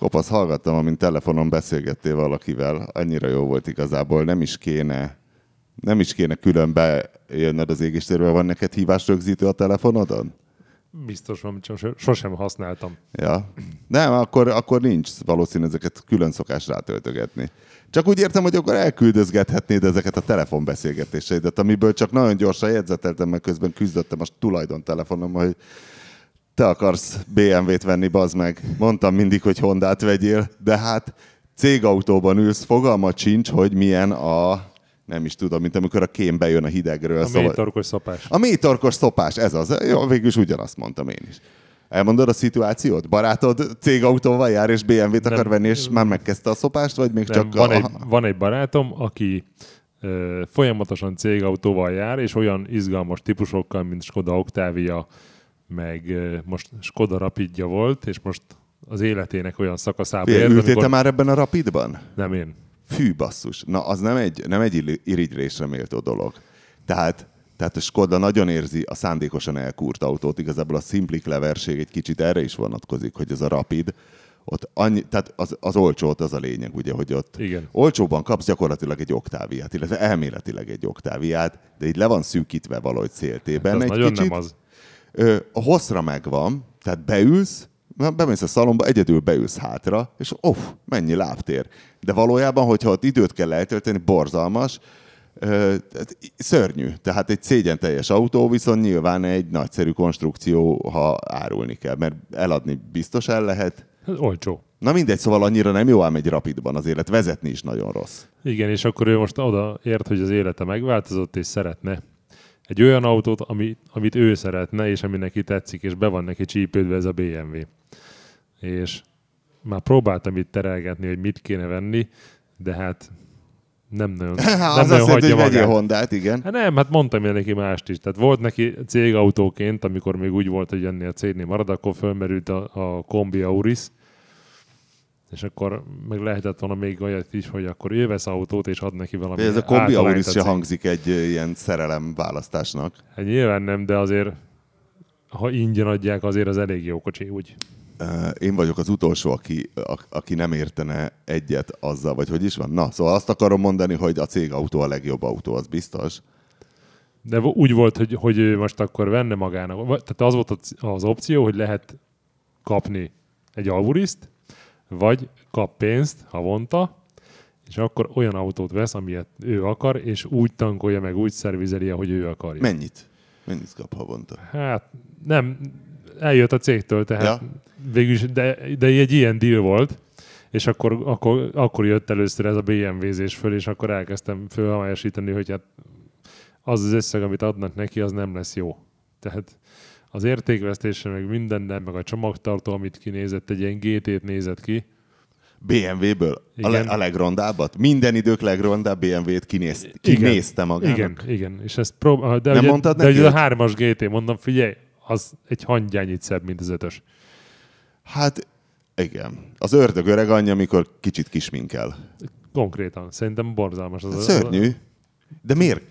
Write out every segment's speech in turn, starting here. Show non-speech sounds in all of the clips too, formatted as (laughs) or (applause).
Kopasz, hallgattam, amint telefonon beszélgettél valakivel, annyira jó volt igazából, nem is kéne, nem is kéne külön bejönnöd az égistérbe, van neked hívás rögzítő a telefonodon? Biztos van, csak sosem használtam. Ja. Nem, akkor, akkor nincs valószínű ezeket külön szokás rátöltögetni. Csak úgy értem, hogy akkor elküldözgethetnéd ezeket a telefonbeszélgetéseidet, amiből csak nagyon gyorsan jegyzeteltem, meg közben küzdöttem a tulajdontelefonom, hogy te akarsz BMW-t venni, bazd meg. Mondtam mindig, hogy Hondát vegyél, de hát cégautóban ülsz, fogalmat sincs, hogy milyen a nem is tudom, mint amikor a kém bejön a hidegről. A szóval... mélytorkos szopás. A mélytorkos szopás, ez az. Jó, végül is ugyanazt mondtam én is. Elmondod a szituációt? Barátod cégautóval jár, és BMW-t akar venni, és már megkezdte a szopást, vagy még nem, csak van, a... egy, van egy barátom, aki ö, folyamatosan cégautóval jár, és olyan izgalmas típusokkal, mint Skoda Octavia, meg most Skoda Rapidja volt, és most az életének olyan szakaszában ér. Ültél amikor... te már ebben a Rapidban? Nem én. Fű, basszus. Na, az nem egy, nem egy irigylésre méltó dolog. Tehát tehát a Skoda nagyon érzi a szándékosan elkúrt autót, igazából a szimpli cleverség egy kicsit erre is vonatkozik, hogy ez a rapid, ott annyi, tehát az, az olcsó, az a lényeg, ugye, hogy ott Igen. olcsóban kapsz gyakorlatilag egy oktáviát, illetve elméletileg egy oktáviát, de így le van szűkítve valahogy széltében hát egy nagyon kicsit. Nem az. A hosszra megvan, tehát beülsz, bemész a szalomba, egyedül beülsz hátra, és off, mennyi lábtér. De valójában, hogyha ott időt kell eltölteni, borzalmas, szörnyű. Tehát egy szégyen teljes autó, viszont nyilván egy nagyszerű konstrukció, ha árulni kell, mert eladni biztos el lehet. Ez olcsó. Na mindegy, szóval annyira nem jó ám egy rapidban az élet, vezetni is nagyon rossz. Igen, és akkor ő most oda ért, hogy az élete megváltozott, és szeretne egy olyan autót, ami, amit ő szeretne, és ami neki tetszik, és be van neki csípődve ez a BMW. És már próbáltam itt terelgetni, hogy mit kéne venni, de hát nem nagyon, (laughs) nem az nagyon azt hagyja hogy magát. Hondát, igen. Hát nem, hát mondtam én neki mást is. Tehát volt neki cégautóként, amikor még úgy volt, hogy ennél a cégnél marad, akkor fölmerült a, a kombi Auris, és akkor meg lehetett volna még olyat is, hogy akkor ő vesz autót, és ad neki valami Ez a kombi Auris se hangzik egy ilyen szerelem választásnak. Hát nyilván nem, de azért ha ingyen adják, azért az elég jó kocsi, úgy én vagyok az utolsó, aki, aki nem értene egyet azzal, vagy hogy is van. Na, szóval azt akarom mondani, hogy a cégautó a legjobb autó, az biztos. De úgy volt, hogy, hogy ő most akkor venne magának. Tehát az volt az opció, hogy lehet kapni egy alburiszt, vagy kap pénzt havonta, és akkor olyan autót vesz, amilyet ő akar, és úgy tankolja meg, úgy szervizeli, ahogy ő akarja. Mennyit? Mennyit kap havonta? Hát nem, eljött a cégtől, tehát ja. végülis, de, de egy ilyen deal volt, és akkor, akkor, akkor jött először ez a BMW-zés föl, és akkor elkezdtem fölhamásítani, hogy hát az az összeg, amit adnak neki, az nem lesz jó. Tehát az értékvesztése, meg minden, meg a csomagtartó, amit kinézett, egy ilyen GT-t nézett ki. BMW-ből? A, le, a legrondábbat? Minden idők legrondább BMW-t kinéz, kinézte magának? Igen, igen. És ezt prób- de nem ugye, mondtad de neki, ugye a hármas GT, mondom, figyelj, az egy hangyányit szebb, mint az ötös. Hát igen. Az ördög öreg anyja, amikor kicsit kisminkel. Konkrétan. Szerintem borzalmas az. Hát szörnyű. De miért?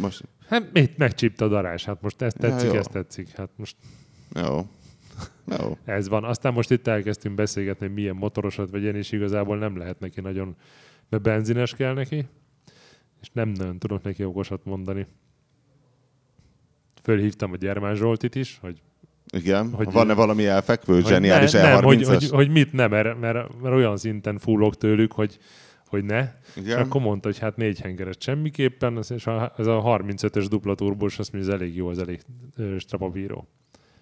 Most... Hát mit megcsípte a darás? Hát most ezt tetszik, ja, ezt tetszik. Hát most... Jó. Jó. Ez van. Aztán most itt elkezdtünk beszélgetni, hogy milyen motorosat vegyen, és igazából nem lehet neki nagyon, mert benzines kell neki, és nem nagyon tudok neki okosat mondani fölhívtam a Gyermán Zsoltit is, hogy igen, hogy van-e valami elfekvő, zseniális ne, nem, hogy, hogy, hogy, mit nem, mert, mert, mert olyan szinten fullok tőlük, hogy, hogy ne. Igen. És akkor mondta, hogy hát négy hengeres semmiképpen, és ez a 35-ös dupla turbós, azt mondja, ez elég jó, az elég strapabíró.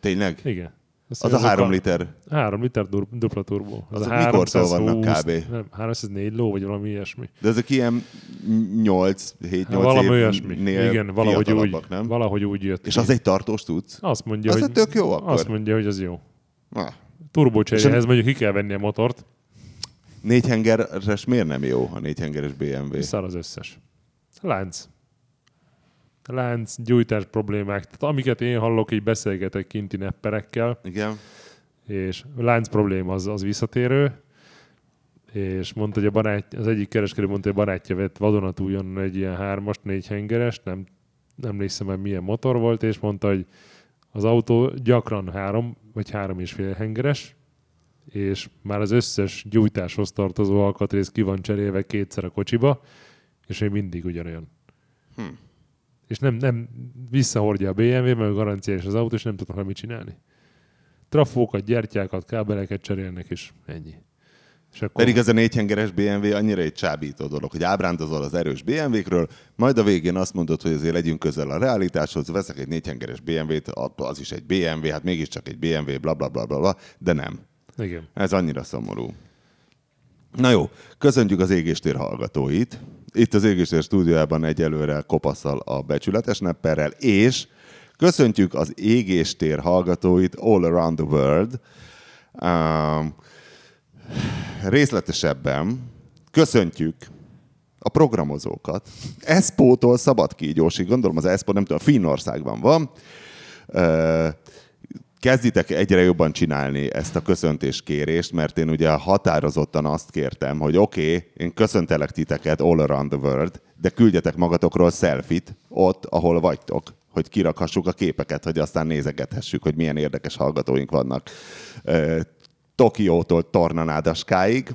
Tényleg? Igen. Azt az a három liter. Három liter dupla turbo. Az Azok mikortól vannak kb? Nem, 304 ló, vagy valami ilyesmi. De ezek ilyen 8, 7, 8 hát, valami olyasmi. Igen, valahogy úgy, nem? valahogy úgy jött. És ki. az egy tartós tudsz? Azt mondja, az hogy, tök jó akkor. Azt mondja, hogy az jó. Ah. Turbocseréhez mondjuk ki kell venni a motort. Négy hengeres miért nem jó a négy hengeres BMW? Szar az összes. Lánc lánc, gyújtás problémák, tehát amiket én hallok, így beszélgetek kinti nepperekkel. Igen. És lánc probléma az, az visszatérő, és mondta, hogy a barát, az egyik kereskedő mondta, hogy a barátja vett vadonatújon egy ilyen hármas, négy hengeres, nem, nem emlékszem már milyen motor volt, és mondta, hogy az autó gyakran három, vagy három és fél hengeres, és már az összes gyújtáshoz tartozó alkatrész ki van cserélve kétszer a kocsiba, és még mindig ugyanolyan. Hm. És nem, nem visszahordja a BMW, mert garanciás az autó, és nem tudnak mit csinálni. Trafókat, gyertyákat, kábeleket cserélnek, és ennyi. És akkor... Pedig ez a négyhengeres BMW annyira egy csábító dolog, hogy ábrándozol az erős BMW-kről, majd a végén azt mondod, hogy azért legyünk közel a realitáshoz, veszek egy négyhengeres BMW-t, az is egy BMW, hát mégiscsak egy BMW, bla bla bla bla, bla de nem. Igen. Ez annyira szomorú. Na jó, köszöntjük az égéstér hallgatóit. Itt az égéstér stúdiójában egyelőre kopaszal a becsületes nepperrel, és köszöntjük az égéstér hallgatóit all around the world. Um, részletesebben köszöntjük a programozókat. Eszpótól szabad kígyósig, gondolom az Eszpó, nem tudom, Finnországban van. Kezditek egyre jobban csinálni ezt a köszöntéskérést, mert én ugye határozottan azt kértem, hogy oké, okay, én köszöntelek titeket all around the world, de küldjetek magatokról selfit ott, ahol vagytok, hogy kirakhassuk a képeket, hogy aztán nézegethessük, hogy milyen érdekes hallgatóink vannak Tokiótól Tornanádaskáig,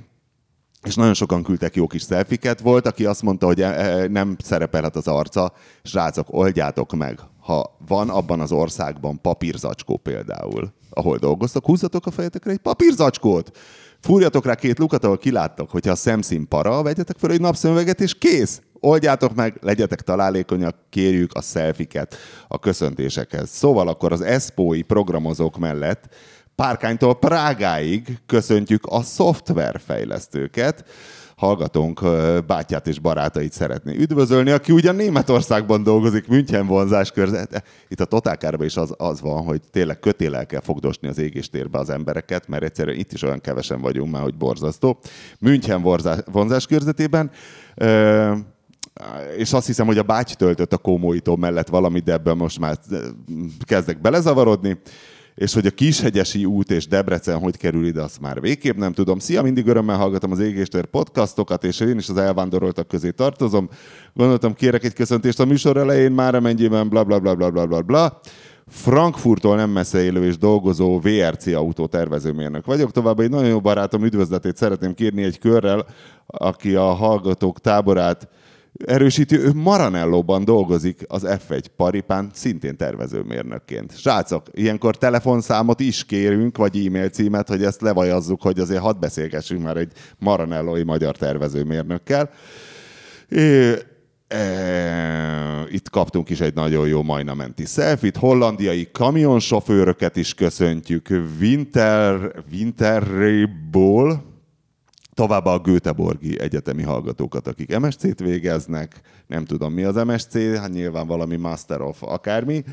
és nagyon sokan küldtek jó kis szelfiket. Volt, aki azt mondta, hogy e, e, nem szerepelhet az arca, srácok, oldjátok meg, ha van abban az országban papírzacskó például, ahol dolgoztok, húzzatok a fejetekre egy papírzacskót, fúrjatok rá két lukat, ahol kiláttok, hogyha a szemszín para, vegyetek fel egy napszemüveget, és kész! Oldjátok meg, legyetek találékonyak, kérjük a szelfiket a köszöntésekhez. Szóval akkor az ESPOI programozók mellett Párkánytól Prágáig köszöntjük a szoftverfejlesztőket. Hallgatónk bátyát és barátait szeretné üdvözölni, aki ugyan Németországban dolgozik, München vonzás körzet. Itt a totálkárban is az, az van, hogy tényleg kötélel kell fogdosni az égéstérbe az embereket, mert egyszerűen itt is olyan kevesen vagyunk már, hogy borzasztó. München vonzás körzetében és azt hiszem, hogy a báty töltött a komóító mellett valamit, de ebben most már kezdek belezavarodni és hogy a Kishegyesi út és Debrecen hogy kerül ide, azt már végképp nem tudom. Szia, mindig örömmel hallgatom az Égéstér podcastokat, és én is az elvándoroltak közé tartozom. Gondoltam, kérek egy köszöntést a műsor elején, már amennyiben bla bla bla bla bla bla bla. Frankfurttól nem messze élő és dolgozó VRC autó tervezőmérnök vagyok. Továbbá egy nagyon jó barátom üdvözletét szeretném kérni egy körrel, aki a hallgatók táborát erősíti, ő Maranellóban dolgozik az F1 paripán, szintén tervezőmérnökként. Srácok, ilyenkor telefonszámot is kérünk, vagy e-mail címet, hogy ezt levajazzuk, hogy azért hadd beszélgessünk már egy Maranellói magyar tervezőmérnökkel. É, e, itt kaptunk is egy nagyon jó majnamenti selfit. Hollandiai kamionsofőröket is köszöntjük. Winter, Winterréból, Továbbá a Göteborgi egyetemi hallgatókat, akik MSC-t végeznek, nem tudom mi az MSC, hát nyilván valami Master of akármi.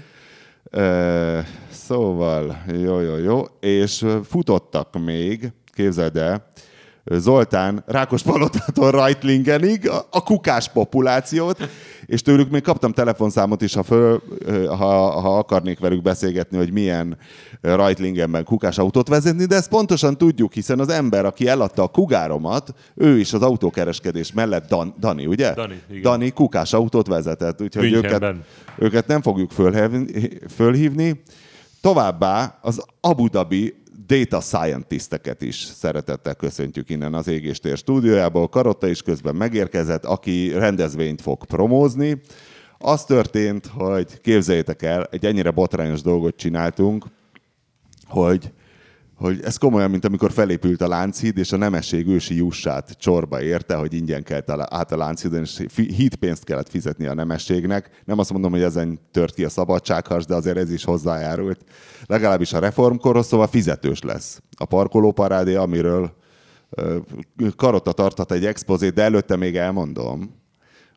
Szóval, jó, jó, jó. És futottak még, képzeld el, Zoltán Rákospalotától Reitlingenig a, a kukás populációt, és tőlük még kaptam telefonszámot is, ha, föl, ha, ha akarnék velük beszélgetni, hogy milyen Reitlingenben kukás autót vezetni, de ezt pontosan tudjuk, hiszen az ember, aki eladta a kugáromat, ő is az autókereskedés mellett Dan, Dani, ugye? Dani, igen. Dani kukás autót vezetett, úgyhogy őket, őket nem fogjuk fölhívni, fölhívni. Továbbá az Abu Dhabi data scientisteket is szeretettel köszöntjük innen az Égéstér stúdiójából. Karotta is közben megérkezett, aki rendezvényt fog promózni. Az történt, hogy képzeljétek el, egy ennyire botrányos dolgot csináltunk, hogy hogy ez komolyan, mint amikor felépült a Lánchíd, és a nemesség ősi jussát csorba érte, hogy ingyen kellett át a Lánchídon, és hídpénzt kellett fizetni a nemességnek. Nem azt mondom, hogy ezen tört ki a szabadságharc, de azért ez is hozzájárult. Legalábbis a reformkorhoz, szóval fizetős lesz. A parkolóparádé, amiről Karotta tartott egy expozét, de előtte még elmondom,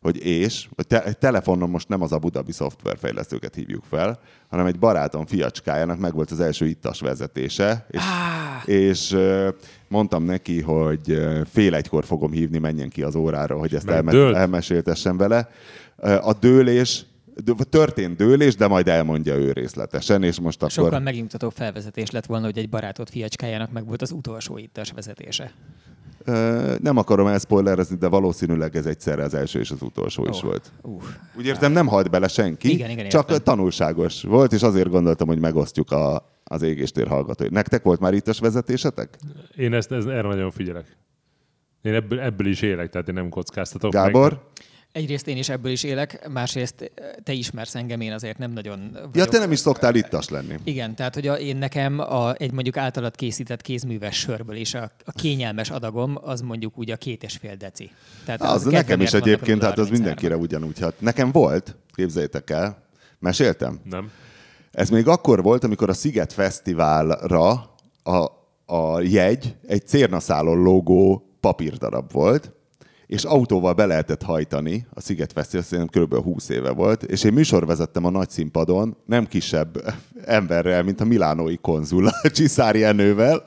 hogy és, hogy te, telefonon most nem az a Budabi szoftverfejlesztőket hívjuk fel, hanem egy barátom fiacskájának meg volt az első ittas vezetése, és, ah. és mondtam neki, hogy fél egykor fogom hívni, menjen ki az órára, hogy ezt elme- elmeséltessem vele. A dőlés történt dőlés, de majd elmondja ő részletesen, és most akkor... Sokkal megnyugtató felvezetés lett volna, hogy egy barátot fiacskájának meg volt az utolsó ittas vezetése. Nem akarom elspoilerezni, de valószínűleg ez egyszerre az első és az utolsó oh, is volt. Uh, Úgy értem, nem halt bele senki, igen, igen, csak értem. tanulságos volt, és azért gondoltam, hogy megosztjuk a, az égéstér hallgatói. Nektek volt már ittas vezetésetek? Én ezt, ezt erre nagyon figyelek. Én ebből, ebből is élek, tehát én nem kockáztatok. Gábor? Meg. Egyrészt én is ebből is élek, másrészt te ismersz engem, én azért nem nagyon vagyok. Ja, te nem is szoktál ittas lenni. Igen, tehát hogy a, én nekem a, egy mondjuk általad készített kézműves sörből is a, a kényelmes adagom az mondjuk úgy a két és fél deci. Tehát Az a nekem is egyébként, hát az 33-ak. mindenkire ugyanúgy. Hát nekem volt, képzeljétek el, meséltem? Nem. Ez még akkor volt, amikor a Sziget Fesztiválra a, a jegy egy cérnaszálon lógó papírdarab volt, és autóval be lehetett hajtani, a Sziget Fesztivál szerintem kb. 20 éve volt, és én műsorvezettem a nagy színpadon, nem kisebb (laughs) emberrel, mint a milánói konzul, a (laughs) Csiszári Enővel.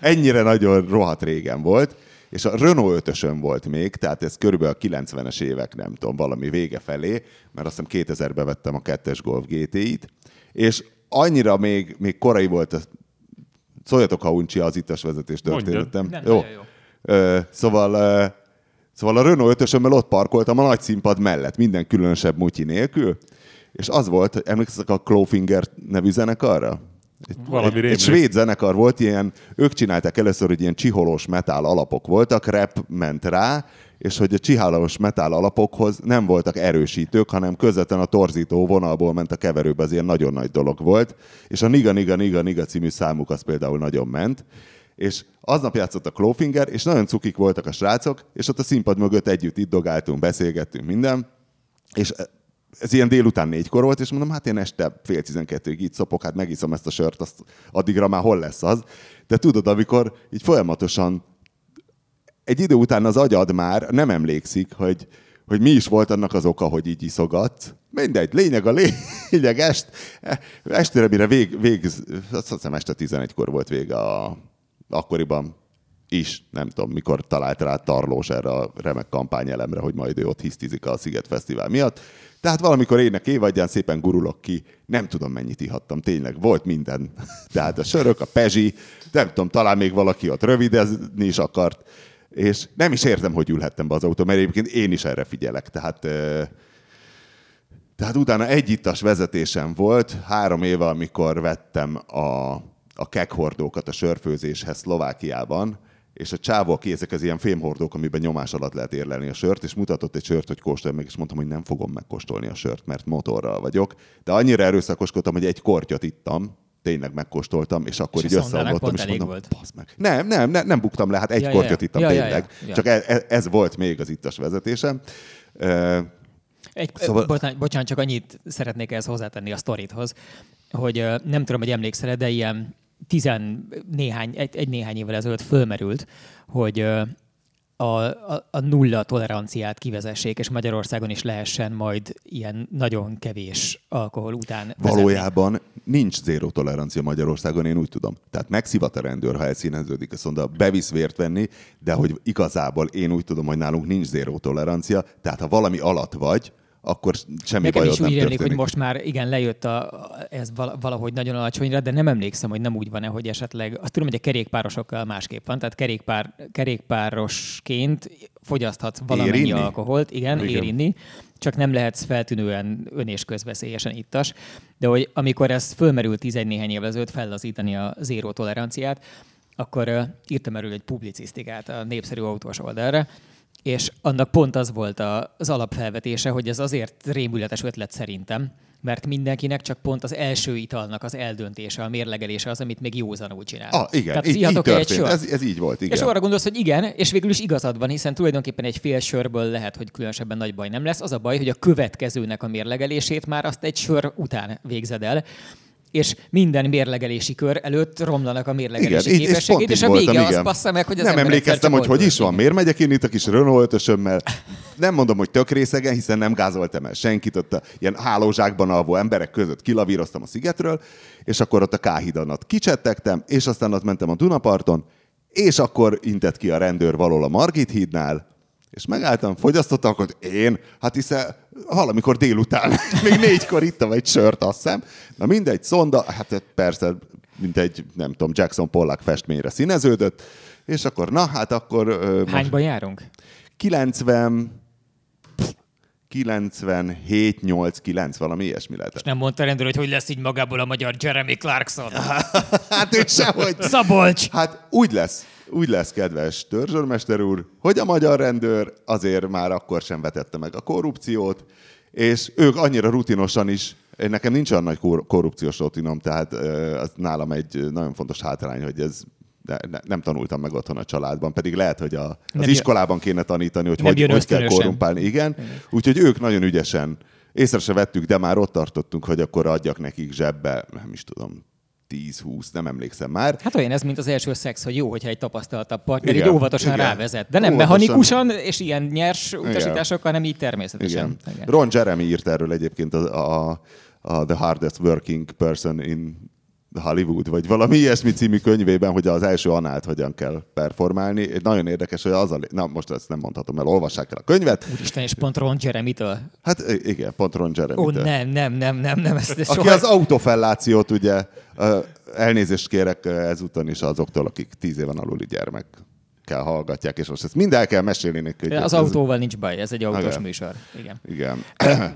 Ennyire nagyon rohadt régen volt, és a Renault 5 volt még, tehát ez körülbelül a 90-es évek, nem tudom, valami vége felé, mert azt hiszem 2000-ben vettem a 2-es Golf GTI-t, és annyira még, még korai volt, a- szóljatok, ha uncsi az ittas vezetés történetem. Nem, nagyon jó. Ö, szóval, ö, szóval a Renault 5 ott parkoltam a nagy színpad mellett, minden különösebb mutyi nélkül, és az volt, hogy emlékszel a Clawfinger nevű zenekarra? Egy, Valami egy, egy svéd zenekar volt, ilyen, ők csinálták először, hogy ilyen csiholós metál alapok voltak, rap ment rá, és hogy a csiholós metál alapokhoz nem voltak erősítők, hanem közvetlen a torzító vonalból ment a keverőbe, az ilyen nagyon nagy dolog volt, és a Niga Niga Niga Niga című számuk az például nagyon ment, és aznap játszott a Clawfinger, és nagyon cukik voltak a srácok, és ott a színpad mögött együtt itt dogáltunk, beszélgettünk, minden, és ez ilyen délután négykor volt, és mondom, hát én este fél tizenkettőig itt szopok, hát megiszom ezt a sört, azt addigra már hol lesz az. De tudod, amikor így folyamatosan egy idő után az agyad már nem emlékszik, hogy, hogy mi is volt annak az oka, hogy így iszogatsz. Mindegy, lényeg a (laughs) lényeg, est, estére, mire vég, vég, azt hiszem este 11-kor volt vége a, akkoriban is, nem tudom, mikor talált rá Tarlós erre a remek kampányelemre, hogy majd ő ott hisztizik a Sziget Fesztivál miatt. Tehát valamikor ének évadján szépen gurulok ki, nem tudom mennyit ihattam, tényleg volt minden. (laughs) Tehát a sörök, a pezsi, nem tudom, talán még valaki ott rövidezni is akart, és nem is értem, hogy ülhettem be az autó, mert egyébként én is erre figyelek. Tehát, tehát utána egyittas vezetésem volt, három éve, amikor vettem a, a kekhordókat a sörfőzéshez Szlovákiában, és a csávó, aki ezek az ilyen fémhordók, amiben nyomás alatt lehet érlelni a sört, és mutatott egy sört, hogy kóstoljam meg, és mondtam, hogy nem fogom megkóstolni a sört, mert motorral vagyok. De annyira erőszakoskodtam, hogy egy kortyot ittam, tényleg megkóstoltam, és akkor És így összeomlottam, és mondom, volt. "Basz meg. Nem, nem, nem, nem buktam le, hát egy Ja, ja, ja, kortyot ja. ittam Ja, ja, tényleg. ja, ja. Csak ez, ez- ez volt még az ittas vezetésem. Egy, Szóval- bocsánat, bocsánat, csak annyit szeretnék ehhez hozzátenni a sztorithoz, hogy nem tudom, hogy emlékszel de ilyen tizen néhány, egy, egy néhány évvel ezelőtt fölmerült, hogy a, a, a nulla toleranciát kivezessék, és Magyarországon is lehessen majd ilyen nagyon kevés alkohol után vezetni. Valójában nincs zéró tolerancia Magyarországon, én úgy tudom. Tehát megszivat a rendőr, ha elszíneződik, azt mondja, bevisz vért venni, de hogy igazából én úgy tudom, hogy nálunk nincs zéró tolerancia, tehát ha valami alatt vagy, akkor semmi Nekem bajod is nem úgy rémlik, történik. hogy most már igen, lejött a, ez vala- valahogy nagyon alacsonyra, de nem emlékszem, hogy nem úgy van-e, hogy esetleg, azt tudom, hogy a kerékpárosokkal másképp van, tehát kerékpár, kerékpárosként fogyaszthatsz valamennyi Ér inni? alkoholt, igen, Igen. igen, ér inni, csak nem lehetsz feltűnően ön- és közveszélyesen ittas. De hogy amikor ez fölmerült 11 néhány évvel ezelőtt fellazítani a zéró toleranciát, akkor uh, írtam erről egy publicisztikát a népszerű autós oldalra, és annak pont az volt az alapfelvetése, hogy ez azért rémületes ötlet szerintem, mert mindenkinek csak pont az első italnak az eldöntése, a mérlegelése az, amit még józanul csinál. Ah, igen, Tehát így, így ihatok-e egy történt. sört? Ez, ez így volt, igen. És arra gondolsz, hogy igen, és végül is igazad van, hiszen tulajdonképpen egy fél sörből lehet, hogy különösebben nagy baj nem lesz. Az a baj, hogy a következőnek a mérlegelését már azt egy sör után végzed el, és minden mérlegelési kör előtt romlanak a mérlegelési és képességét, és, így a vége voltam, az igen. passza meg, hogy az Nem emlékeztem, hogy hogy is van. Miért megyek én itt a kis Renault? Nem mondom, hogy tök részegen, hiszen nem gázoltam el senkit, ott a ilyen hálózsákban alvó emberek között kilavíroztam a szigetről, és akkor ott a kicsettegtem, és aztán ott mentem a Dunaparton, és akkor intett ki a rendőr valahol a Margit hídnál, és megálltam, fogyasztottam, akkor én, hát hiszen valamikor délután, (laughs) még négykor ittam egy sört, azt hiszem. Na mindegy, szonda, hát persze, mint egy, nem tudom, Jackson Pollock festményre színeződött, és akkor, na hát akkor... ö, most Hányban járunk? 90... 97, 8, 9, valami ilyesmi lehetett. Nem mondta rendőr, hogy hogy lesz így magából a magyar Jeremy Clarkson. (laughs) Hát ő sehogy. Szabolcs! Hát úgy lesz, úgy lesz, kedves törzsörmester úr, hogy a magyar rendőr azért már akkor sem vetette meg a korrupciót, és ők annyira rutinosan is, nekem nincs olyan nagy kor- korrupciós rutinom, tehát az nálam egy nagyon fontos hátrány, hogy ez ne, ne, nem tanultam meg otthon a családban, pedig lehet, hogy a, az Nem iskolában kéne tanítani, hogy hogy, hogy kell korrumpálni. Igen, úgyhogy ők nagyon ügyesen észre se vettük, de már ott tartottunk, hogy akkor adjak nekik zsebbe, nem is tudom, 10-20, nem emlékszem már. Hát olyan ez, mint az első szex, hogy jó, hogyha egy tapasztaltabb partner így Igen, óvatosan igen. rávezet. De nem Óvatosan. mechanikusan és ilyen nyers utasításokkal, hanem így természetesen. Igen. Ron Jeremy írt erről egyébként a, a, a The Hardest Working Person in Hollywood, vagy valami ilyesmi című könyvében, hogy az első anált hogyan kell performálni. Nagyon érdekes, hogy az a... Na, most ezt nem mondhatom el, olvassák el a könyvet. Úristen, és pont Ron Jeremy-től. Hát igen, pont Ron jeremy Ó, nem, nem, nem, nem, nem, ezt, ezt Aki soha... az autofellációt ugye, elnézést kérek ezúton is azoktól, akik tíz éven aluli gyermek kell hallgatják, és most ezt mind el kell mesélni nekik. Az ez- autóval nincs baj, ez egy autós Igen. műsor. Igen. Igen.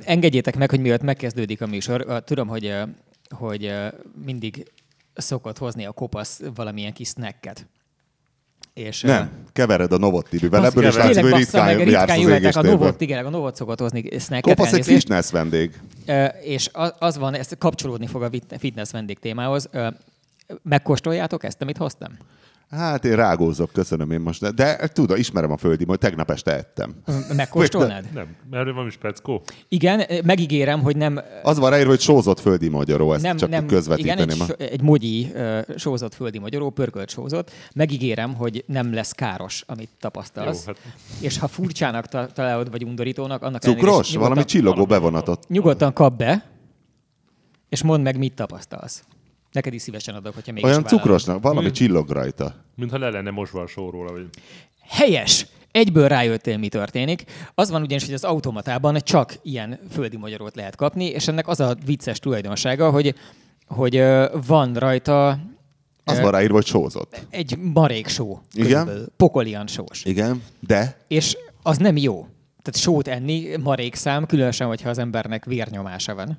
Engedjétek meg, hogy mielőtt megkezdődik a műsor, tudom, hogy, hogy mindig szokott hozni a kopasz valamilyen kis snacket. És, Nem, kevered a Novottibivel, Azt ebből is látszik, hogy bassza meg, ritkán, ritkán jöhetek, a. Novot, igen, a Novot szokott hozni snacket. Kopasz egy fitness vendég. És az van, ez kapcsolódni fog a fitness vendég témához. Ö, Megkóstoljátok ezt, amit hoztam? Hát én rágózok, köszönöm én most. De, de tudom, ismerem a földi, hogy tegnap este ettem. Megkóstolnád? Nem, erről van is peckó. Igen, megígérem, hogy nem, Az van ráírva, hogy sózott földi magyaró, ezt nem, csak nem közvetíteném. igen, egy, so- egy mogyi uh, sózott földi magyaró, pörkölt sózott. Megígérem, hogy nem lesz káros, amit tapasztalsz. Jó, hát... És ha furcsának ta- találod, vagy undorítónak, annak Cukros? Valami csillogó bevonatot. nyugodtan kap be, és mondd meg, mit tapasztalsz. Neked is szívesen adok, hogyha mégis Olyan cukrosnak, valami Mm. csillog rajta. Mintha le lenne mosva a sóról. Vagy... Helyes! Egyből rájöttél, mi történik. Az van ugyanis, hogy az automatában csak ilyen földi magyarót lehet kapni, és ennek az a vicces tulajdonsága, hogy, hogy van rajta Az van ráírva, hogy sózott. egy marék só. Igen? Pokolian sós. Igen, de És az nem jó. Tehát sót enni marék szám, különösen, hogyha az embernek vérnyomása van.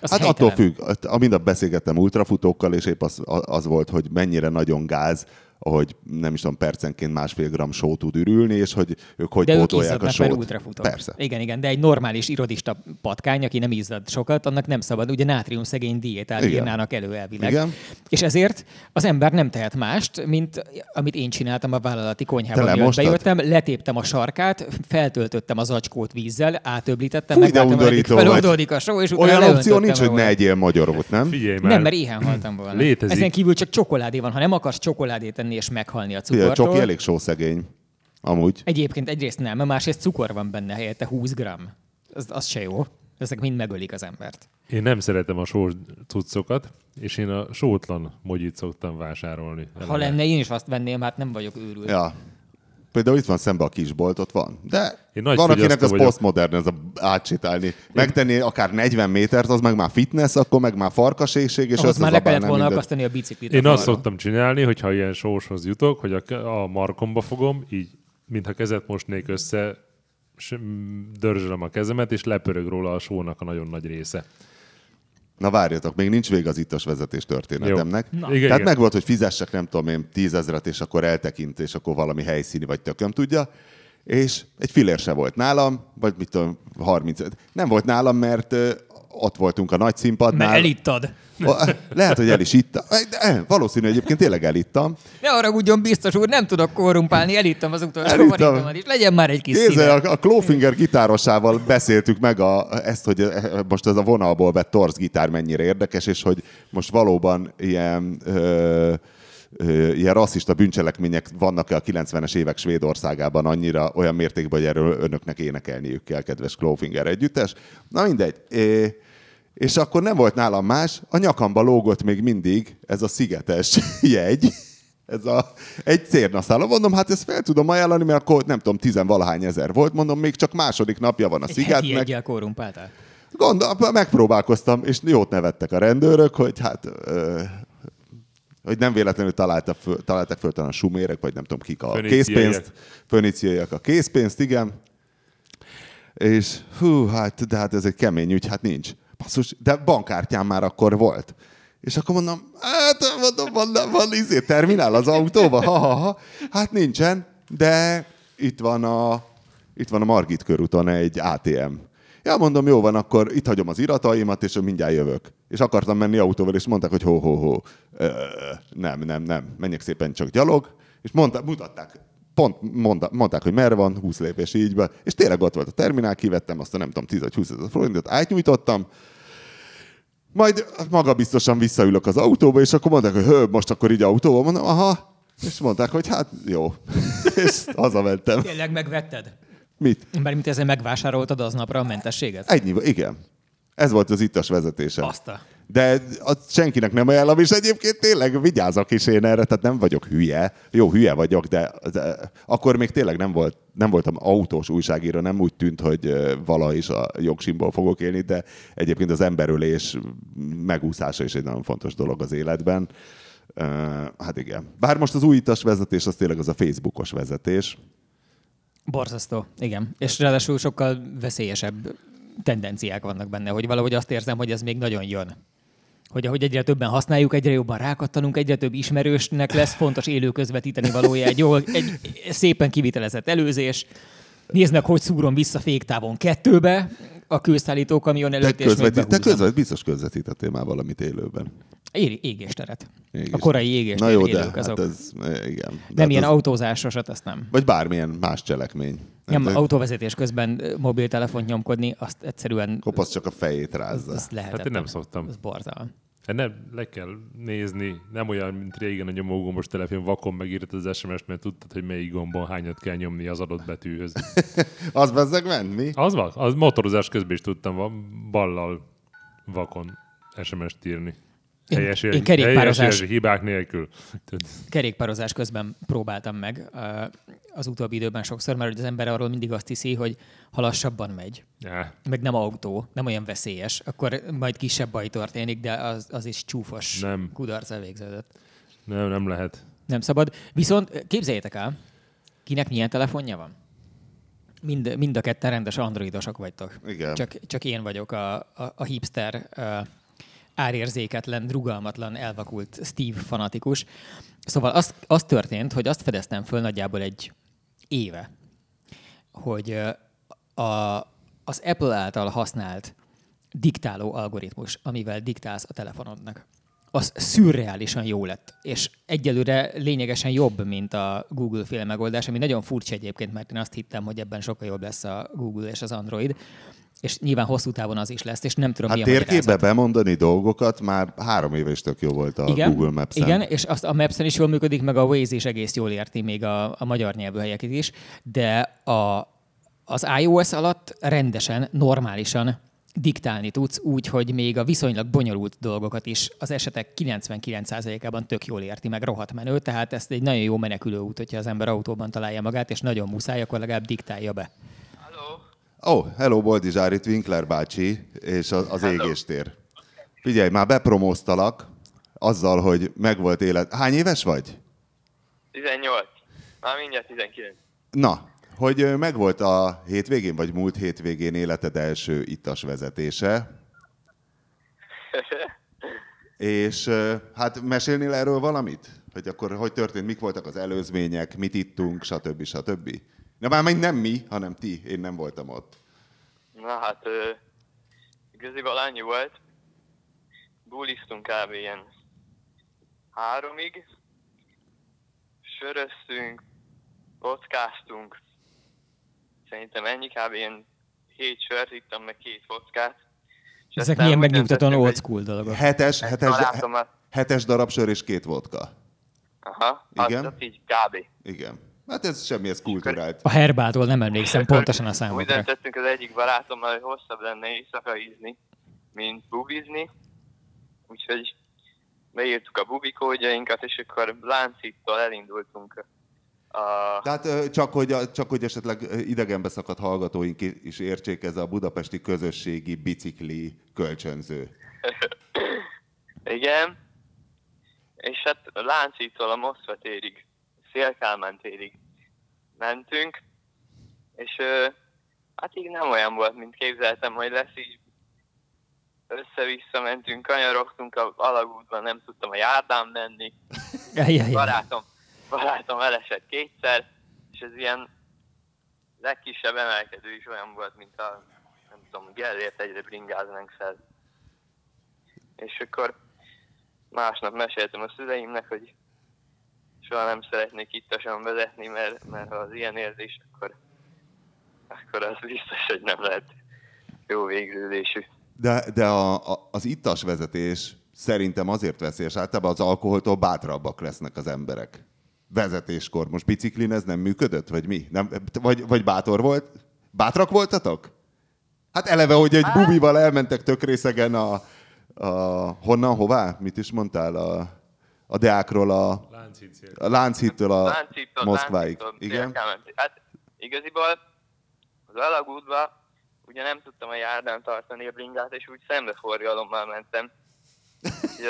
Az hát helytelen. attól függ. Amint beszélgettem ultrafutókkal, és épp az, az volt, hogy mennyire nagyon gáz, hogy nem is tudom, percenként másfél gram só tud ürülni, és hogy ők hogy De pótolják a sót. ultrafutók. Persze. Igen, igen, de egy normális irodista patkány, aki nem izzad sokat, annak nem szabad. Ugye nátrium szegény diétát Igen. írnának elő elvileg. Igen. És ezért az ember nem tehet mást, mint amit én csináltam a vállalati konyhában. Mielőtt bejöttem, letéptem a sarkát, feltöltöttem az acskót vízzel, átöblítettem, de undorító vagy. feloldódik a só, és Olyan opció nincs, hogy ne egyél magyarót, nem? Figyelj már. Nem, mert éhen haltam volna. Létezik. Ezen kívül csak csokoládé van. Ha nem akarsz csokoládét enni és meghalni a cukortól, csoki elég sószegény. Amúgy. Egyébként egyrészt nem, másrészt cukor van benne helyette 20 gram. Az, az se jó. Ezek mind megölik az embert. Én nem szeretem a sós cuccokat, és én a sótlan mogyit szoktam vásárolni. Ha lenne, én is azt venném, hát nem vagyok őrült. Ja. Például itt van szembe a kisbolt, ott van. De Én nagy van, akinek vagyok. posztmodern, ez a átsétálni. Megtenni akár 40 métert, az meg már fitness, akkor meg már farkaségség, és Ahhoz már le kellett volna mindent. akasztani a biciklit. Én azt szoktam csinálni, hogyha ilyen sóshoz jutok, hogy a, a markomba fogom, így, mintha kezet mosnék össze, dörzsölöm a kezemet, és lepörög róla a sónak a nagyon nagy része. Na várjatok, még nincs vége az ittas vezetés történetemnek. Jó. Na. Igen, Tehát igen. meg volt, hogy fizessek, nem tudom én, tízezret, és akkor eltekint, és akkor valami helyszíni, vagy tököm tudja. És egy filér se volt nálam, vagy mit tudom, 30. Nem volt nálam, mert ott voltunk a nagy Mert színpadnál. elittad. O- Lehet, hogy el is ittam. De, eh, valószínű egyébként tényleg elittam. Ne haragudjon, biztos úr, nem tudok korrumpálni, elittem az utolsó forintomat is. Legyen már egy kis színe. a, a Clawfinger gitárosával beszéltük meg a, ezt, hogy eh, most ez a vonalból vett torz gitár mennyire érdekes, és hogy most valóban ilyen, ö, ilyen rasszista bűncselekmények vannak-e a 90-es évek Svédországában annyira olyan mértékben, hogy erről önöknek énekelniük kell, kedves Clawfinger együttes. Na mindegy. É, és akkor nem volt nálam más, a nyakamba lógott még mindig ez a szigetes (laughs) jegy, ez a, egy cérnaszálon. Mondom, hát ezt fel tudom ajánlani, mert akkor nem tudom, tizenvalahány ezer volt. Mondom, még csak második napja van a Egy heti szigetnek. egyel korrumpáltál. Gondol, megpróbálkoztam, és jót nevettek a rendőrök, hogy hát... Ö, hogy nem véletlenül találtak föl, találtak föl talán a sumérek, vagy nem tudom kik a Föníciaiak. készpénzt. Föníciaiak a készpénzt, igen. És hú, hát, de hát ez egy kemény ügy, hát nincs. Basszus, de bankkártyám már akkor volt. És akkor mondom, hát mondom, van, van, van izé, terminál az autóba? Ha, ha, ha. Hát nincsen, de itt van a, itt van a Margit körúton egy ATM. Ja, mondom, jó van, akkor itt hagyom az irataimat, és mindjárt jövök. És akartam menni autóval, és mondták, hogy ho, ho, ho. Nem, nem, nem, menjek szépen csak gyalog. És mondta, mutatták, pont mondta, mondták, hogy merre van, 20 lépés így be, és tényleg ott volt a terminál, kivettem azt a nem tudom, 10 vagy 20 ezer forintot, átnyújtottam, majd maga biztosan visszaülök az autóba, és akkor mondták, hogy hő, most akkor így autóba, mondom, aha, és mondták, hogy hát jó. (laughs) és hazamentem. Tényleg megvetted? Mit? Mert mint ezzel megvásároltad aznapra a mentességet? Ennyi, igen. Ez volt az ittas vezetése. Baszta. De azt senkinek nem ajánlom, és egyébként tényleg vigyázok is én erre, tehát nem vagyok hülye. Jó, hülye vagyok, de, de akkor még tényleg nem, volt, nem voltam autós újságíró, nem úgy tűnt, hogy vala is a jogsimból fogok élni, de egyébként az emberülés megúszása is egy nagyon fontos dolog az életben. Hát igen. Bár most az új itas vezetés, az tényleg az a Facebookos vezetés. Borzasztó, igen. És ráadásul sokkal veszélyesebb tendenciák vannak benne, hogy valahogy azt érzem, hogy ez még nagyon jön. Hogy ahogy egyre többen használjuk, egyre jobban rákattanunk, egyre több ismerősnek lesz fontos élő közvetíteni valója, egy, jól, egy szépen kivitelezett előzés. Nézd meg, hogy szúrom vissza féktávon kettőbe a kőszállító kamion Te, előtt, és még közvetít, te közvet, biztos közvetítettél már valamit élőben. É- égésteret. Égés. A korai Na égéstér jó, de azok. hát ez, igen. De nem hát ilyen az- autózásosat, azt nem. Vagy bármilyen más cselekmény. Nem, de autóvezetés közben mobiltelefont nyomkodni, azt egyszerűen Kopasz csak a fejét rázza. az lehetetlen. Hát én nem szoktam. Az borzalmas. Hát nem, le kell nézni, nem olyan, mint régen a nyomógombos telefon vakon megírtad az SMS-t, mert tudtad, hogy melyik gombon hányat kell nyomni az adott betűhöz. (laughs) Az bezzeg ment, mi? Az van, az motorozás közben is tudtam va- ballal vakon SMS-t írni. Én- Helyes, én ér- kerékpározás- hibák nélkül. Kerékpározás közben próbáltam meg az utóbbi időben sokszor, mert hogy az ember arról mindig azt hiszi, hogy ha lassabban megy, Já, meg nem autó, nem olyan veszélyes, akkor majd kisebb baj történik, de az, az is csúfos Nem. kudarccal végződött. nem, nem lehet. Nem szabad. Viszont képzeljétek el, kinek milyen telefonja van? Mind, mind a ketten rendes androidosok vagytok. Igen. Csak, csak én vagyok a, a, a hipster, uh, árérzéketlen, rugalmatlan, elvakult Steve fanatikus. Szóval az, az történt, hogy azt fedeztem föl nagyjából egy éve, hogy a, az Apple által használt diktáló algoritmus, amivel diktálsz a telefonodnak, az szürreálisan jó lett, és egyelőre lényegesen jobb, mint a Google féle megoldás, ami nagyon furcsa egyébként, mert én azt hittem, hogy ebben sokkal jobb lesz a Google és az Android, és nyilván hosszú távon az is lesz, és nem tudom, Hát mi a térképbe bemondani dolgokat már három éve is tök jó volt a igen, Google Maps-en. Igen, és azt a Maps-en is jól működik, meg a Waze is egész jól érti, még a, a magyar nyelvű helyeket is, de a, az iOS alatt rendesen, normálisan diktálni tudsz úgy, hogy még a viszonylag bonyolult dolgokat is az esetek 99%-ában tök jól érti, meg rohadt menő, tehát ezt egy nagyon jó menekülő út, hogyha az ember autóban találja magát, és nagyon muszáj, akkor legalább diktálja be. Ó, oh, hello, Boldizsár, itt Winkler bácsi, és az, az égéstér. Figyelj, már bepromóztalak azzal, hogy megvolt élet. Hány éves vagy? 18. Már mindjárt 19. Na, hogy megvolt a hétvégén, vagy múlt hétvégén életed első ittas vezetése, (laughs) és hát mesélnél erről valamit? Hogy akkor hogy történt, mik voltak az előzmények, mit ittunk, stb. stb. Na már még nem mi, hanem ti, én nem voltam ott. Na hát, ö, igaziból annyi volt. Buliztunk kb. ilyen háromig. Söröztünk, vodkáztunk. Szerintem ennyi kb. ilyen hét sört ittam, meg két vodkát. És Ezek milyen megnyugtatóan old school dolgok. Hetes, hetes, hetes darab sör és két vodka. Aha, Igen? az, az így kb. Igen. Hát ez semmi, ez kulturált. A Herbától nem emlékszem pontosan a Úgy számokra. döntöttünk az egyik barátommal, hogy hosszabb lenne éjszaka ízni, mint bubizni. Úgyhogy beírtuk a bubikódjainkat, és akkor Láncittól elindultunk a... Tehát csak hogy, csak hogy esetleg idegenbe szakadt hallgatóink is értsék, ez a budapesti közösségi bicikli kölcsönző. Igen. És hát Láncittól a Moszkva térig, Szélkálmán térig mentünk, és ö, Hát így nem olyan volt, mint képzeltem, hogy lesz így. Össze-vissza mentünk, kanyarogtunk a alagútban, nem tudtam a járdán menni. (laughs) Barátom, barátom elesett kétszer, és ez ilyen legkisebb emelkedő is olyan volt, mint a, nem tudom, Gellért egyre bringáznánk fel. És akkor másnap meséltem a szüleimnek, hogy soha nem szeretnék ittasan vezetni, mert, mert ha az ilyen érzés, akkor, akkor az biztos, hogy nem lehet jó végződésű. De, de a, a, az ittas vezetés szerintem azért veszélyes. Általában az alkoholtól bátrabbak lesznek az emberek. Vezetéskor. Most biciklin ez nem működött, vagy mi? Nem, vagy, vagy bátor volt? Bátrak voltatok? Hát eleve, hogy egy bubival elmentek tök részegen a, a honnan, hová? Mit is mondtál? A, a Deákról a, Lánchíd cél. a Lánchídtől a Lánchídtól- Moszkváig. Igen? Hát igaziból az alagútba ugye nem tudtam a járdán tartani a bringát, és úgy szembeforgalommal mentem.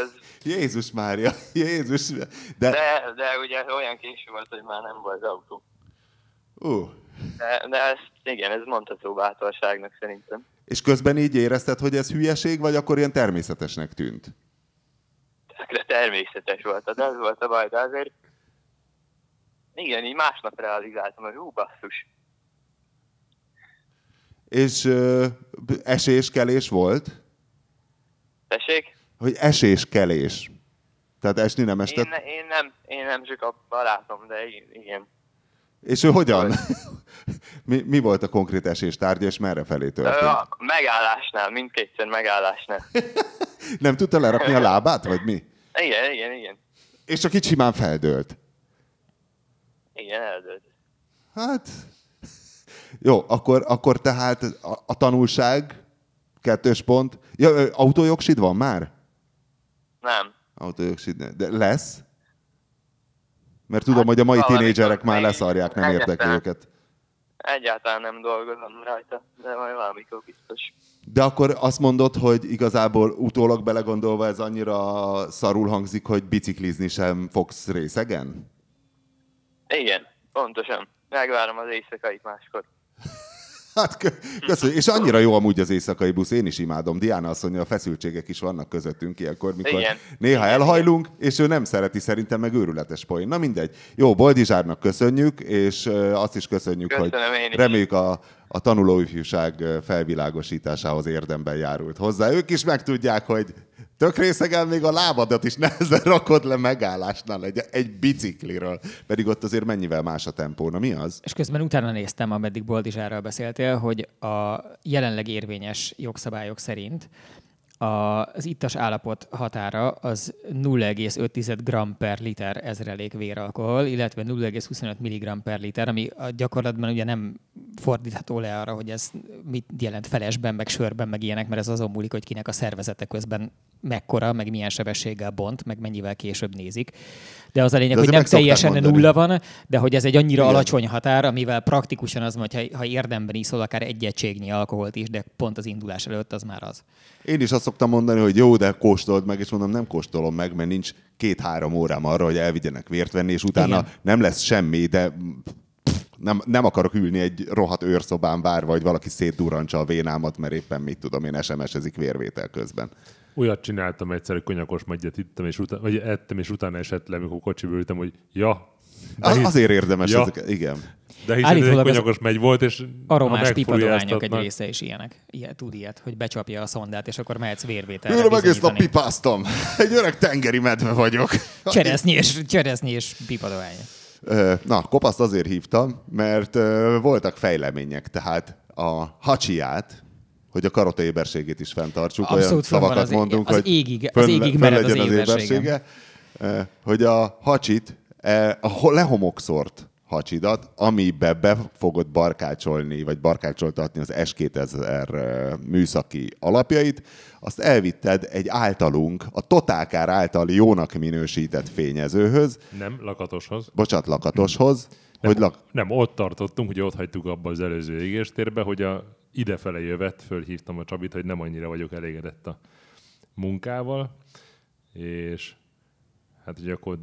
Az, (laughs) Jézus Mária, (laughs) Jézus. De, de, de ugye olyan késő volt, hogy már nem volt autó. uh, De, de ezt, igen, ez mondható bátorságnak szerintem. és közben így érezted, hogy ez hülyeség, vagy akkor ilyen természetesnek tűnt? De természetes volt, de ez volt a baj, de azért igen, így másnap realizáltam, hogy hú, basszus. És ö, eséskelés volt? Tessék? Hogy eséskelés. Tehát esni nem Én, estet. ne, én, nem, én nem csak a barátom, de igen. És ő hogyan? (laughs) mi, mi volt a konkrét esés tárgya, és merre felé történt? A megállásnál, mindkétszer megállásnál. (laughs) Nem tudta lerakni a lábát, vagy mi? Igen, igen, igen. És csak itt simán feldőlt. Igen, eldőlt. Hát, jó, akkor, akkor tehát a, a tanulság, kettős pont. Ja, autójogsid van már? Nem. Autójogsid, de lesz? Mert tudom, Hát, hogy a mai tínédzserek már leszarják, nem érdekli őket. Egyáltalán nem dolgozom rajta, de majd valamikor biztos. De akkor azt mondod, hogy igazából utólag belegondolva ez annyira szarul hangzik, hogy biciklizni sem fogsz részegen? Igen, pontosan. Megvárom az éjszakait máskor. Hát kö- köszönjük. És annyira jó amúgy az éjszakai busz, én is imádom. Diana azt mondja, a feszültségek is vannak közöttünk ilyenkor, mikor Igen. néha Igen, elhajlunk, és ő nem szereti szerintem meg őrületes poén. Na mindegy. Jó, Boldizsárnak köszönjük, és azt is köszönjük, Köszönöm hogy reméljük a, a tanulóifjúság felvilágosításához érdemben járult hozzá. Ők is megtudják, hogy tök részegen még a lábadat is nehezen (laughs) rakod le megállásnál egy, egy bicikliről. Pedig ott azért mennyivel más a tempó. Na mi az? És közben utána néztem, ameddig Boldizsárral beszéltél, hogy a jelenleg érvényes jogszabályok szerint az ittas állapot határa az 0,5 g per liter ezrelék véralkohol, illetve 0,25 mg per liter, ami a gyakorlatban ugye nem fordítható le arra, hogy ez mit jelent felesben, meg sörben, meg ilyenek, mert ez azon múlik, hogy kinek a szervezete közben mekkora, meg milyen sebességgel bont, meg mennyivel később nézik. De az a lényeg, hogy nem teljesen mondani. nulla van, de hogy ez egy annyira Igen. alacsony határ, amivel praktikusan az, hogy ha, ha érdemben iszol akár egy egységnyi alkoholt is, de pont az indulás előtt az már az. Én is azt szoktam mondani, hogy jó, de kóstold meg, és mondom, nem kóstolom meg, mert nincs két-három órám arra, hogy elvigyenek vért venni, és utána Igen. nem lesz semmi, de nem, nem akarok ülni egy rohadt őrszobán várva, hogy valaki szétdurrantsa a vénámat, mert éppen mit tudom én, SMS-ezik vérvétel közben. Olyat csináltam egyszer, hogy konyakos megyet ittam, és utána, vagy ettem, és utána esett le, amikor kocsiba ültem, hogy ja. De Az, hisz- azért érdemes Ja. ezek, igen. De hiszen ez egy konyakos megy volt, és Aromás ha pipadoványok egy része is ilyenek. Ilyet, tud ilyet, hogy becsapja a szondát, és akkor mehetsz vérvételre Őre egész nap pipáztam. (laughs) Egy öreg tengeri medve vagyok. (laughs) Cseresznyi és, cseresznyi és pipadovány. Ö, Na, kopaszt azért hívtam, mert voltak fejlemények, tehát a hacsiát, hogy a karota éberségét is fenntartsuk, olyan Abszolút fönn van szavakat az- mondunk, az hogy égig- az égig mered az legyen éberségem. Ö, hogy a hacsit, e, a ho- lehomokszort hacsidat, amibe be fogod barkácsolni, vagy barkácsoltatni az S2000 ö, műszaki alapjait, azt elvitted egy általunk, a Totálkár által jónak minősített fényezőhöz, Nem, lakatoshoz. bocsánat, lakatoshoz, hogy lak... Nem, ott tartottunk, hogy ott hagytuk abba az előző égéstérbe, hogy a idefele jövet, fölhívtam a Csabit, hogy nem annyira vagyok elégedett a munkával, és hát, hogy akkor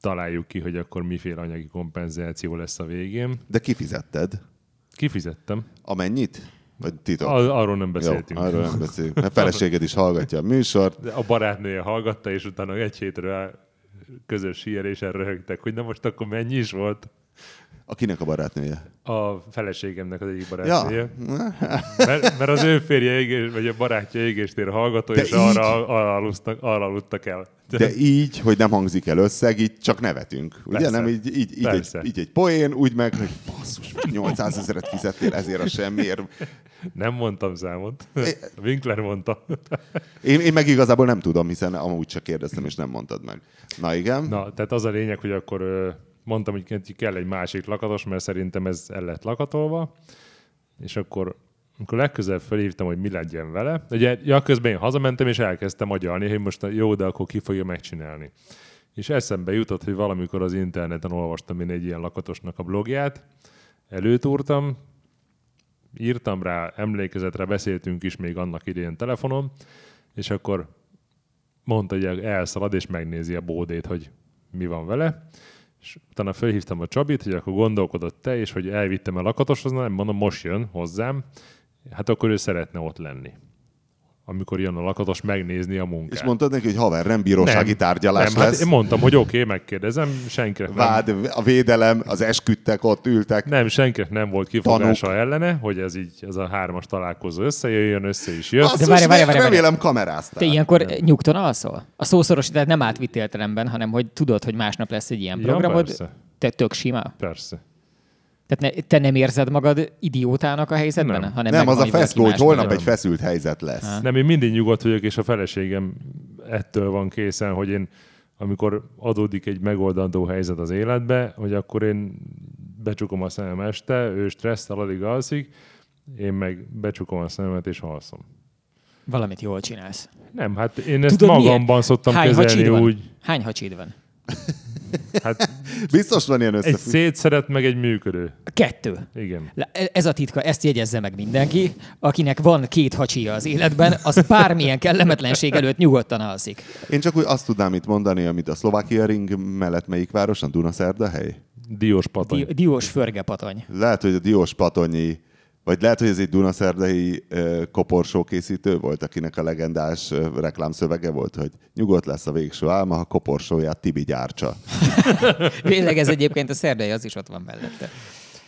találjuk ki, hogy akkor miféle anyagi kompenzáció lesz a végén. De kifizetted. Kifizettem. Amennyit? Vagy titok? Ar- arról nem beszéltünk. Jó, arról nem beszélünk. Mert feleséged is hallgatja a műsort. De A barátnője hallgatta, és utána egy hétre közös síelésen röhögtek, hogy na most akkor mennyi is volt Akinek a barátnője? a feleségemnek az egyik Ja. barátnője. (laughs) Mert, mert az ő férje, égés, vagy a barátja égéstér hallgató, De és így? arra, arra, aludtak, arra aludtak el. De így, hogy nem hangzik el összeg, így csak nevetünk. Ugye Persze. nem így, így, így, egy, így egy poén, úgy meg, hogy basszus, 800 ezeret fizettél ezért a semmiért. Nem mondtam számot. Winkler mondta. Én, én meg igazából nem tudom, hiszen amúgy csak kérdeztem, és nem mondtad meg. Na igen. Na, tehát az a lényeg, hogy akkor mondtam, hogy kell egy másik lakatos, mert szerintem ez el lett lakatolva, és akkor amikor legközelebb felhívtam, hogy mi legyen vele, ugye ja, közben én hazamentem, és elkezdtem agyalni, hogy most jó, de akkor ki fogja megcsinálni. És eszembe jutott, hogy valamikor az interneten olvastam én egy ilyen lakatosnak a blogját, előtúrtam, írtam rá, emlékezetre beszéltünk is még annak idején telefonon, és akkor mondta, hogy elszalad, és megnézi a bódét, hogy mi van vele. És utána felhívtam a Csabit, hogy akkor gondolkodott te, és hogy elvittem a lakatoshoz, nem mondom, most jön hozzám, hát akkor ő szeretne ott lenni. Amikor jön a lakatos, megnézni a munkát. És mondtad neki, hogy haver, nem bírósági nem, tárgyalás nem, lesz. Hát én mondtam, hogy oké, okay, megkérdezem, senkinek nem, Vád, a védelem, az esküdtek, ott ültek. nem, senkinek nem volt kifogása ellene, hogy ez így, ez a hármas találkozó összejöjjön, össze is jött. Basszus, várj, várj, várj, remélem kameráztál. Te ilyenkor nyugton alszol? A szószoros, tehát nem átvitt értelemben, hanem hogy tudod, hogy másnap lesz egy ilyen Ja, programod. persze. te tök sima? Persze. Tehát ne, te nem érzed magad idiótának a helyzetben? Nem. Hanem Nem, az a feszkó, hogy holnap egy feszült helyzet lesz. Nem, én mindig nyugodt vagyok, és a feleségem ettől van készen, hogy én, amikor adódik egy megoldandó helyzet az életbe, hogy akkor én becsukom a szemem este, ő stresszel alig alszik, én meg becsukom a szememet és alszom. Valamit jól csinálsz. Nem, hát én ezt Tudod, magamban milyen? szoktam Hány kezelni van? úgy. Hány hacsid van? Hát Biztos van ilyen egy összefüggés. szétszeret, meg egy működő. Kettő. Igen. Ez a titka, ezt jegyezze meg mindenki. Akinek van két hacsia az életben, az bármilyen kellemetlenség előtt nyugodtan alszik. Én csak úgy azt tudnám itt mondani, amit a Szlovákia ring mellett melyik város, a Dunaszerdahely? Diós patony. Di- diós förgepatony. Lehet, hogy a Diós Patonyi, vagy lehet, hogy ez egy Dunaszerdahi ö, koporsó készítő volt, akinek a legendás reklámszövege volt, hogy nyugodt lesz a végső álma, ha koporsóját Tibi gyártsa. (laughs) Tényleg ez egyébként a szerdai, az is ott van mellette.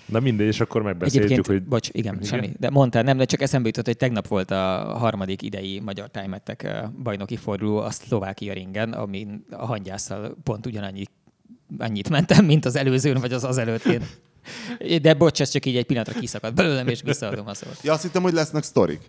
Na mindegy, és akkor megbeszéltük, Egyébként, hogy bocs, igen, Igen? semmi. De mondtál, nem, de csak eszembe jutott, hogy tegnap volt a harmadik idei magyar tájmettek bajnoki forduló a Szlovákia ringen, amin a hangyásszal pont ugyanannyi annyit mentem, mint az előzőn, vagy az az előttén. De bocs, ez csak így egy pillanatra kiszakadt belőlem, és visszaadom a szót. Ja, azt hittem, hogy lesznek sztorik.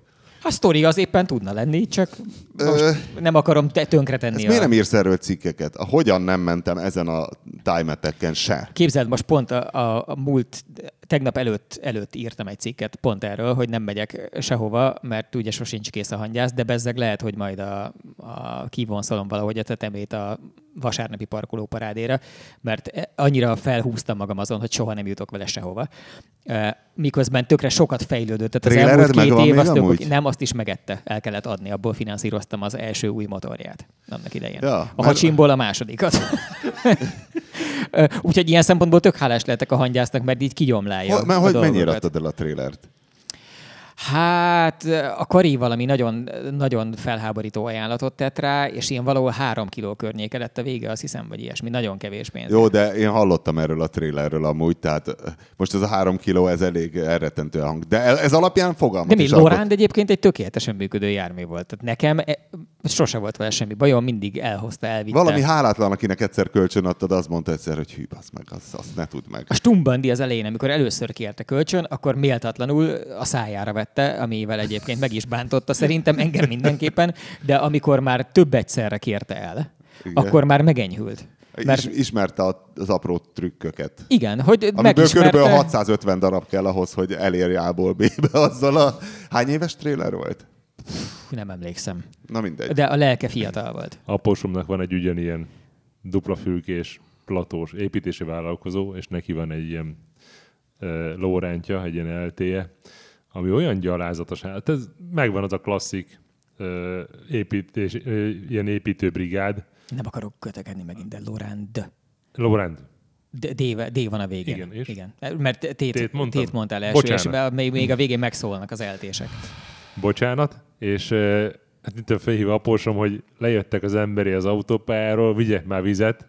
A sztori az éppen tudna lenni, csak most nem akarom te- tönkretenni Ezt a... miért nem írsz erről cikkeket? A hogyan nem mentem ezen a tájmeteken se? Képzeld, most pont a, a, a múlt, tegnap előtt, előtt írtam egy cikket pont erről, hogy nem megyek sehova, mert ugye sosincs kész a hangyász, de bezzeg lehet, hogy majd a, a kivonszolom valahogy a tetemét a vasárnapi parkoló parádéra, mert e- annyira felhúztam magam azon, hogy soha nem jutok vele sehova. E, Miközben tökre sokat fejlődött. Tehát az Trélered elmúlt két év még az tök, nem, azt is megette, el kellett adni, abból finanszíroztam az első új motorját annak idején. Ja, a mert- hacsimból a másodikat. (laughs) Úgyhogy ilyen szempontból tök hálás lehetek a hangyásznak, mert így kigyomlálja. Hol, mert hogy mennyire adtad el a trélert? Hát a Kari valami nagyon, nagyon felháborító ajánlatot tett rá, és ilyen valahol három kiló környéke lett a vége, azt hiszem, vagy ilyesmi. Nagyon kevés pénz. Jó, de én hallottam erről a trélerről amúgy, tehát most ez a három kiló, ez elég elrettentő hang. De e- ez alapján fogalmat De mi, alkot. Loránd egyébként egy tökéletesen működő jármű volt. Tehát nekem e, sose volt vele semmi bajom, mindig elhozta, elvitte. Valami hálátlan, akinek egyszer kölcsön adtad, az mondta egyszer, hogy hű, az meg, azt, azt ne tudd meg. A Stumbandi az elején, amikor először kérte kölcsön, akkor méltatlanul a szájára vette, amivel egyébként meg is bántotta szerintem engem mindenképpen, de amikor már több egyszerre kérte el, Igen. akkor már megenyhült. Mert... Mert Is, ismerte a- az apró trükköket. igen, hogy Amiből megismerte... kb. 650 darab kell ahhoz, hogy elérj A-ból B-be azzal a... Hány éves tréler volt? Nem emlékszem. Na mindegy. De a lelke fiatal volt. Apósomnak van egy ugyanilyen dupla fülkés, platós építési vállalkozó, és neki van egy ilyen uh, lórántja, egy ilyen LTE, ami olyan gyalázatos, hát ez megvan az a klasszik uh, építés, uh, ilyen építőbrigád, Nem akarok kötekedni megint, de Lorand. Lórend. D, D, D van a végén. Igen, és? Igen. Mert tét, Tét tét, mondtam? tét mondtál első, és Bocsánat. még, még a végén megszólnak az eltések. bocsánat, és hát itt felhív apósom, hogy lejöttek az emberi az autópályáról, vigyek már vizet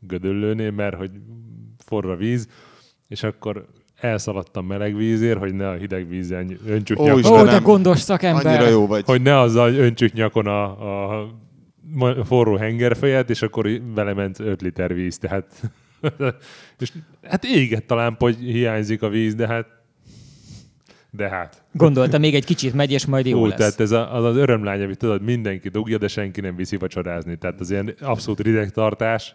Gödöllőnél, mert hogy forra a víz, és akkor elszaladtam meleg vízért, hogy ne a hideg vízen öntsük Ó, nyakon, Ó, de gondos szakember! Annyira jó vagy. hogy ne azzal öntsük nyakon a, a forró hengerfejet, és akkor vele ment 5 liter víz, tehát (laughs) és hát égett talán, hogy hiányzik a víz, de hát de hát. Gondolta, még egy kicsit megy, és majd jó Ú, lesz. tehát ez a, az, az örömlány, amit tudod, mindenki dugja, de senki nem viszi vacsorázni. Tehát az ilyen abszolút rideg tartás,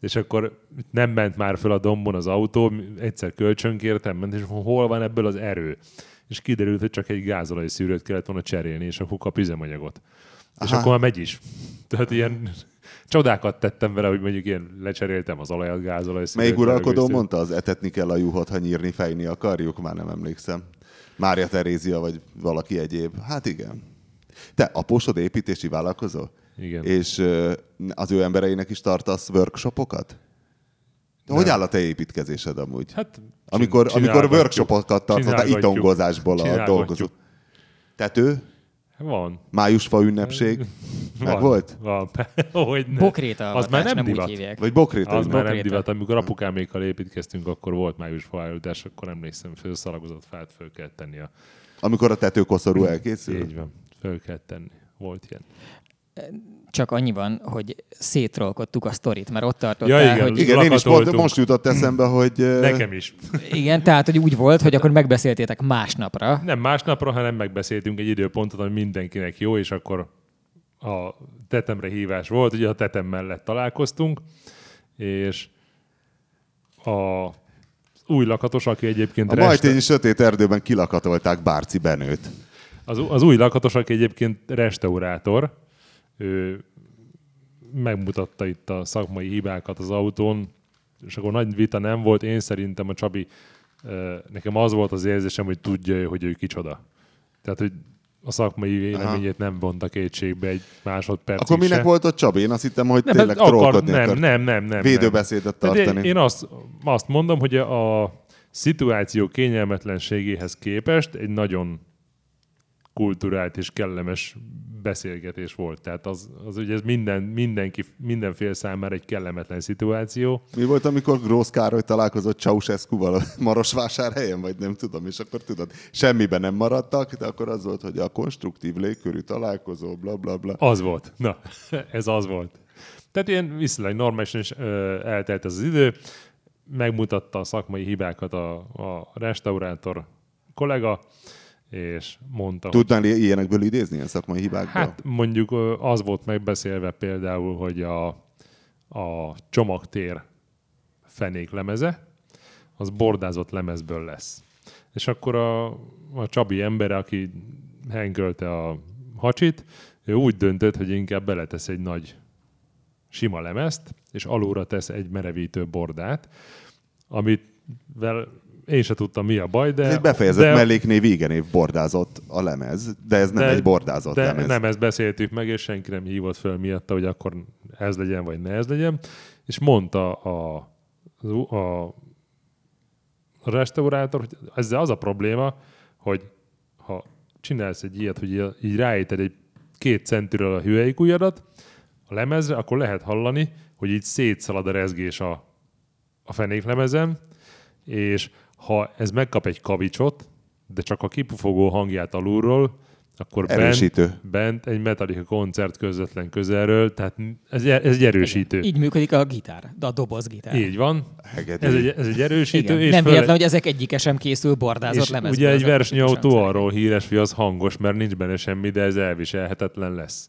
és akkor nem ment már föl a dombon az autó, egyszer kölcsönkértem, ment, és hol van ebből az erő? És kiderült, hogy csak egy gázolaj szűrőt kellett volna cserélni, és akkor kap üzemanyagot. És Aha. akkor már megy is. Tehát ilyen csodákat tettem vele, hogy mondjuk ilyen lecseréltem az olajat, gázolaj szűrőt. Melyik uralkodó mondta, az etetni kell a juhot, ha nyírni, fejni akarjuk? Már nem emlékszem. Mária Terézia, vagy valaki egyéb. Hát igen. Te apósod építési vállalkozó? Igen. És az ő embereinek is tartasz workshopokat? Hogy Nem. áll a te építkezésed amúgy? Hát, Amikor, amikor workshopokat tartod, a Csinálgatjuk. itongozásból a dolgozók. Tető? Van. Májusfa ünnepség? (laughs) Meg Van. volt? Van. (laughs) Hogy ne. Bokréta Az már nem nem úgy divat. hívják. Vagy bokréta Az ünnep? már nem divat. Amikor apukámékkal építkeztünk, akkor volt május faállítás, akkor emlékszem, föl szalagozott fát föl kell tenni. A... Amikor a tetőkoszorú elkészül? Így van, föl kell tenni. Volt ilyen. Csak annyi van, hogy szétrolkodtuk a sztorit, mert ott Ja, tartottál, igen. hogy Igen, én is most, Lakatoltunk. most jutott eszembe, hogy... Nekem is. igen, tehát hogy úgy volt, hogy akkor megbeszéltétek másnapra. Nem másnapra, hanem megbeszéltünk egy időpontot, ami mindenkinek jó, és akkor a tetemre hívás volt, ugye a tetem mellett találkoztunk, és a új lakatos, aki egyébként A resta- Majtényi sötét erdőben kilakatolták Bárci Benőt. Az, az új lakatos, aki egyébként restaurátor, ő megmutatta itt a szakmai hibákat az autón, és akkor nagy vita nem volt. Én szerintem a Csabi, nekem az volt az érzésem, hogy tudja, hogy ő kicsoda. Tehát, hogy a szakmai véleményét nem vonta kétségbe egy másodperc Akkor minek volt ott Csabi? Én azt hittem, hogy nem, tényleg akar, trollkodni nem, nem, nem, nem. Védőbeszédet nem. De tartani. Én azt, azt mondom, hogy a, a szituáció kényelmetlenségéhez képest egy nagyon kulturált és kellemes beszélgetés volt. Tehát az, az ugye ez minden, mindenki, mindenfél számára egy kellemetlen szituáció. Mi volt, amikor Grósz Károly találkozott Ceausescu-val a Marosvásárhelyen, vagy nem tudom, és akkor tudod, semmiben nem maradtak, de akkor az volt, hogy a konstruktív légkörű találkozó, bla bla bla. Az volt. Na, (laughs) ez az volt. Tehát ilyen viszonylag normálisan is ö, eltelt ez az idő, megmutatta a szakmai hibákat a, a restaurátor kollega, és mondta, hogy Tudnál i- ilyenekből idézni, ilyen szakmai hibákból? Hát mondjuk az volt megbeszélve például, hogy a, a csomagtér fenéklemeze, az bordázott lemezből lesz. És akkor a, a Csabi ember, aki henkölte a hacsit, ő úgy döntött, hogy inkább beletesz egy nagy sima lemezt, és alulra tesz egy merevítő bordát, amit vel én se tudtam mi a baj, de... Egy befejezett de, melléknév, igenév bordázott a lemez, de ez nem egy bordázott de lemez. nem ezt beszéltük meg, és senki nem hívott föl miatta, hogy akkor ez legyen, vagy ne ez legyen. És mondta a, a, a restaurátor, hogy ezzel az a probléma, hogy ha csinálsz egy ilyet, hogy így- ráéted egy két centiről a hüvelykujjadat a lemezre, akkor lehet hallani, hogy így szétszalad a rezgés a, a fenéklemezen, és ha ez megkap egy kavicsot, de csak a kipufogó hangját alulról, akkor Erősítő. Bent, bent egy Metallica koncert közvetlen közelről, tehát ez, ez egy erősítő. Így működik a gitár, de a dobozgitár. Így van. Hegedű. Ez egy, ez egy erősítő. Igen. és Nem föl- véletlen, hogy ezek egyike sem készül bordázott lemezből. ugye egy versenyautó arról híres, hogy az hangos, mert nincs benne semmi, de ez elviselhetetlen lesz.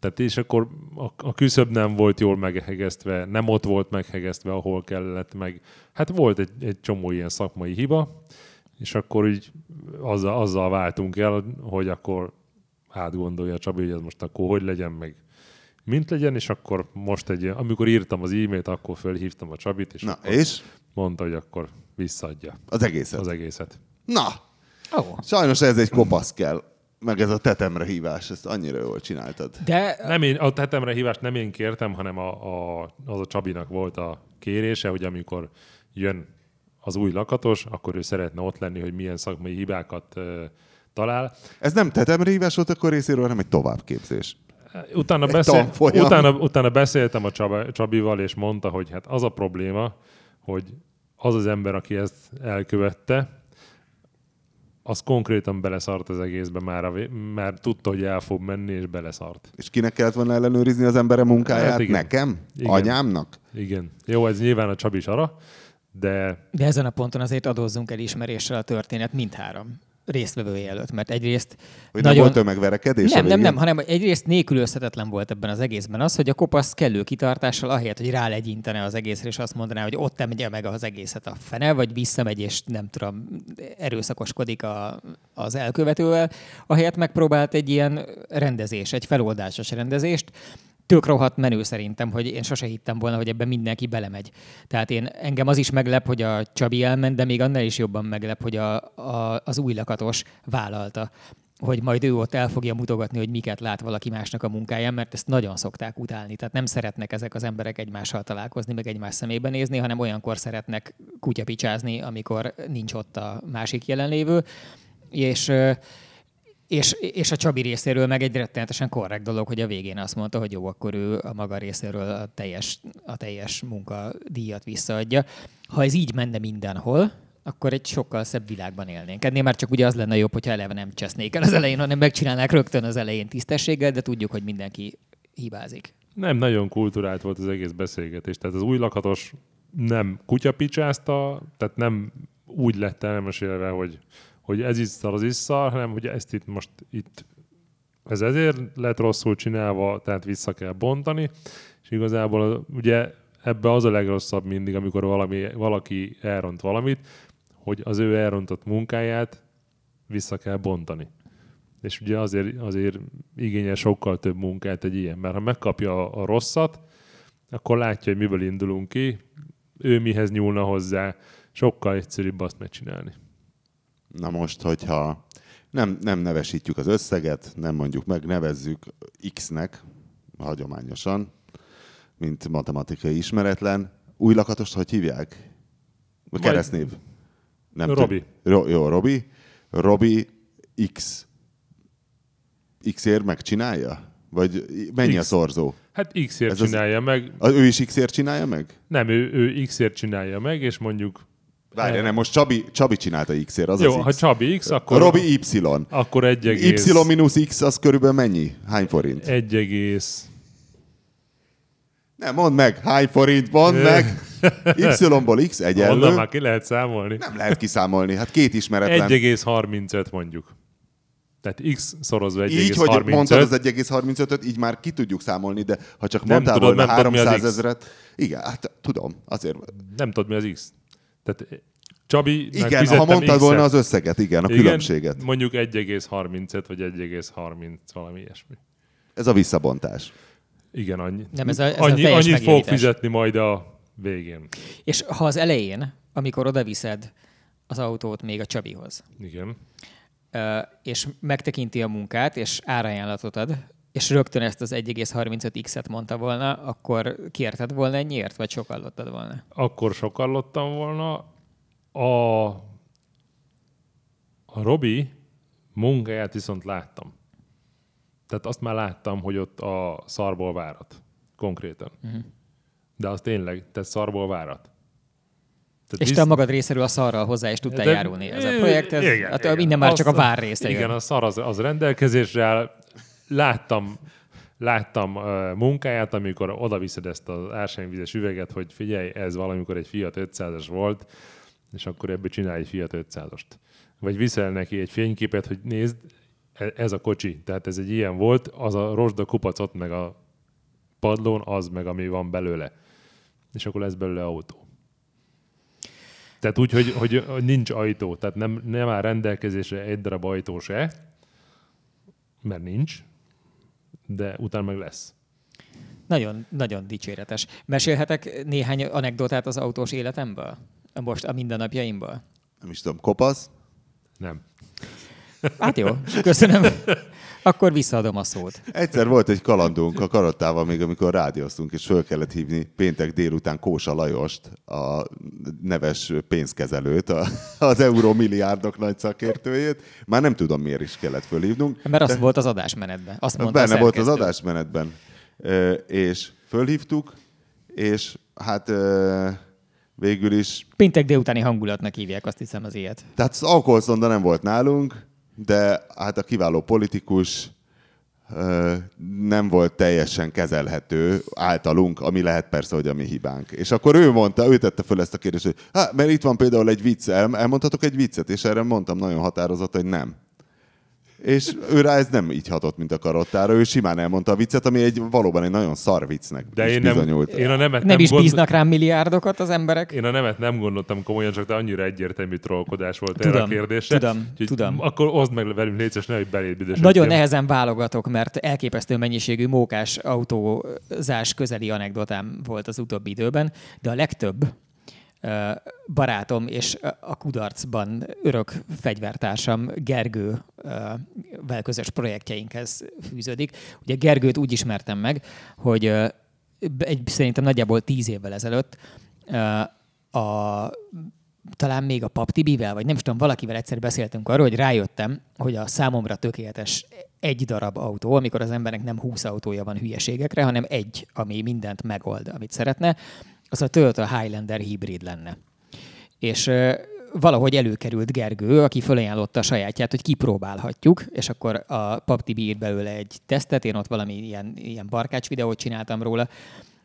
Tehát és akkor a, a küszöb nem volt jól meghegesztve, nem ott volt meghegesztve, ahol kellett meg. Hát volt egy, egy csomó ilyen szakmai hiba, és akkor így azzal, azzal váltunk el, hogy akkor átgondolja Csabi, hogy ez most akkor hogy legyen, meg mint legyen, és akkor most egy, amikor írtam az e-mailt, akkor fölhívtam a Csabit, és Na, és? mondta, hogy akkor visszaadja Az egészet. az egészet. Na, Ó, sajnos ez egy kopasz kell. Meg ez a tetemre hívás, ezt annyira jól csináltad. De Nem én, a tetemre hívást nem én kértem, hanem a, a, az a Csabinak volt a kérése, hogy amikor jön az új lakatos, akkor ő szeretne ott lenni, hogy milyen szakmai hibákat ö, talál. Ez nem tetemre hívás volt akkor részéről, hanem egy továbbképzés. Utána, beszél, utána, utána beszéltem a Csaba, Csabival, és mondta, hogy hát az a probléma, hogy az az ember, aki ezt elkövette, az konkrétan beleszart az egészbe, már, a, már tudta, hogy el fog menni, és beleszart. És kinek kellett volna ellenőrizni az embere munkáját? Hát igen. Nekem? Igen. Anyámnak? Igen. Jó, ez nyilván a Csabi sara, de De ezen a ponton azért adózzunk elismeréssel a történet mindhárom résztvevője előtt, mert egyrészt Hogy nem volt tömegverekedés? nem, nem, nem, hanem egyrészt nélkülözhetetlen volt ebben az egészben az, hogy a kopasz kellő kitartással, ahelyett, hogy rálegyintene az egészre, és azt mondaná, hogy ott emegye meg az egészet a fene, vagy visszamegy, és nem tudom, erőszakoskodik a, az elkövetővel, ahelyett megpróbált egy ilyen rendezés, egy feloldásos rendezést, tök rohadt menő szerintem, hogy én sose hittem volna, hogy ebben mindenki belemegy. Tehát én engem az is meglep, hogy a Csabi elment, de még annál is jobban meglep, hogy a, a, az új lakatos vállalta hogy majd ő ott el fogja mutogatni, hogy miket lát valaki másnak a munkáján, mert ezt nagyon szokták utálni. Tehát nem szeretnek ezek az emberek egymással találkozni, meg egymás szemébe nézni, hanem olyankor szeretnek kutyapicsázni, amikor nincs ott a másik jelenlévő. És és, és a Csabi részéről meg egy rettenetesen korrekt dolog, hogy a végén azt mondta, hogy jó, akkor ő a maga részéről a teljes, a teljes munkadíjat visszaadja. Ha ez így menne mindenhol, akkor egy sokkal szebb világban élnénk. Ennél már csak ugye az lenne jobb, hogyha eleve nem csesznék el az elején, hanem megcsinálnák rögtön az elején tisztességgel, de tudjuk, hogy mindenki hibázik. nem nagyon kulturált volt az egész beszélgetés. Tehát az új lakatos nem kutyapicsázta, tehát nem úgy lett elmesélve, hogy, hogy ez itt szar, az is szar, hanem hogy ezt itt most itt ez ezért lett rosszul csinálva, tehát vissza kell bontani, és igazából ugye ebbe az a legrosszabb mindig, amikor valami, valaki elront valamit, hogy az ő elrontott munkáját vissza kell bontani. És ugye azért, azért igényel sokkal több munkát egy ilyen, mert ha megkapja a, a rosszat, akkor látja, hogy miből indulunk ki, ő mihez nyúlna hozzá, sokkal egyszerűbb azt megcsinálni. Na most, hogyha nem, nem nevesítjük az összeget, nem mondjuk meg, nevezzük X-nek, hagyományosan, mint matematikai ismeretlen. Új lakatost hogy hívják? A keresztnév? Nem Robi. Ro- jó, Robi. Robi X. X-ért megcsinálja? Vagy mennyi a X. szorzó? Hát X-ért Ez az- csinálja meg, A, ő is X-ért csinálja meg? nem, ő, ő X-ért csinálja meg, és mondjuk Várj, nem, most Csabi, Csabi csinálta X-ért, az jó, az ha X. Csabi X, akkor, Robi Y. akkor egy egész, Y mínusz X az körülbelül mennyi? Hány forint? egy egész, Nem, mondd meg, hány forint, mondd meg. (laughs) Y-ból X onnan egyenlő. már ki lehet számolni. Nem lehet kiszámolni, hát két ismeretlen. 1,35 mondjuk. Tehát X szorozva 1,35. Így, hogy mondtad az 1,35-öt, így már ki tudjuk számolni, de ha csak Nem mondtál tudod, volna nem tudod, mi az 300 X. ezeret, igen, hát tudom, azért. Nem tudod, mi az X. Tehát Csabi, Igen, ha mondtad volna az összeget, igen, a különbséget. Mondjuk 1,35 vagy 1,30 valami ilyesmi. Ez a visszabontás. Igen, annyi. Nem, ez a- ez a annyi, teljes annyit fog fizetni majd a végén. És ha az elején, amikor oda viszed az autót még a Csabihoz, Igen. és megtekinti a munkát, és árajánlatot ad, és rögtön ezt az 1,35x-et mondta volna, akkor kérted volna ennyiért, vagy sokallottad volna? Akkor sokallottam volna. A, a Robi munkáját viszont láttam. Tehát azt már láttam, hogy ott a szarból várat. Konkrétan. Uh-huh. De az tényleg, tehát szarból várat. Tehát És visz- te magad részéről a szarral hozzá is tudtál De- járulni ez a projekthez. Igen, hát igen. Minden már csak a vár része Igen, jön. a szar az, az rendelkezésre áll. Láttam, láttam uh, munkáját, amikor oda viszed ezt az ásványvizes üveget, hogy figyelj, ez valamikor egy Fiat 500-as volt, és akkor ebből csinálj egy Fiat 500-ast. Vagy viszel neki egy fényképet, hogy nézd, e- ez a kocsi, tehát ez egy ilyen volt, az a rozsda kupacot meg a padlón, az meg ami van belőle. És akkor lesz belőle autó. Tehát úgy, hogy hogy nincs ajtó, tehát nem, nem áll rendelkezésre egy darab ajtó se, mert nincs, de utána meg lesz. Nagyon, nagyon dicséretes. Mesélhetek néhány anekdotát az autós életemből? Most a mindennapjaimból? Nem is tudom, kopasz? Nem. Hát jó, köszönöm. (laughs) Akkor visszaadom a szót. Egyszer volt egy kalandunk a karottával még, amikor rádióztunk, és föl kellett hívni péntek délután Kósa Lajost, a neves pénzkezelőt, a, az euromilliárdok nagy szakértőjét. Már nem tudom, miért is kellett fölhívnunk. Mert az volt az adásmenetben. Azt mondta Benne volt az adásmenetben. Ö, És fölhívtuk, és hát ö, végül is Péntek délutáni hangulatnak hívják, azt hiszem az ilyet. Tehát az alkoholszonda nem volt nálunk, de hát a kiváló politikus nem volt teljesen kezelhető általunk, ami lehet persze, hogy a mi hibánk. És akkor ő mondta, ő tette föl ezt a kérdést, hogy hát, mert itt van például egy vicc, el, elmondhatok egy viccet, és erre mondtam nagyon határozott, hogy nem. És ő rá ez nem így hatott, mint a karottára, ő simán elmondta a viccet, ami egy valóban egy nagyon szar viccnek De is én, nem, bizonyult. én a nemet Nem is gond- bíznak rám milliárdokat az emberek? Én a nemet nem gondoltam komolyan, csak de annyira egyértelmű trollkodás volt erre a Tudom, kérdésre. tudom, Úgyhogy tudom. Akkor oszd meg velünk, légy szíves, nehogy beléd büdös. Nagyon ötjem. nehezen válogatok, mert elképesztő mennyiségű mókás autózás közeli anekdotám volt az utóbbi időben, de a legtöbb barátom és a kudarcban örök fegyvertársam Gergővel közös projektjeinkhez fűződik. Ugye Gergőt úgy ismertem meg, hogy egy, szerintem nagyjából tíz évvel ezelőtt a talán még a Pap Tibivel, vagy nem is tudom, valakivel egyszer beszéltünk arról, hogy rájöttem, hogy a számomra tökéletes egy darab autó, amikor az embernek nem 20 autója van hülyeségekre, hanem egy, ami mindent megold, amit szeretne, az a Toyota Highlander hibrid lenne. És valahogy előkerült Gergő, aki fölajánlotta a sajátját, hogy kipróbálhatjuk, és akkor a Tibi írt belőle egy tesztet, én ott valami ilyen, ilyen barkács videót csináltam róla,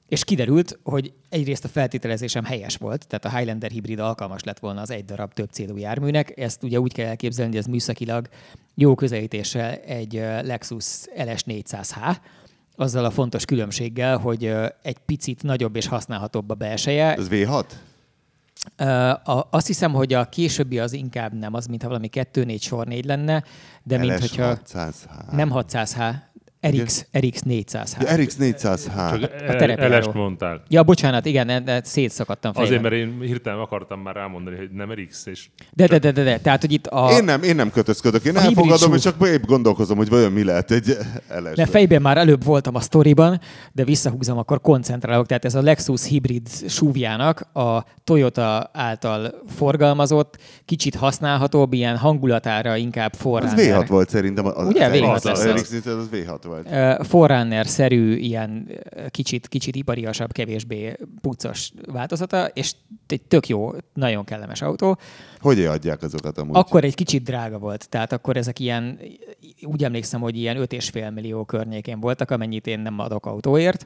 és kiderült, hogy egyrészt a feltételezésem helyes volt, tehát a Highlander hibrid alkalmas lett volna az egy darab több célú járműnek. Ezt ugye úgy kell elképzelni, hogy ez műszakilag jó közelítéssel egy Lexus LS400H, azzal a fontos különbséggel, hogy egy picit nagyobb és használhatóbb a belseje. Ez V6? Ö, a, azt hiszem, hogy a későbbi az inkább nem az, mintha valami 2-4 sor 4 lenne, de mint hogyha LS600H. nem 600H, RX, RX 400H. Ja, RX 400H. Csak a terepjáró. mondtál. Ja, bocsánat, igen, szétszakadtam fejben. Azért, mert én hirtelen akartam már rámondani, hogy nem RX, és De, de, de, de, de, tehát, hogy itt a... Én nem, én nem kötözködök, én elfogadom, és csak épp gondolkozom, hogy vajon mi lehet egy LS. De fejben már előbb voltam a sztoriban, de visszahúzom, akkor koncentrálok. Tehát ez a Lexus hibrid súvjának a Toyota által forgalmazott, kicsit használhatóbb, ilyen hangulatára inkább Az Forerunner. V6 volt szerintem. Az, Ugye, az V6 az, lesz az, az. 400 az V6 volt. Ö, Forerunner-szerű, ilyen kicsit, kicsit ipariasabb, kevésbé puccos változata, és egy tök jó, nagyon kellemes autó. Hogy adják azokat amúgy? Akkor egy kicsit drága volt, tehát akkor ezek ilyen, úgy emlékszem, hogy ilyen 5,5 millió környékén voltak, amennyit én nem adok autóért.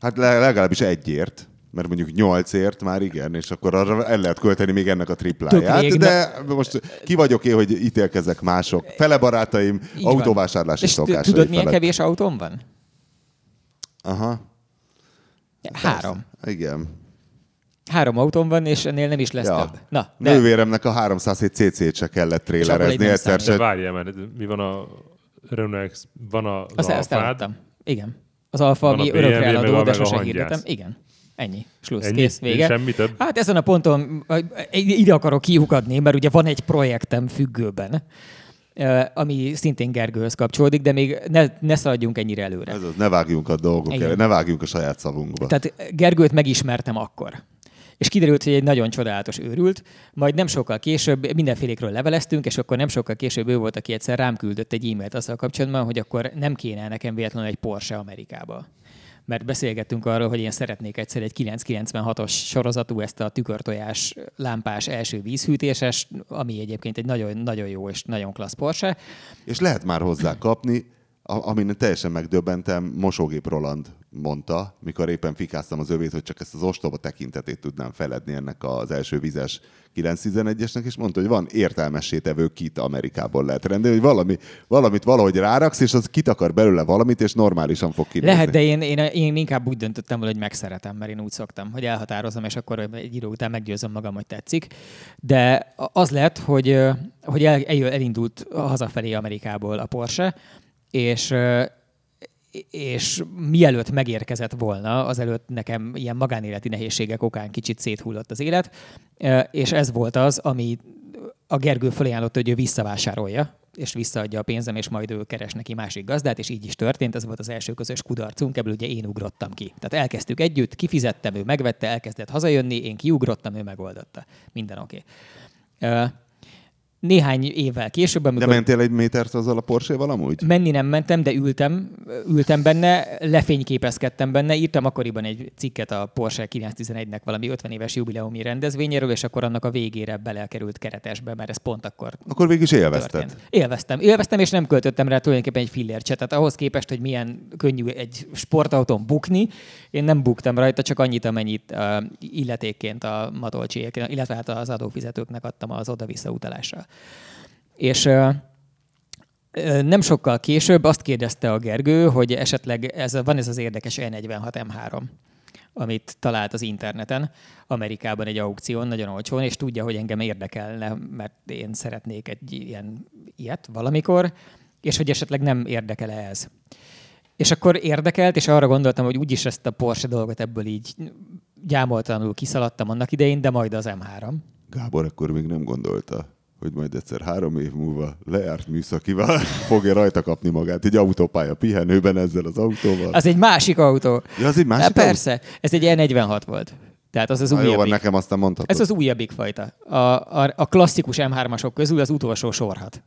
Hát le- legalábbis egyért, mert mondjuk nyolcért már igen, és akkor arra el lehet költeni még ennek a tripláját, rég, de most ki vagyok én, hogy ítélkezek mások. Fele barátaim Így autóvásárlási És szokásai tudod, milyen kevés autóm van? Aha, Három. igen. Három autóm van, és ennél nem is lesz Ja. több. Na, de Nővéremnek a 307 CC-t se kellett trélerezni egyszer se. várjál, mert mi van a Renault van a, az azt Alfád. Igen. Az Alfa, ami örökre eladó, de sose hirdetem. Igen. Ennyi. Slussz. Ennyi? Kész. Vége. Semmi több? Hát ezen a ponton ide akarok kiukadni, mert ugye van egy projektem függőben, ami szintén Gergőhöz kapcsolódik, de még ne, ne szaladjunk ennyire előre. Ez az, ne vágjunk a dolgok Igen. ne vágjunk a saját szavunkba. Tehát Gergőt megismertem akkor. És kiderült, hogy egy nagyon csodálatos őrült, majd nem sokkal később mindenfélékről leveleztünk, és akkor nem sokkal később ő volt, aki egyszer rám küldött egy e-mailt azzal kapcsolatban, hogy akkor nem kéne nekem véletlenül egy Porsche Amerikába. Mert beszélgettünk arról, hogy én szeretnék egyszer egy 996-os sorozatú, ezt a tükörtojás lámpás első vízhűtéses, ami egyébként egy nagyon, nagyon jó és nagyon klassz Porsche. És lehet már hozzá kapni, amin teljesen megdöbbentem, Mosógép Roland mondta, mikor éppen fikáztam az övét, hogy csak ezt az ostoba tekintetét tudnám feledni ennek az első vizes 911-esnek, és mondta, hogy van értelmessétevő kit Amerikából lehet rendelni, hogy valami, valamit valahogy ráraksz, és az kit akar belőle valamit, és normálisan fog kinézni. Lehet, de én, én, én inkább úgy döntöttem, hogy megszeretem, mert én úgy szoktam, hogy elhatározom, és akkor egy idő után meggyőzöm magam, hogy tetszik. De az lett, hogy, hogy el, elindult hazafelé Amerikából a Porsche, és és mielőtt megérkezett volna, azelőtt nekem ilyen magánéleti nehézségek okán kicsit széthullott az élet, és ez volt az, ami a Gergő felajánlotta, hogy ő visszavásárolja, és visszaadja a pénzem, és majd ő keres neki másik gazdát, és így is történt, ez volt az első közös kudarcunk, ebből ugye én ugrottam ki. Tehát elkezdtük együtt, kifizettem, ő megvette, elkezdett hazajönni, én kiugrottam, ő megoldotta. Minden oké. Okay néhány évvel később, amikor... De mentél egy métert azzal a Porsche-val amúgy? Menni nem mentem, de ültem, ültem benne, lefényképezkedtem benne, írtam akkoriban egy cikket a Porsche 911-nek valami 50 éves jubileumi rendezvényéről, és akkor annak a végére belekerült keretesbe, mert ez pont akkor Akkor végig is élvezted. Történt. Élveztem. Élveztem, és nem költöttem rá tulajdonképpen egy fillércset. Tehát ahhoz képest, hogy milyen könnyű egy sportautón bukni, én nem buktam rajta, csak annyit, amennyit uh, illetékként a matolcsiek, illetve hát az adófizetőknek adtam az oda-vissza utalásra. És nem sokkal később azt kérdezte a Gergő, hogy esetleg ez, van ez az érdekes E46 M3 amit talált az interneten, Amerikában egy aukción, nagyon olcsón, és tudja, hogy engem érdekelne, mert én szeretnék egy ilyen ilyet valamikor, és hogy esetleg nem érdekel ez. És akkor érdekelt, és arra gondoltam, hogy úgyis ezt a Porsche dolgot ebből így gyámoltalanul kiszaladtam annak idején, de majd az M3. Gábor akkor még nem gondolta hogy majd egyszer három év múlva lejárt műszakival (laughs) fogja rajta kapni magát egy autópálya pihenőben ezzel az autóval. Az egy másik autó. Ja, az egy másik Há, Persze, autó? ez egy E46 volt. Tehát az az újabbik. Jó, van, nekem aztán mondhatod. Ez az újabbik fajta. A, a, a klasszikus M3-asok közül az utolsó sorhat.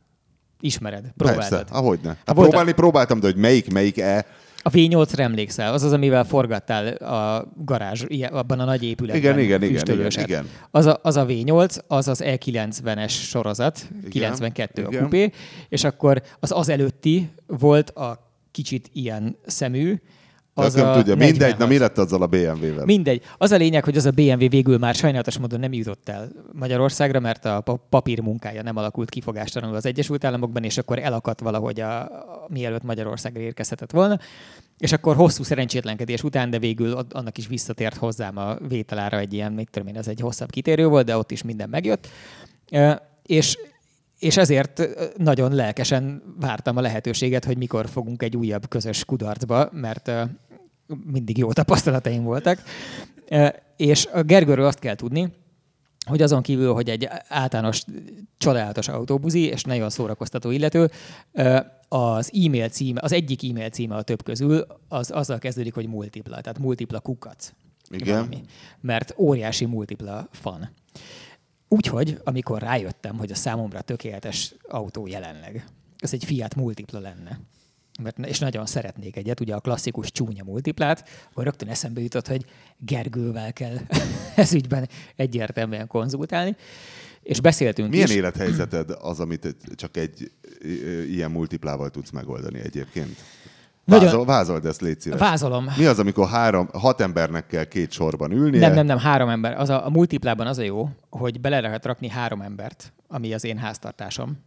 Ismered, próbáltad. Persze, ahogyne. Hát próbálni próbáltam, de hogy melyik, melyik E, a V8-ra emlékszel, az az, amivel forgattál a garázs, abban a nagy épületben. Igen, igen, igen, igen, igen. Az a, az a V8, az az E90-es sorozat, igen, 92 igen. a kupé, és akkor az az előtti volt a kicsit ilyen szemű, az nem tudja, mindegy, na mi lett azzal a BMW-vel? Mindegy. Az a lényeg, hogy az a BMW végül már sajnálatos módon nem jutott el Magyarországra, mert a papír munkája nem alakult kifogástalanul az Egyesült Államokban, és akkor elakadt valahogy, a, a, mielőtt Magyarországra érkezhetett volna. És akkor hosszú szerencsétlenkedés után, de végül annak is visszatért hozzám a vételára egy ilyen, mit tudom én, ez egy hosszabb kitérő volt, de ott is minden megjött. És és ezért nagyon lelkesen vártam a lehetőséget, hogy mikor fogunk egy újabb közös kudarcba, mert mindig jó tapasztalataim voltak. És a Gergőről azt kell tudni, hogy azon kívül, hogy egy általános, csodálatos autóbuzi és nagyon szórakoztató illető, az e-mail címe, az egyik e-mail címe a több közül, az azzal kezdődik, hogy multipla, tehát multipla kukac. Igen. Valami, mert óriási multipla fan. Úgyhogy, amikor rájöttem, hogy a számomra tökéletes autó jelenleg, ez egy Fiat Multipla lenne, mert, és nagyon szeretnék egyet, ugye a klasszikus csúnya multiplát, akkor rögtön eszembe jutott, hogy Gergővel kell (laughs) ez ügyben egyértelműen konzultálni. És beszéltünk Milyen is. élethelyzeted az, amit csak egy ilyen multiplával tudsz megoldani egyébként? Nagyon... Vázol, vázold ezt, légy szíves. Vázolom. Mi az, amikor három, hat embernek kell két sorban ülni? Nem, nem, nem, három ember. Az a, a multiplában az a jó, hogy bele lehet rakni három embert, ami az én háztartásom.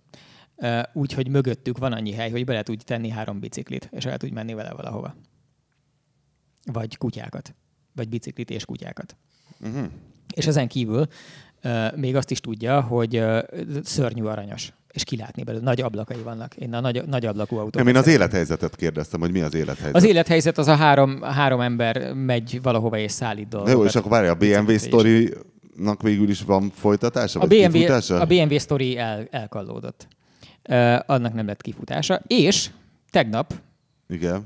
Úgyhogy mögöttük van annyi hely, hogy bele tudj tenni három biciklit, és el tudj menni vele valahova. Vagy kutyákat. Vagy biciklit és kutyákat. Uh-huh. És ezen kívül még azt is tudja, hogy szörnyű aranyos és kilátni belőle. Nagy ablakai vannak. Én a nagy, nagy ablakú autót. Nem, én az élethelyzetet kérdeztem, hogy mi az élethelyzet. Az élethelyzet az a három, három ember megy valahova és szállít dolgokat. Jó, és akkor várj, a BMW sztorinak végül is van folytatása? A BMW, kifutása? a BMW sztori el, elkallódott. Uh, annak nem lett kifutása. És tegnap igen.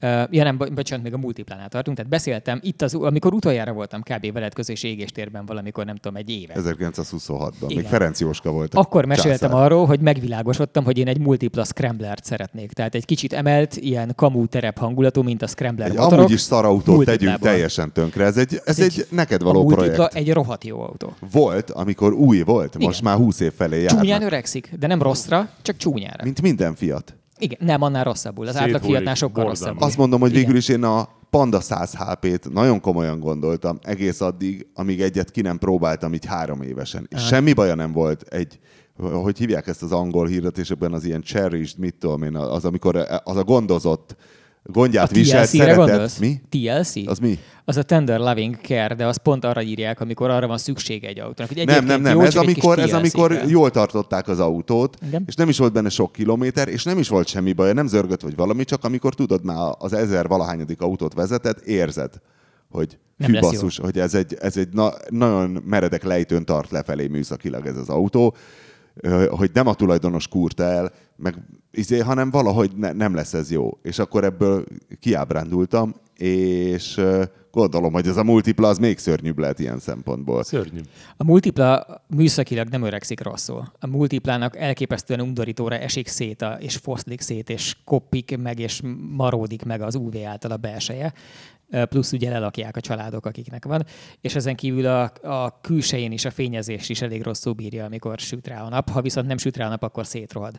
Ja nem, bocsánat, még a multiplánál tartunk. Tehát beszéltem itt, az, amikor utoljára voltam kb. veled közös égéstérben valamikor, nem tudom, egy éve. 1926-ban. Még Ferenc Jóska volt. Akkor meséltem császár. arról, hogy megvilágosodtam, hogy én egy multipla scramblert szeretnék. Tehát egy kicsit emelt, ilyen kamú terep hangulatú, mint a scrambler egy motorok. Amúgy is szarautót tegyünk teljesen tönkre. Ez egy, ez egy, egy neked való a projekt. egy rohadt jó autó. Volt, amikor új volt, most Igen. már 20 év felé jár. Csúnyán öregszik, de nem rosszra, csak csúnyára. Mint minden fiat. Igen, nem, annál rosszabbul. Az átlag fiatnál sokkal rosszabb. Azt mondom, hogy végül is én a Panda 100 HP-t nagyon komolyan gondoltam, egész addig, amíg egyet ki nem próbáltam így három évesen. És semmi baja nem volt egy, hogy hívják ezt az angol hirdetésükben, az ilyen cherished, mit tudom én, az, amikor az a gondozott, gondját a viselt, szeretett. Gondolsz? Mi? TLC? Az mi? Az a tender loving care, de azt pont arra írják, amikor arra van szüksége egy autónak. Hogy nem, nem, nem. Jó, ez, amikor, ez amikor jól tartották az autót, Igen? és nem is volt benne sok kilométer, és nem is volt semmi baj, nem zörgött vagy valami, csak amikor tudod már az ezer valahányadik autót vezeted, érzed, hogy Nem jó. basszus, hogy ez egy, ez egy na, nagyon meredek lejtőn tart lefelé műszakilag ez az autó, hogy nem a tulajdonos kúrta el, meg izé, hanem valahogy ne, nem lesz ez jó. És akkor ebből kiábrándultam, és gondolom, hogy ez a multipla az még szörnyűbb lehet ilyen szempontból. Szörnyű. A multipla műszakilag nem öregszik rosszul. A multiplának elképesztően undorítóra esik szét, a, és foszlik szét, és koppik meg, és maródik meg az UV által a belseje. Plusz ugye lelakják a családok, akiknek van. És ezen kívül a, a külsején is a fényezés is elég rosszul bírja, amikor süt rá a nap. Ha viszont nem süt rá a nap, akkor szétrohad.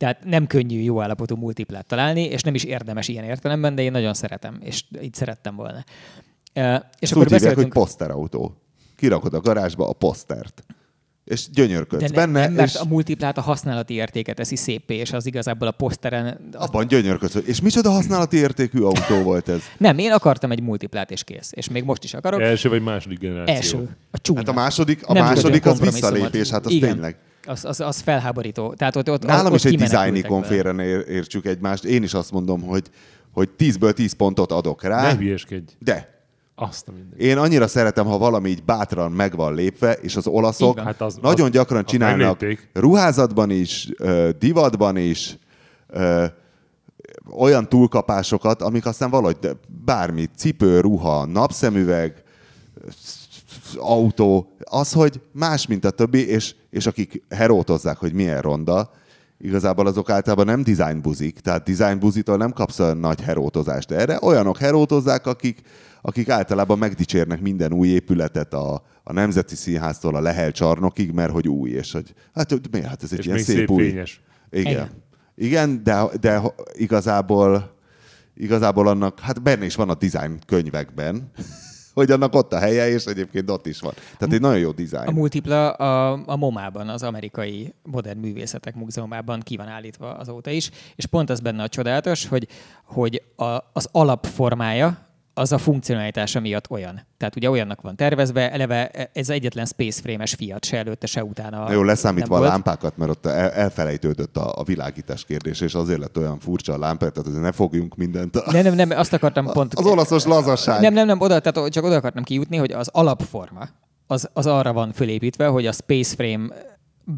Tehát nem könnyű jó állapotú multiplát találni, és nem is érdemes ilyen értelemben, de én nagyon szeretem, és így szerettem volna. Ö, És Ezt akkor úgy hívják, hogy poszterautó. Kirakod a garázsba a posztert. És gyönyörködsz De ne, benne, nem, mert és a multiplát a használati értéket teszi szépé, és az igazából a poszteren... Az... abban gyönyörködsz. És micsoda használati értékű autó volt ez? (laughs) Nem, én akartam egy multiplát, és kész. És még most is akarok. Első vagy második generáció. Első. A csúnya. Hát a második, a Nem második az visszalépés, hát az Igen. tényleg. Az, az, az felháborító. Tehát ott, ott, Nálam ott is egy dizájnikon félre értsük egymást. Én is azt mondom, hogy, hogy 10-ből 10 pontot adok rá. Ne hülyeskedj. De Azt a minden. én annyira szeretem, ha valami így bátran meg van lépve, és az olaszok. Hát az- nagyon az- gyakran azt csinálnak meglépték. ruházatban is, divatban is, olyan túlkapásokat, amik aztán valahogy bármi, cipő, ruha, napszemüveg, autó, az, hogy más, mint a többi, és, és akik herótozzák, hogy milyen ronda, igazából azok általában nem design buzik, tehát design buzitól nem kapsz olyan nagy herótozást erre. Olyanok herótozzák, akik, akik általában megdicsérnek minden új épületet a, a Nemzeti Színháztól a Lehel csarnokig, mert hogy új, és hogy hát miért, hát ez egy És ilyen még szép, szép új. fényes. Igen. Igen. Igen, de, de igazából, igazából annak, hát benne is van a design könyvekben, hogy annak ott a helye, és egyébként ott is van. Tehát egy nagyon jó A design. multipla a, a MoMA-ban, az amerikai modern művészetek múzeumában ki van állítva azóta is, és pont az benne a csodálatos, hogy, hogy a, az alapformája az a funkcionalitása miatt olyan. Tehát ugye olyannak van tervezve, eleve ez egyetlen space frame-es Fiat se előtte, se utána. Na jó, leszámítva a lámpákat, mert ott el, elfelejtődött a, a világítás kérdés, és azért lett olyan furcsa a lámpák, tehát azért ne fogjunk mindent. Nem, nem, nem, azt akartam (laughs) pont... Az olaszos lazaság. Nem, nem, nem, oda, tehát csak oda akartam kijutni, hogy az alapforma az, az arra van fölépítve, hogy a space frame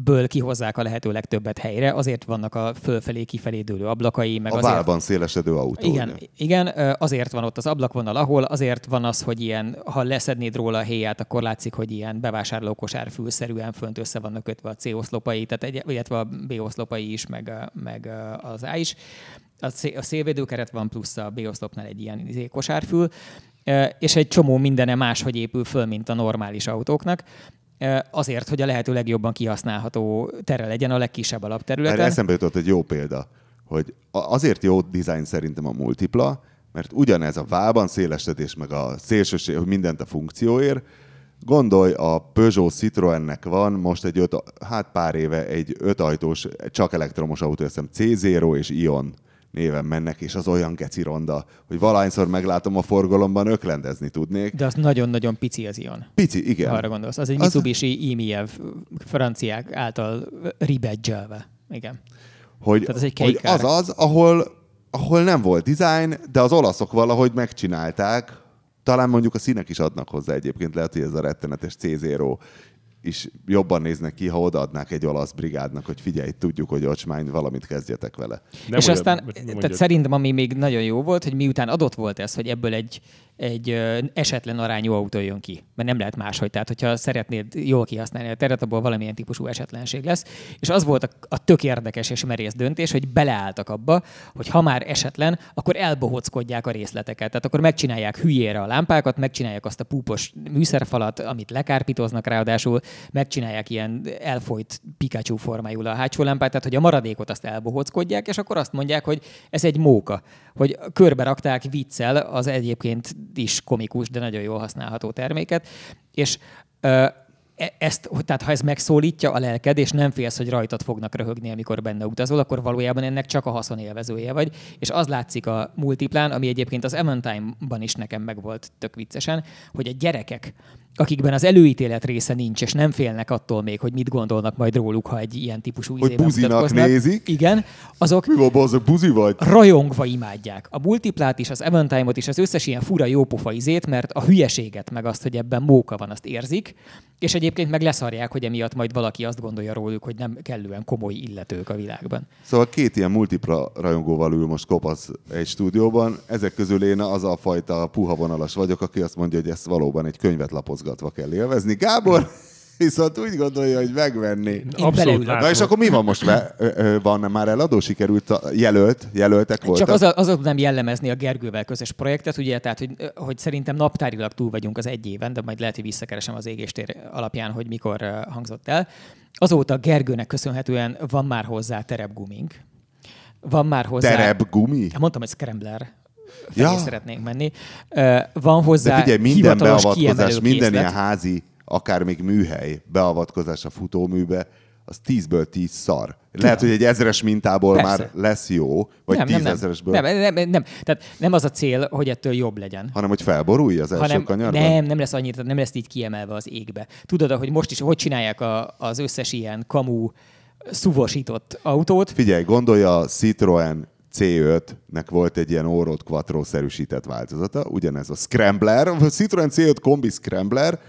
ből kihozzák a lehető legtöbbet helyre, azért vannak a fölfelé, kifelé dőlő ablakai, meg a azért... válban szélesedő autó. Igen, ugye? igen, azért van ott az ablakvonal, ahol azért van az, hogy ilyen, ha leszednéd róla a héját, akkor látszik, hogy ilyen bevásárlókosár fülszerűen fönt össze vannak kötve a C-oszlopai, tehát egy, illetve a B-oszlopai is, meg, meg az A is. A, szé- a szélvédőkeret van, plusz a B-oszlopnál egy ilyen izé, kosárfül, és egy csomó mindene máshogy épül föl, mint a normális autóknak. Azért, hogy a lehető legjobban kihasználható tere legyen a legkisebb Erre alapterületen. eszembe jutott egy jó példa, hogy azért jó design szerintem a multipla, mert ugyanez a válban szélesedés, meg a szélsőség, hogy mindent a funkcióért, Gondolj, a Peugeot Citroennek van most egy öt, hát pár éve egy ötajtós, csak elektromos autó, hiszem C0 és Ion néven mennek, és az olyan geci ronda, hogy valahányszor meglátom a forgalomban, öklendezni tudnék. De az nagyon-nagyon pici az ion. Pici, igen. Arra gondolsz. Az egy Az- Mitsubishi Imiev franciák által ribedzselve. Igen. hogy, Tehát egy hogy az az, ahol, ahol nem volt design, de az olaszok valahogy megcsinálták. Talán mondjuk a színek is adnak hozzá egyébként, lehet, hogy ez a rettenetes C0 is jobban néznek ki, ha odaadnák egy olasz brigádnak, hogy figyelj, tudjuk, hogy ocsmány, valamit kezdjetek vele. Nem és mondjad- aztán, nem tehát mondjad. szerintem ami még nagyon jó volt, hogy miután adott volt ez, hogy ebből egy, egy esetlen arányú autó jön ki. Mert nem lehet máshogy. Tehát, hogyha szeretnéd jól kihasználni a teret, abból valamilyen típusú esetlenség lesz. És az volt a, a tök érdekes és merész döntés, hogy beleálltak abba, hogy ha már esetlen, akkor elbohockodják a részleteket. Tehát akkor megcsinálják hülyére a lámpákat, megcsinálják azt a púpos műszerfalat, amit lekárpitoznak ráadásul, megcsinálják ilyen elfolyt Pikachu formájú a hátsó lámpát, tehát hogy a maradékot azt elbohockodják, és akkor azt mondják, hogy ez egy móka. Hogy körbe rakták viccel az egyébként is komikus, de nagyon jól használható terméket, és ö, e- ezt, tehát ha ez megszólítja a lelked, és nem félsz, hogy rajtad fognak röhögni, amikor benne utazol, akkor valójában ennek csak a haszonélvezője vagy. És az látszik a multiplán, ami egyébként az Eventime-ban is nekem megvolt tök viccesen, hogy a gyerekek, akikben az előítélet része nincs, és nem félnek attól még, hogy mit gondolnak majd róluk, ha egy ilyen típusú Hogy buzinak nézik. Igen, azok Mi van, bazd, buzi vagy? rajongva imádják. A multiplát is, az Eventime-ot is, az összes ilyen fura jópofa izét, mert a hülyeséget, meg azt, hogy ebben móka van, azt érzik, és egyébként meg leszarják, hogy emiatt majd valaki azt gondolja róluk, hogy nem kellően komoly illetők a világban. Szóval két ilyen multipla rajongóval ül most kopasz egy stúdióban. Ezek közül én az a fajta puha vonalas vagyok, aki azt mondja, hogy ezt valóban egy könyvet lapozgatva kell élvezni. Gábor (laughs) viszont úgy gondolja, hogy megvenni. Abszolút. Na és akkor mi van most? Van már eladó? Sikerült a jelölt? Jelöltek voltak? Csak az, azon tudnám jellemezni a Gergővel közös projektet, ugye, tehát, hogy, hogy szerintem naptárilag túl vagyunk az egy éven, de majd lehet, hogy visszakeresem az égéstér alapján, hogy mikor hangzott el. Azóta Gergőnek köszönhetően van már hozzá terepgumink. Van már hozzá... Terep gumi? Hát mondtam, hogy Scrambler Ja. szeretnénk menni. Van hozzá De figyelj, minden beavatkozás, minden készlet. ilyen házi, akár még műhely beavatkozás a futóműbe, az tízből tíz szar. Lehet, hogy egy ezres mintából Persze. már lesz jó, vagy nem, nem, nem. Nem, nem. Tehát nem az a cél, hogy ettől jobb legyen. hanem hogy felborulj az első hanem kanyarban. nem, nem lesz annyira, nem lesz így kiemelve az égbe. Tudod, hogy most is, hogy csinálják a, az összes ilyen kamu szuvosított autót, Figyelj, gondolja a Citroen C5-nek volt egy ilyen Órod Quattro-szerűsített változata, ugyanez a Scrambler, a Citroen C5 kombi Scrambler,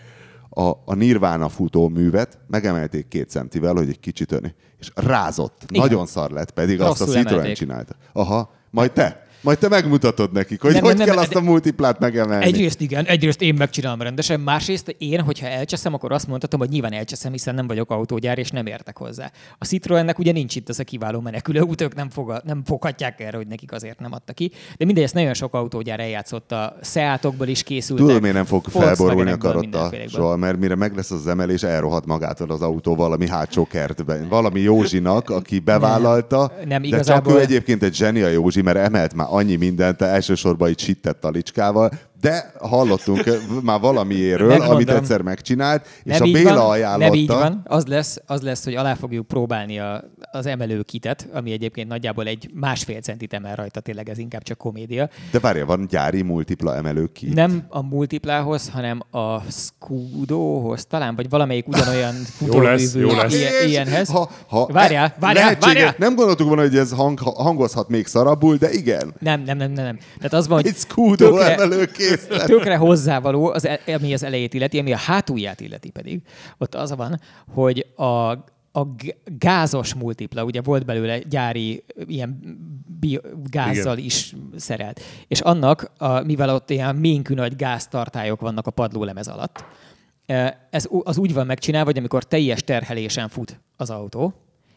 a, a Nirvana futóművet megemelték két centivel, hogy egy kicsit ön, és rázott. Igen. Nagyon szar lett, pedig azt a Rosszul Citroen emelték. csinálta. Aha, majd te. Majd te megmutatod nekik, hogy Nem, hogy nem, kell nem, azt a multiplát megemelni. Egyrészt igen, egyrészt én megcsinálom rendesen, másrészt én, hogyha elcseszem, akkor azt mondhatom, hogy nyilván elcseszem, hiszen nem vagyok autógyár, és nem értek hozzá. A Citroennek ugye nincs itt ez a kiváló menekülő út, ők nem, foga, nem foghatják erre, hogy nekik azért nem adta ki. De mindegy, ezt nagyon sok autógyár eljátszott, a Seatokból is készültek. Tudod, miért nem fog felborulni a karotta soha, mert mire meg lesz az emelés, elrohadt magától az autó valami hátsó kertben. Valami Józsinak, aki bevállalta, nem, de igazából- csak ő egyébként egy zseni a Józsi, mert emelt már annyi mindent, elsősorban itt sittett talicskával, de hallottunk már valamiéről, Megmondom. amit egyszer megcsinált, és Nem a Béla van, ajánlotta. Nem így van. Az lesz, az lesz, hogy alá fogjuk próbálni a, az emelőkitet, ami egyébként nagyjából egy másfél centit emel rajta, tényleg ez inkább csak komédia. De várja, van gyári multipla emelő ki. Nem a multiplához, hanem a Scudohoz talán, vagy valamelyik ugyanolyan (laughs) Jó lesz, jó lesz. ilyen- ilyenhez. Ha, ha Várjál, várjál, várjál! Nem gondoltuk volna, hogy ez hang, hangozhat még szarabbul, de igen. Nem, nem, nem, nem, nem. Tehát az van, hogy Egy Scudo emelőkészlet. tökre hozzávaló, az, e- ami az elejét illeti, ami a hátulját illeti pedig. Ott az van, hogy a, a gázos multipla, ugye volt belőle gyári ilyen bio, gázzal Igen. is szerelt. És annak, a, mivel ott ilyen ménkű nagy gáztartályok vannak a padlólemez alatt, eh, ez az úgy van megcsinálva, hogy amikor teljes terhelésen fut az autó,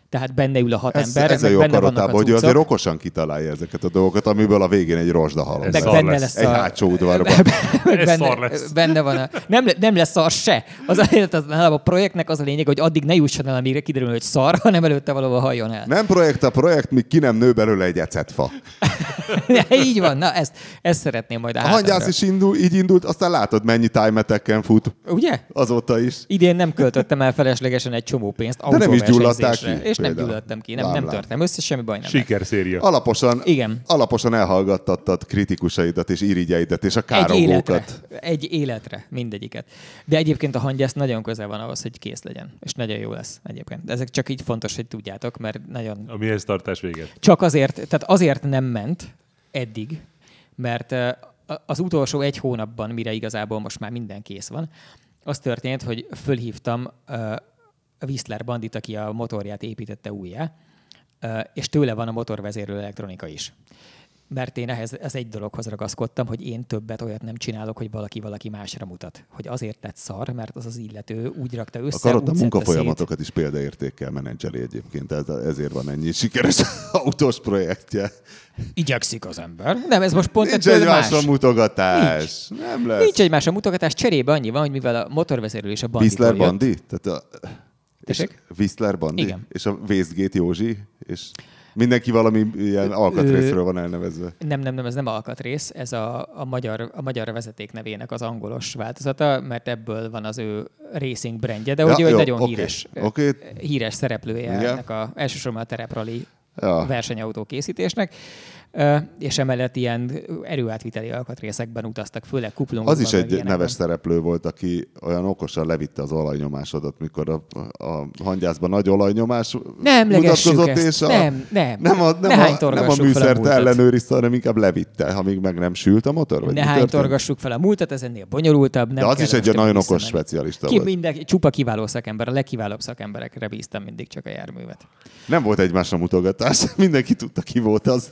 tehát benne ül a hat Ez, ember, ez a jó benne vannak karotában, a hogy ő azért okosan kitalálja ezeket a dolgokat, amiből a végén egy rozsda halom. Meg benne lesz. lesz, Egy a, hátsó udvarban. (laughs) Ez benne, szar lesz. benne van a... Nem, le- nem lesz szar se. Az, az, az, a projektnek az a lényeg, hogy addig ne jusson el, amíg kiderül, hogy szar, (laughs) hanem előtte valahol halljon el. Nem projekt a projekt, míg ki nem nő belőle egy ecetfa. (laughs) Így van, na ezt, ezt szeretném majd a A hangyász is indul, így indult, aztán látod, mennyi time fut Ugye? azóta is. Idén nem költöttem el feleslegesen egy csomó pénzt De nem is gyulladtál ki, És nem például. gyulladtam ki, nem, nem Lámlám. törtem össze, semmi baj nem. Sikerszéria. Alaposan, Igen. alaposan elhallgattattad kritikusaidat és irigyeidet és a Egy életre. károgókat. Egy életre, mindegyiket. De egyébként a hangyász nagyon közel van ahhoz, hogy kész legyen. És nagyon jó lesz egyébként. De ezek csak így fontos, hogy tudjátok, mert nagyon A mihez tartás véget. Csak azért, tehát azért nem ment eddig, mert az utolsó egy hónapban, mire igazából most már minden kész van, az történt, hogy fölhívtam Whistler Bandit, aki a motorját építette újjá, és tőle van a motorvezérlő elektronika is. Mert én ehhez ez egy dologhoz ragaszkodtam, hogy én többet olyat nem csinálok, hogy valaki valaki másra mutat. Hogy azért lett szar, mert az az illető úgy rakta össze, A úgy szedte munkafolyamatokat is példaértékkel menedzseli egyébként, ez, ezért van ennyi sikeres (laughs) autós projektje. Igyekszik az ember. Nem, ez most pont Nincs egy más. másra mutogatás. Nem lesz. Nincs egymásra mutogatás, cserébe annyi van, hogy mivel a motorvezető és a Whistler jött- Bandi? Tehát a, és Tessék? Whistler Bandi? Igen. És a Westgate Józsi? És mindenki valami ilyen alkatrészről van elnevezve. Nem, nem, nem, ez nem alkatrész, ez a, a, magyar, a magyar vezeték nevének az angolos változata, mert ebből van az ő racing brandje, de Ja, hogy egy jó, nagyon oké, híres, oké. híres szereplője Igen. ennek a, elsősorban a tereprali Ja. versenyautó készítésnek. És emellett ilyen erőátviteli alkatrészekben utaztak, főleg kuplungokban. Az is egy neves szereplő volt, aki olyan okosan levitte az olajnyomásodat, mikor a, a hangyászban nagy olajnyomás nem mutatkozott, ezt. és a, nem, nem, nem a, nem ne a, nem a műszert ellenőrizte, hanem inkább levitte, amíg meg nem sült a motor? Vagy ne hánytorgassuk fel a múltat, ez ennél bonyolultabb. Nem De az is egy nagyon okos specialista Ki, volt. Minden, csupa kiváló szakember, a legkiválóbb szakemberekre bíztam mindig csak a járművet. Nem volt egymásra mutogatás, (laughs) mindenki tudta, ki volt az.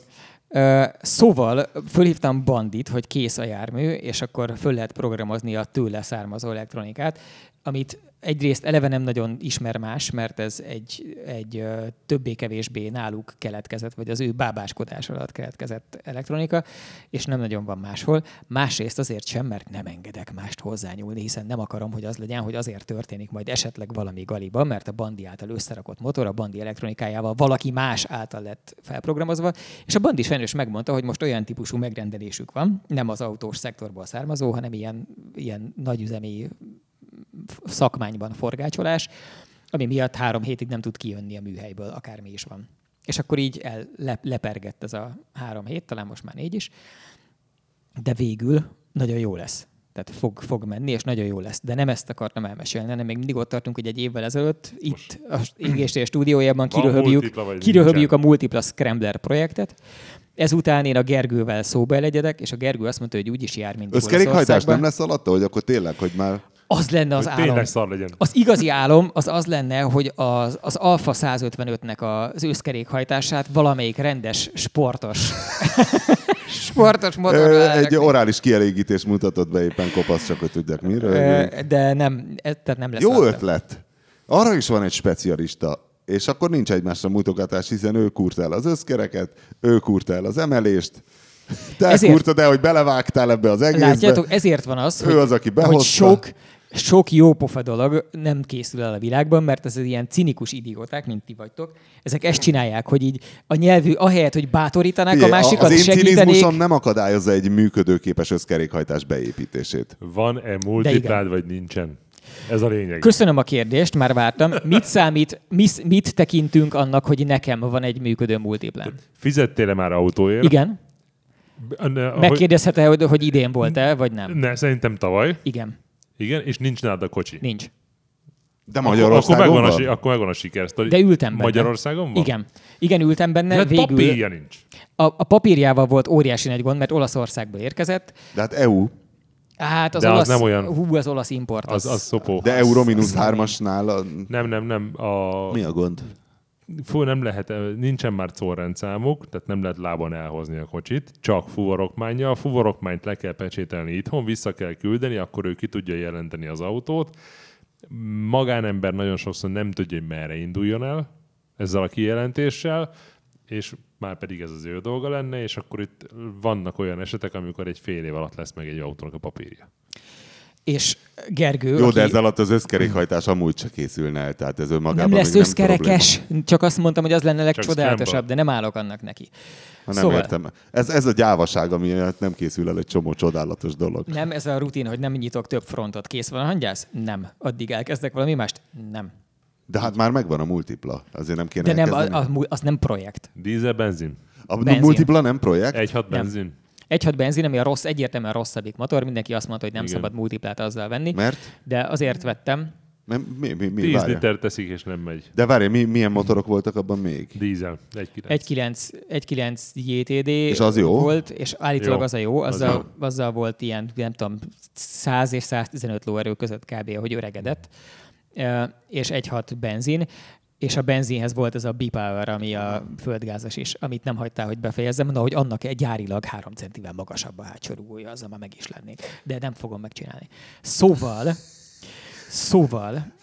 Szóval fölhívtam Bandit, hogy kész a jármű, és akkor föl lehet programozni a tőle származó elektronikát, amit egyrészt eleve nem nagyon ismer más, mert ez egy, egy többé-kevésbé náluk keletkezett, vagy az ő bábáskodás alatt keletkezett elektronika, és nem nagyon van máshol. Másrészt azért sem, mert nem engedek mást hozzányúlni, hiszen nem akarom, hogy az legyen, hogy azért történik majd esetleg valami galiba, mert a bandi által összerakott motor a bandi elektronikájával valaki más által lett felprogramozva, és a bandi sajnos megmondta, hogy most olyan típusú megrendelésük van, nem az autós szektorból származó, hanem ilyen, ilyen nagyüzemi szakmányban forgácsolás, ami miatt három hétig nem tud kijönni a műhelyből, akármi is van. És akkor így el, le, lepergett ez a három hét, talán most már négy is, de végül nagyon jó lesz. Tehát fog, fog menni, és nagyon jó lesz. De nem ezt akartam elmesélni, hanem még mindig ott tartunk, hogy egy évvel ezelőtt itt a égéstér stúdiójában kiröhögjük, kiröhögjük a Multipla Scrambler projektet. Ezután én a Gergővel szóba elegyedek, és a Gergő azt mondta, hogy úgyis jár, mint Összkerékhajtás nem lesz alatta, hogy akkor tényleg, hogy már az lenne az hogy álom. szar legyen. Az igazi álom az az lenne, hogy az, az Alfa 155-nek az őszkerékhajtását valamelyik rendes, sportos (laughs) sportos motorral. Egy orális kielégítés mutatott be éppen kopasz, csak hogy tudják miről. De nem, tehát nem lesz. Jó alta. ötlet. Arra is van egy specialista, és akkor nincs egymásra mutogatás, hiszen ő kúrt el az összkereket, ő kúrt el az emelést, te ezért, kurtad el, hogy belevágtál ebbe az egészbe. Látjátok, ezért van az, ő hogy, az, aki behozta. hogy sok, sok jó pofa dolog nem készül el a világban, mert ez ilyen cinikus idióták, mint ti vagytok. Ezek ezt csinálják, hogy így a nyelvű, ahelyett, hogy bátorítanák Fie, a másikat, az én segítenék. nem akadályozza egy működőképes összkerékhajtás beépítését. Van-e multiplád, vagy nincsen? Ez a lényeg. Köszönöm a kérdést, már vártam. Mit számít, mit, mit tekintünk annak, hogy nekem van egy működő multiplán? Fizettél-e már autóért? Igen. Megkérdezhet-e, hogy, hogy idén volt-e, vagy nem? Ne, szerintem tavaly. Igen. Igen, és nincs nálad a kocsi. Nincs. De Magyarországon akkor megvan, van? A, akkor megvan a sikersztori. De ültem benne. Magyarországon van? Igen. Igen, ültem benne. De végül... papírja nincs. A, a papírjával volt óriási nagy gond, mert Olaszországból érkezett. De hát EU. Hát az De olasz, az nem olyan... Hú, az olasz import. Az, az szopó. De Euro mínusz hármasnál... A... Nem, nem, nem. A... Mi a gond? Fú, nem lehet, nincsen már correndszámuk, tehát nem lehet lábon elhozni a kocsit, csak fuvarokmánya. A fuvarokmányt le kell pecsételni itthon, vissza kell küldeni, akkor ő ki tudja jelenteni az autót. Magánember nagyon sokszor nem tudja, hogy merre induljon el ezzel a kijelentéssel, és már pedig ez az ő dolga lenne, és akkor itt vannak olyan esetek, amikor egy fél év alatt lesz meg egy autónak a papírja. És Gergő... Jó, aki... de ez alatt az összkerékhajtás amúgy se készülne el, tehát ez önmagában Nem lesz összkerekes, nem csak azt mondtam, hogy az lenne legcsodálatosabb, de nem állok annak neki. Ha nem szóval... értem. Ez, ez a gyávaság, ami nem készül el egy csomó csodálatos dolog. Nem, ez a rutin, hogy nem nyitok több frontot. Kész van a hangyász? Nem. Addig elkezdek valami mást? Nem. De hát már megvan a multipla, azért nem kéne De nem, a, a, az nem projekt. Dízel, benzin. A benzin. multipla nem projekt? Egy hat benzin. Nem. Egy hat benzin, ami a rossz, egyértelműen rosszabbik motor, mindenki azt mondta, hogy nem Igen. szabad multiplát azzal venni. Mert? De azért vettem. Nem, mi, mi, mi, 10 liter teszik, és nem megy. De várj, mi, milyen motorok voltak abban még? Dízel, 1.9. 1.9 JTD és az jó? volt, és állítólag jó. az a jó, azzal, az jó. azzal volt ilyen, nem tudom, 100 és 115 lóerő között kb., hogy öregedett, és 1.6 benzin, és a benzinhez volt ez a B-Power, ami a földgázas is, amit nem hagytál, hogy befejezzem, de hogy annak egy gyárilag három centivel magasabb a hátsó rugója, azzal meg is lennék. De nem fogom megcsinálni. Szóval, szóval,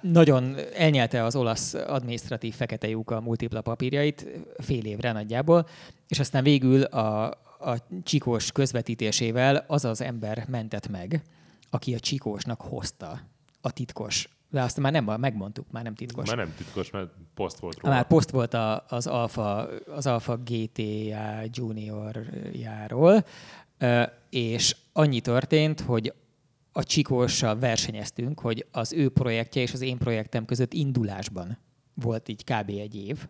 nagyon elnyelte az olasz adminisztratív fekete lyuk a multipla papírjait fél évre nagyjából, és aztán végül a, a csikós közvetítésével az az ember mentett meg, aki a csikósnak hozta a titkos de azt már nem, megmondtuk, már nem titkos. Már nem titkos, mert poszt volt róla. Már poszt volt a, az, Alfa, az Alfa GTA juniorjáról, és annyi történt, hogy a Csikóssal versenyeztünk, hogy az ő projektje és az én projektem között indulásban volt így kb. egy év,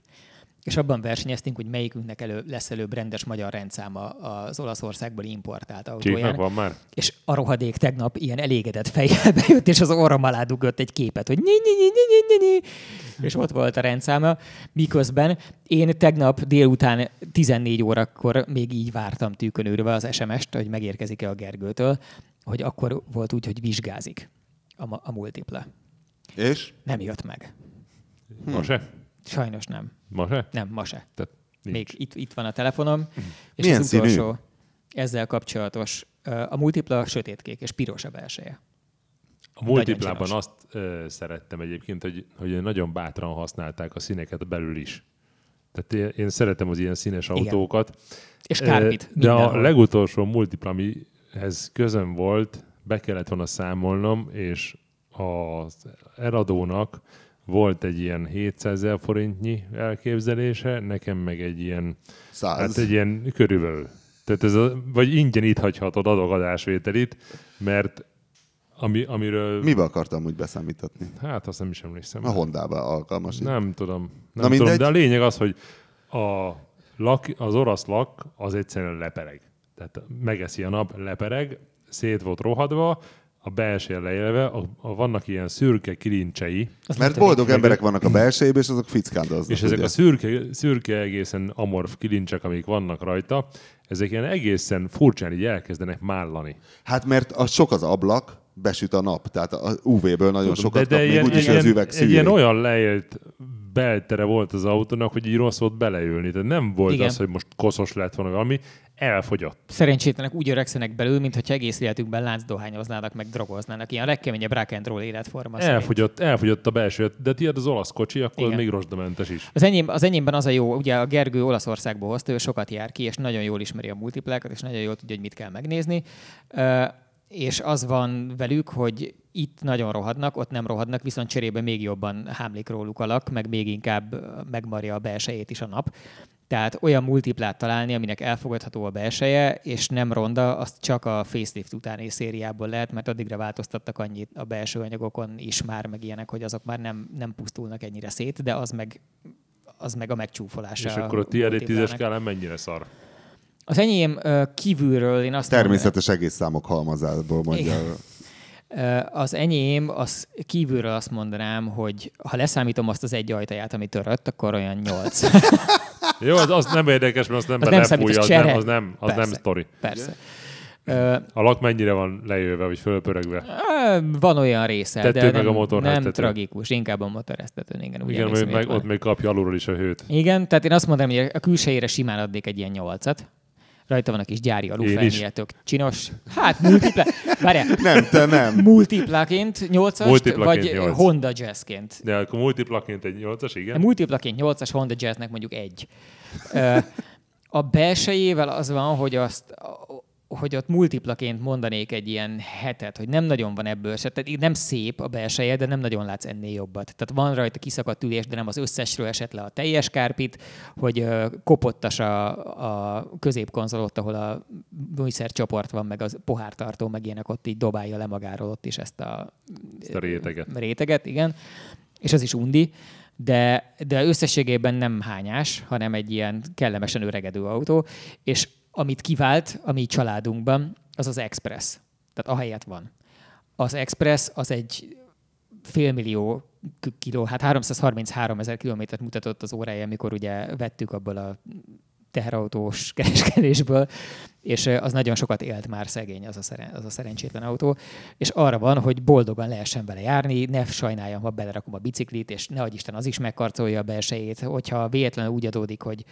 és abban versenyeztünk, hogy melyikünknek elő, lesz előbb rendes magyar rendszáma az Olaszországból importált autóján. Csíknak van már? És a rohadék tegnap ilyen elégedett fejjel (laughs) bejött, és az orrom alá dugott egy képet, hogy nyi, nyi, nyi, nyi, nyi, nyi. és ott volt a rendszáma. Miközben én tegnap délután 14 órakor még így vártam tűkönőrve az SMS-t, hogy megérkezik-e a Gergőtől, hogy akkor volt úgy, hogy vizsgázik a, a multiple. És? Nem jött meg. Se? Sajnos nem. Ma se? Nem, ma se. Tehát nincs. Még itt, itt van a telefonom. És Milyen az színű? utolsó ezzel kapcsolatos, a multipla sötétkék és piros a belseje. A multiplában azt ö, szerettem egyébként, hogy, hogy nagyon bátran használták a színeket belül is. Tehát én, szeretem az ilyen színes Igen. autókat. És kárpit De a legutolsó multipla, amihez közön volt, be kellett volna számolnom, és az eladónak volt egy ilyen 700 ezer forintnyi elképzelése, nekem meg egy ilyen, Száz. hát egy ilyen körülbelül. Tehát ez a, vagy ingyen itt hagyhatod adogadásvételit, mert ami, amiről... Mibe akartam úgy beszámítatni? Hát azt nem is emlékszem. A Hondába alkalmas. Nem tudom. Nem Na tudom, mindegy. de a lényeg az, hogy a lak, az orosz lak az egyszerűen lepereg. Tehát megeszi a nap, lepereg, szét volt rohadva, a belső leélve, a, a, vannak ilyen szürke kilincsei, Az Mert boldog törik. emberek vannak a belsejében, és azok fickándoznak. és ezek ugye? a szürke, szürke egészen amorf kilincsek, amik vannak rajta, ezek ilyen egészen furcsán így elkezdenek mállani. Hát mert a sok az ablak, besüt a nap, tehát a UV-ből nagyon Tudom, sokat kap, még úgyis az üveg egy szűri. ilyen olyan leélt beltere volt az autónak, hogy így rossz volt beleülni. Tehát nem volt Igen. az, hogy most koszos lett volna valami, elfogyott. Szerencsétlenek úgy öregszenek belül, mintha egész életükben láncdohányoznának, meg drogoznának. Ilyen a legkeményebb rock and roll életforma. szerint. Elfogyott, elfogyott a belső, de tiéd az olasz kocsi, akkor Igen. még rozsdamentes is. Az, enyém, az enyémben az a jó, ugye a Gergő Olaszországból hozta, ő sokat jár ki, és nagyon jól ismeri a multiplákat, és nagyon jól tudja, hogy mit kell megnézni. És az van velük, hogy itt nagyon rohadnak, ott nem rohadnak, viszont cserébe még jobban hámlik róluk a lak, meg még inkább megmarja a belsejét is a nap. Tehát olyan multiplát találni, aminek elfogadható a belseje, és nem ronda, azt csak a facelift utáni szériából lehet, mert addigra változtattak annyit a belső anyagokon is már, meg ilyenek, hogy azok már nem, nem pusztulnak ennyire szét, de az meg, az meg a megcsúfolása. És akkor a tiéd egy tízes skálán mennyire szar? Az enyém kívülről én azt mondom, Természetes egész számok halmazából mondja. Igen. Az enyém, az kívülről azt mondanám, hogy ha leszámítom azt az egy ajtaját, ami törött, akkor olyan nyolc. (laughs) Jó, az, az nem érdekes, mert azt nem Az nem számít, lefújja, az nem, az nem, az nem sztori. Persze. A lak mennyire van lejöve, vagy fölpörögve? Van olyan része, Tető de meg nem, a motorháztető. nem tragikus, inkább a motorháztetőn, igen. Úgy Igen, meg, meg, ott még kapja alulról is a hőt. Igen, tehát én azt mondanám, hogy a külsejére simán adnék egy ilyen nyolcat. Rajta van a kis gyári Én alufejnél, is. tök csinos. Hát, multipla... Várjál, (laughs) Nem, te nem. multiplaként 8-as, Multiplaként vagy nyolc. Honda Jazzként. De akkor multiplaként egy 8-as, A igen? multiplaként 8-as Honda Jazznek mondjuk egy. A belsejével az van, hogy azt hogy ott multiplaként mondanék egy ilyen hetet, hogy nem nagyon van ebből se. Tehát nem szép a belseje, de nem nagyon látsz ennél jobbat. Tehát van rajta kiszakadt ülés, de nem az összesről esett le a teljes kárpit, hogy kopottas a, a középkonzol ott, ahol a műszer csoport van, meg az pohártartó, meg ilyenek ott így dobálja le magáról ott is ezt a, Ezt a réteget. réteget, igen. És az is undi, de, de összességében nem hányás, hanem egy ilyen kellemesen öregedő autó, és amit kivált a mi családunkban, az az Express. Tehát ahelyett van. Az Express az egy félmillió kiló, hát 333 ezer kilométert mutatott az órája, amikor ugye vettük abból a teherautós (laughs) kereskedésből, és az nagyon sokat élt már szegény, az a, szeren, az a szerencsétlen autó, és arra van, hogy boldogan lehessen vele járni, ne sajnáljam, ha belerakom a biciklit, és ne Isten az is megkarcolja a belsejét, hogyha véletlenül úgy adódik, hogy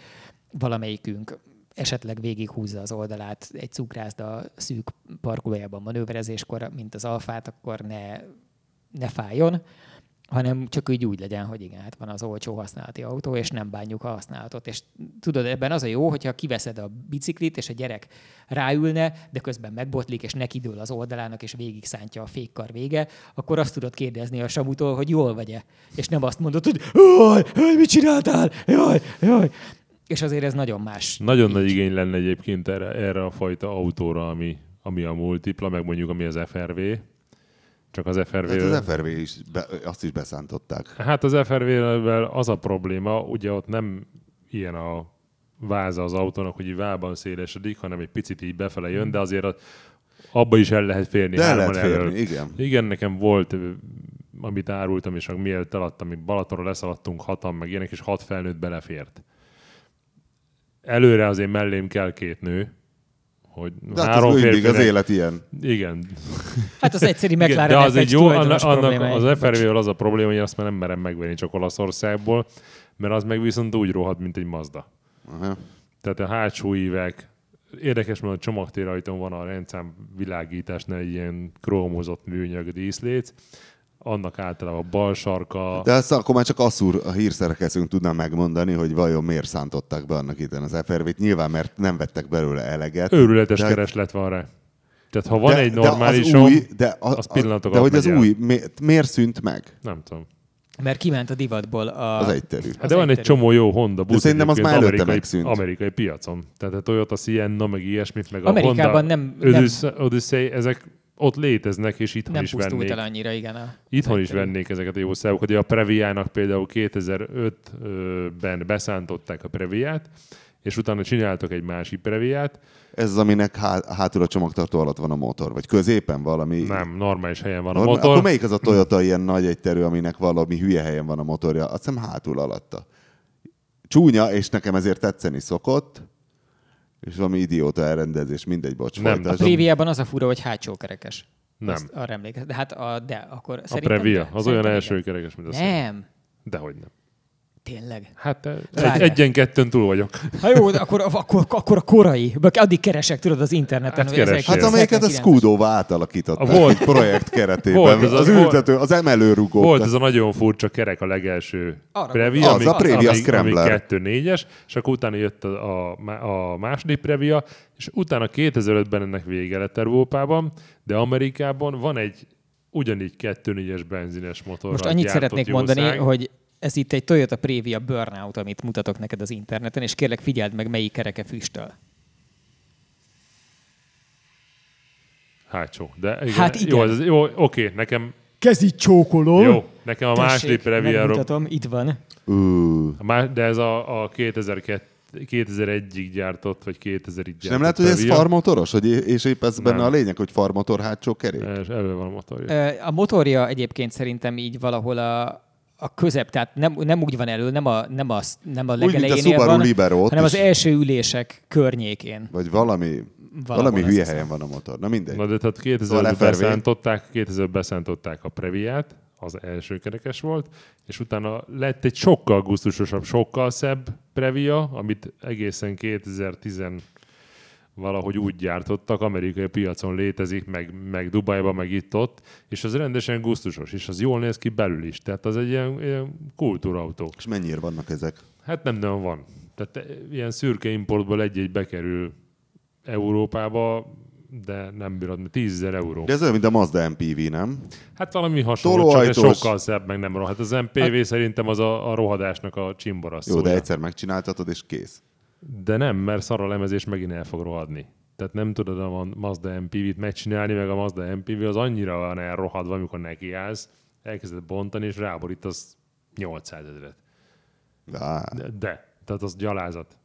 valamelyikünk esetleg végighúzza az oldalát egy cukrászda szűk parkolójában manőverezéskor, mint az alfát, akkor ne, ne fájjon, hanem csak úgy úgy legyen, hogy igen, hát van az olcsó használati autó, és nem bánjuk a használatot. És tudod, ebben az a jó, hogyha kiveszed a biciklit, és a gyerek ráülne, de közben megbotlik, és nekidől az oldalának, és végig szántja a fékkar vége, akkor azt tudod kérdezni a Samutól, hogy jól vagy-e. És nem azt mondod, hogy jaj, jaj, mit csináltál? Jaj, jaj. És azért ez nagyon más. Nagyon Így. nagy igény lenne egyébként erre, erre a fajta autóra, ami, ami a multipla, meg mondjuk ami az FRV. Csak az FRV... Hát az FRV is, be, azt is beszántották. Hát az FRV-vel az a probléma, ugye ott nem ilyen a váza az autónak, hogy így vában szélesedik, hanem egy picit így befele jön, de azért a, abba is el lehet férni. De el lehet férni, elől. igen. Igen, nekem volt, amit árultam, és meg mielőtt eladtam, mi Balatonra leszaladtunk hatan, meg ilyenek, és hat felnőtt belefért. Előre azért mellém kell két nő, hogy De hát három ez mindig az férfinek- élet ilyen. Igen. Hát az egyszerű Igen, McLaren de az F1 egy jó, annak, problémája. az FRV-vel az a probléma, hogy azt már nem merem megvenni csak Olaszországból, mert az meg viszont úgy rohad, mint egy Mazda. Aha. Tehát a hátsó ívek, érdekes, mert a csomagtérajtón van a rendszám világításnál egy ilyen krómozott műanyag díszléc, annak általában a bal sarka, De ezt akkor már csak Asszúr, a hírszerkesztőnk tudná megmondani, hogy vajon miért szántották be annak itten az FRV-t. Nyilván, mert nem vettek belőle eleget. őrületes de- kereslet van rá. Tehát ha van egy normális, de az új, de, a, az pillanatok de hogy az el. új, mi, miért szűnt meg? nem tudom. Mert kiment a divatból a... Az egyterű. Hát de van egy csomó jó Honda busz szerintem az már előtte amerikai, megszűnt. amerikai piacon. Tehát a Toyota Sienna, meg ilyesmit, meg a Amerikában Honda nem- nem- Odyssey, ezek ott léteznek, és itthon Nem is pusztult vennék. el annyira, igen. A, Itthon is vennék ezeket a jó szávokat. Ugye a Previának például 2005-ben beszántották a Previát, és utána csináltak egy másik Previát. Ez az, aminek há, hátul a csomagtartó alatt van a motor, vagy középen valami. Nem, normális helyen van a Norma- motor. Akkor melyik az a Toyota ilyen nagy egyterű, aminek valami hülye helyen van a motorja? Azt hiszem hátul alatta. Csúnya, és nekem ezért tetszeni szokott, és valami idióta elrendezés, mindegy, bocs. Nem. A Préviában az a fura, hogy hátsó kerekes. Nem. Azt arra emlékezem. De hát a, de, akkor A szerintem Previa, az olyan igen. első kerekes, mint a. Nem. Dehogy nem. Tényleg. Hát egy, egyen-kettőn túl vagyok. Ha jó, de akkor, akkor, akkor a korai. Addig keresek, tudod, az interneten. Hát ezek- Hát amelyiket a 79-es. Skudóva átalakították A volt- projekt keretében. Volt ez az, az- ültető, az emelőrugók. Volt ez a nagyon furcsa kerek a legelső Arra Previa, Az, ami, a Previa ami, ami 2-4-es, és akkor utána jött a, a, a második Previa, és utána 2005-ben ennek vége lett Európában, de Amerikában van egy ugyanígy 2-4-es benzines motor. Most annyit szeretnék mondani, hogy ez itt egy Toyota Previa Burnout, amit mutatok neked az interneten, és kérlek figyeld meg, melyik kereke füstöl. Hátsó. De igen, Hát igen. Jó, ez, jó, oké, nekem, Kezit csókoló. jó, nekem a második Previa, megmutatom, itt van. Má- de ez a, a 2002 2001-ig gyártott, vagy 2000-ig gyártott és nem lehet, hogy ez farmotoros? Hogy, és épp ez benne Nem. a lényeg, hogy farmotor hátsó kerék? És elő van a motorja. Ö, A motorja egyébként szerintem így valahol a, a közep, tehát nem, nem úgy van elő, nem a, nem a, nem a Úgy, mint a legelejénél van, Libero, hanem az első ülések környékén. Vagy valami, Valahol valami hülye helyen van a motor. Na mindegy. Na de tehát Szóval 2000-ben FRV. beszántották, 2000 beszántották a Previát, az első kerekes volt, és utána lett egy sokkal gusztusosabb, sokkal szebb Previa, amit egészen 2010 valahogy úgy gyártottak, amerikai piacon létezik, meg, meg Dubajban, meg itt-ott, és az rendesen gusztusos, és az jól néz ki belül is. Tehát az egy ilyen, ilyen kultúrautó. És mennyire vannak ezek? Hát nem nagyon van. Tehát eh, ilyen szürke importból egy-egy bekerül Európába, de nem bírod, mert 10 ezer euró. De ez olyan, mint a Mazda MPV, nem? Hát valami hasonló, csak ez Tolóajtós. sokkal szebb, meg nem rohadt. Az MPV hát, szerintem az a, a rohadásnak a csimbora Jó, de egyszer megcsináltatod, és kész. De nem, mert szar a lemezés megint el fog rohadni. Tehát nem tudod a Mazda MPV-t megcsinálni, meg a Mazda MPV az annyira van elrohadva, amikor nekiállsz, elkezded bontani, és ráborítasz 800 ezeret. De, De, tehát az gyalázat.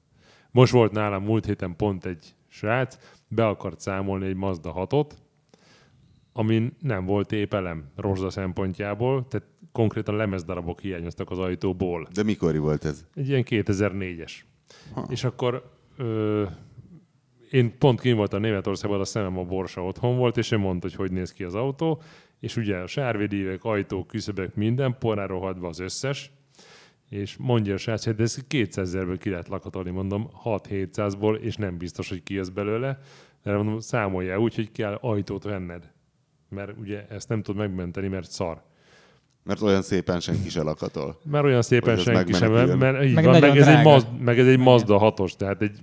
Most volt nálam múlt héten pont egy srác, be akart számolni egy Mazda 6-ot, amin nem volt épp elem rozsda szempontjából, tehát konkrétan lemezdarabok hiányoztak az ajtóból. de mikori volt ez? Egy ilyen 2004-es. És akkor ö, én pont kim voltam Németországban, a szemem a borsa otthon volt, és ő mondta, hogy hogy néz ki az autó, és ugye a sárvédívek, ajtók, küszöbök, minden porrá az összes, és mondja a srác, hogy ez 200 ezerből ki lehet lakatolni, mondom, 6-700-ból, és nem biztos, hogy ki jössz belőle, de mondom, számoljál úgy, hogy kell ajtót venned. Mert ugye ezt nem tud megmenteni, mert szar. Mert olyan szépen senki se lakatol. Mert olyan szépen senki sem, mert így Meg van, meg, ez egy. Mazda, meg ez egy Mazda 6-os, tehát egy,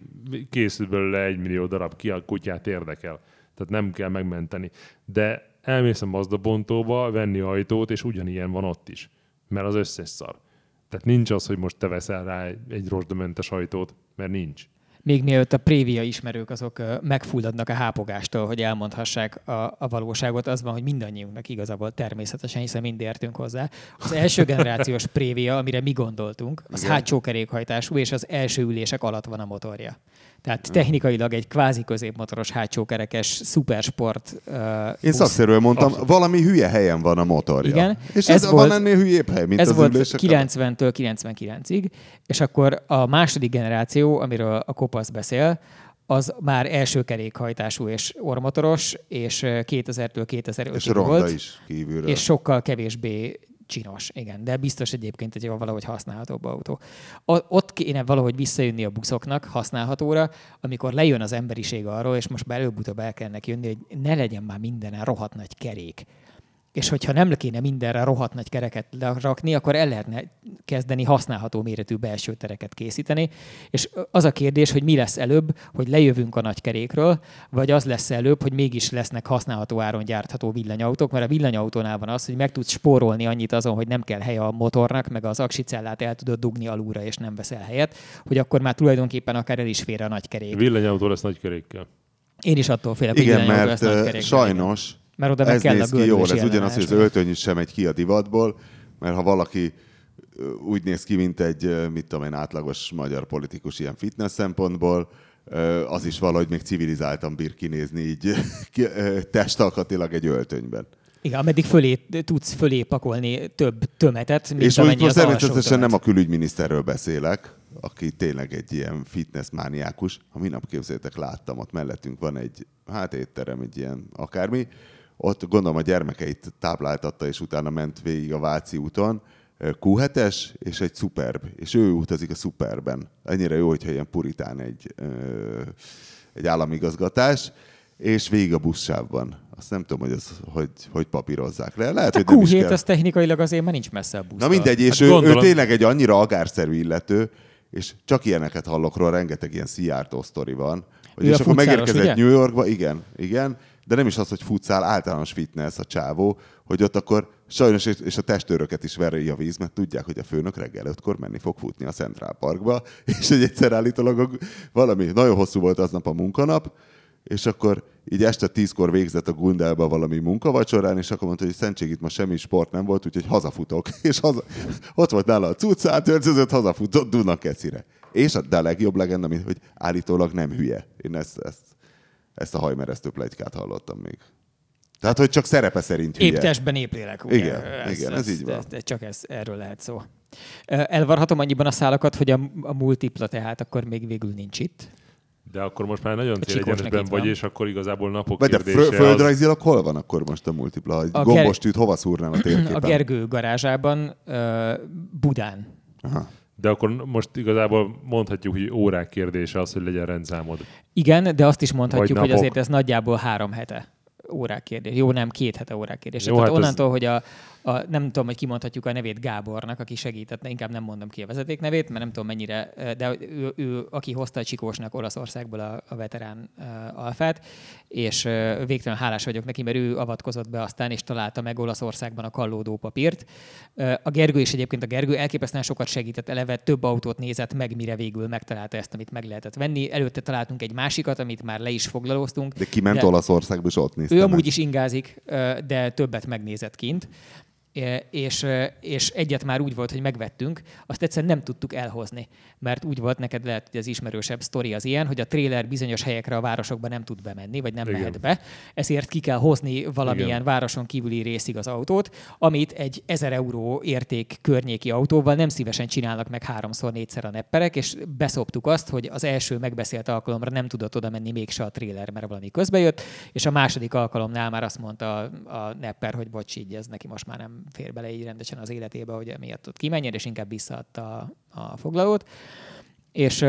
készült belőle egy millió darab, ki a kutyát érdekel. Tehát nem kell megmenteni. De elmész a Mazda bontóba venni ajtót, és ugyanilyen van ott is. Mert az összes szar. Tehát nincs az, hogy most te veszel rá egy, egy rozsdamentes ajtót, mert nincs. Még mielőtt a Prévia ismerők azok megfulladnak a hápogástól, hogy elmondhassák a, a valóságot, az van, hogy mindannyiunknak igazából természetesen, hiszen mind értünk hozzá. Az első generációs Prévia, amire mi gondoltunk, az Igen. hátsó kerékhajtású, és az első ülések alatt van a motorja. Tehát hmm. technikailag egy kvázi középmotoros hátsókerekes szupersport. Uh, Én szakszerűen mondtam, Abszolút. valami hülye helyen van a motorja. Igen. És ez, ez volt, van ennél hülyébb hely, mint ez az volt 90-től 99-ig, és akkor a második generáció, amiről a Kopasz beszél, az már első kerékhajtású és ormotoros, és 2000-től 2005-ig volt. is kívülről. És sokkal kevésbé csinos, igen, de biztos egyébként egy valahogy használhatóbb autó. Ott kéne valahogy visszajönni a buszoknak használhatóra, amikor lejön az emberiség arról, és most előbb-utóbb el kellene jönni, hogy ne legyen már mindenen rohadt nagy kerék és hogyha nem kéne mindenre rohadt nagy kereket rakni, akkor el lehetne kezdeni használható méretű belső tereket készíteni. És az a kérdés, hogy mi lesz előbb, hogy lejövünk a nagy kerékről, vagy az lesz előbb, hogy mégis lesznek használható áron gyártható villanyautók, mert a villanyautónál van az, hogy meg tudsz spórolni annyit azon, hogy nem kell hely a motornak, meg az aksicellát el tudod dugni alulra, és nem veszel helyet, hogy akkor már tulajdonképpen akár el is fér a nagy kerék. Villanyautó lesz nagy kerékkel. Én is attól félek, Igen, mert lesz sajnos mert oda ez kell néz ki jól, ez ugyanaz, hogy az öltöny sem megy ki a divatból, mert ha valaki úgy néz ki, mint egy, mit tudom én, átlagos magyar politikus ilyen fitness szempontból, az is valahogy még civilizáltan bír kinézni így testalkatilag egy öltönyben. Igen, ameddig fölé, tudsz fölé pakolni több tömetet, mint És most, most természetesen nem a külügyminiszterről beszélek, aki tényleg egy ilyen fitness mániákus. Ha minap képzeljétek, láttam, ott mellettünk van egy, hát étterem, egy ilyen akármi, ott gondolom a gyermekeit tápláltatta, és utána ment végig a Váci úton, Q7-es és egy Superb, és ő utazik a Superben. Ennyire jó, hogyha ilyen puritán egy, egy államigazgatás, és végig a buszsávban. Azt nem tudom, hogy, ez, hogy, hogy papírozzák le. Lehet, hát hogy nem Q7 is kell. az technikailag azért már nincs messze a busz. Na mindegy, és hát ő, ő, tényleg egy annyira agárszerű illető, és csak ilyeneket hallok róla, rengeteg ilyen Szijjártó sztori van. Hogy és akkor megérkezett ugye? New Yorkba, igen, igen, de nem is az, hogy futszál, általános fitness a csávó, hogy ott akkor sajnos, és a testőröket is veri a víz, mert tudják, hogy a főnök reggel ötkor menni fog futni a Central Parkba, (laughs) és egy egyszer állítólag valami, nagyon hosszú volt aznap a munkanap, és akkor így este tízkor végzett a Gundelba valami munkavacsorán, és akkor mondta, hogy szentség, itt ma semmi sport nem volt, úgyhogy hazafutok. (laughs) És haza, ott volt nála a cucc, átöltözött, hazafutott Dunakeszire. És a, de a legjobb legenda, hogy állítólag nem hülye. Én ezt, ezt ezt a hajmeresztő plegykát hallottam még. Tehát, hogy csak szerepe szerint hülye. Épp testben, épp lélek. Ugye? Igen, ez, igen, ez, ez így van. Ez, ez, csak ez, erről lehet szó. Elvarhatom annyiban a szálakat, hogy a, a multipla tehát akkor még végül nincs itt. De akkor most már nagyon célegyenesben vagy, és akkor igazából napok Vagy kérdése. De földrajzilag az... hol van akkor most a multipla? A gombostűt ger... hova szúrnál a (clears throat) térképen? A Gergő garázsában, uh, Budán. Aha. De akkor most igazából mondhatjuk, hogy órák kérdése az, hogy legyen rendszámod. Igen, de azt is mondhatjuk, hogy azért ez nagyjából három hete órák kérdés. Jó, nem, két hete órák kérdés. Jó, Tehát hát onnantól, ez... hogy a, a, nem tudom, hogy kimondhatjuk a nevét Gábornak, aki segített, inkább nem mondom ki a vezeték nevét, mert nem tudom mennyire, de ő, ő aki hozta a Csikósnak Olaszországból a, a veterán uh, alfát, és uh, végtelen hálás vagyok neki, mert ő avatkozott be aztán, és találta meg Olaszországban a kallódó papírt. Uh, a Gergő is egyébként a Gergő elképesztően sokat segített, eleve több autót nézett meg, mire végül megtalálta ezt, amit meg lehetett venni. Előtte találtunk egy másikat, amit már le is foglalóztunk. De kiment de Olaszországba, és ott nézte Ő meg. amúgy is ingázik, de többet megnézett kint és, és egyet már úgy volt, hogy megvettünk, azt egyszerűen nem tudtuk elhozni. Mert úgy volt, neked lehet, hogy az ismerősebb sztori az ilyen, hogy a tréler bizonyos helyekre a városokba nem tud bemenni, vagy nem Igen. mehet be. Ezért ki kell hozni valamilyen Igen. városon kívüli részig az autót, amit egy 1000 euró érték környéki autóval nem szívesen csinálnak meg háromszor, négyszer a nepperek, és beszoptuk azt, hogy az első megbeszélt alkalomra nem tudott oda menni mégse a tréler, mert valami közbejött, és a második alkalomnál már azt mondta a, a nepper, hogy bocs, így ez neki most már nem fér bele így rendesen az életébe, hogy emiatt ott kimenjen, és inkább visszaadta a, a foglalót. És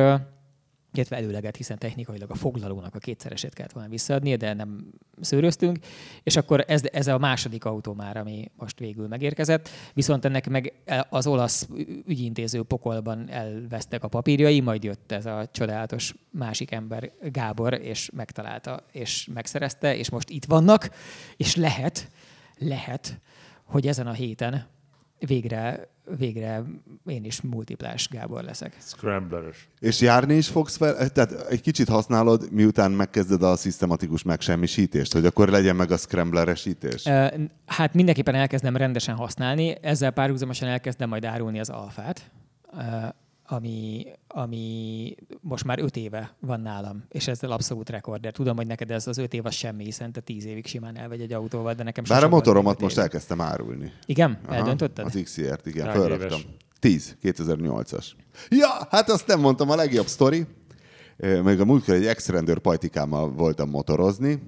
illetve előleget, hiszen technikailag a foglalónak a kétszeresét kellett volna visszaadni, de nem szőröztünk, és akkor ez, ez a második autó már, ami most végül megérkezett, viszont ennek meg az olasz ügyintéző pokolban elvesztek a papírjai, majd jött ez a csodálatos másik ember, Gábor, és megtalálta, és megszerezte, és most itt vannak, és lehet, lehet, hogy ezen a héten végre, végre én is multiplás Gábor leszek. Scrambleres. És járni is fogsz fel, tehát egy kicsit használod, miután megkezded a szisztematikus megsemmisítést, hogy akkor legyen meg a scrambleresítés? Hát mindenképpen elkezdem rendesen használni, ezzel párhuzamosan elkezdem majd árulni az alfát, ami, ami most már öt éve van nálam, és ezzel abszolút rekorder. Tudom, hogy neked ez az öt év az semmi, hiszen te tíz évig simán elvegy egy autóval, de nekem Bár a motoromat most év. elkezdtem árulni. Igen? Aha, Eldöntötted? Az XR-t, igen, Hány felraktam. éves? 10, 2008-as. Ja, hát azt nem mondtam, a legjobb sztori. Ö, Még a múltkor egy ex-rendőr pajtikámmal voltam motorozni,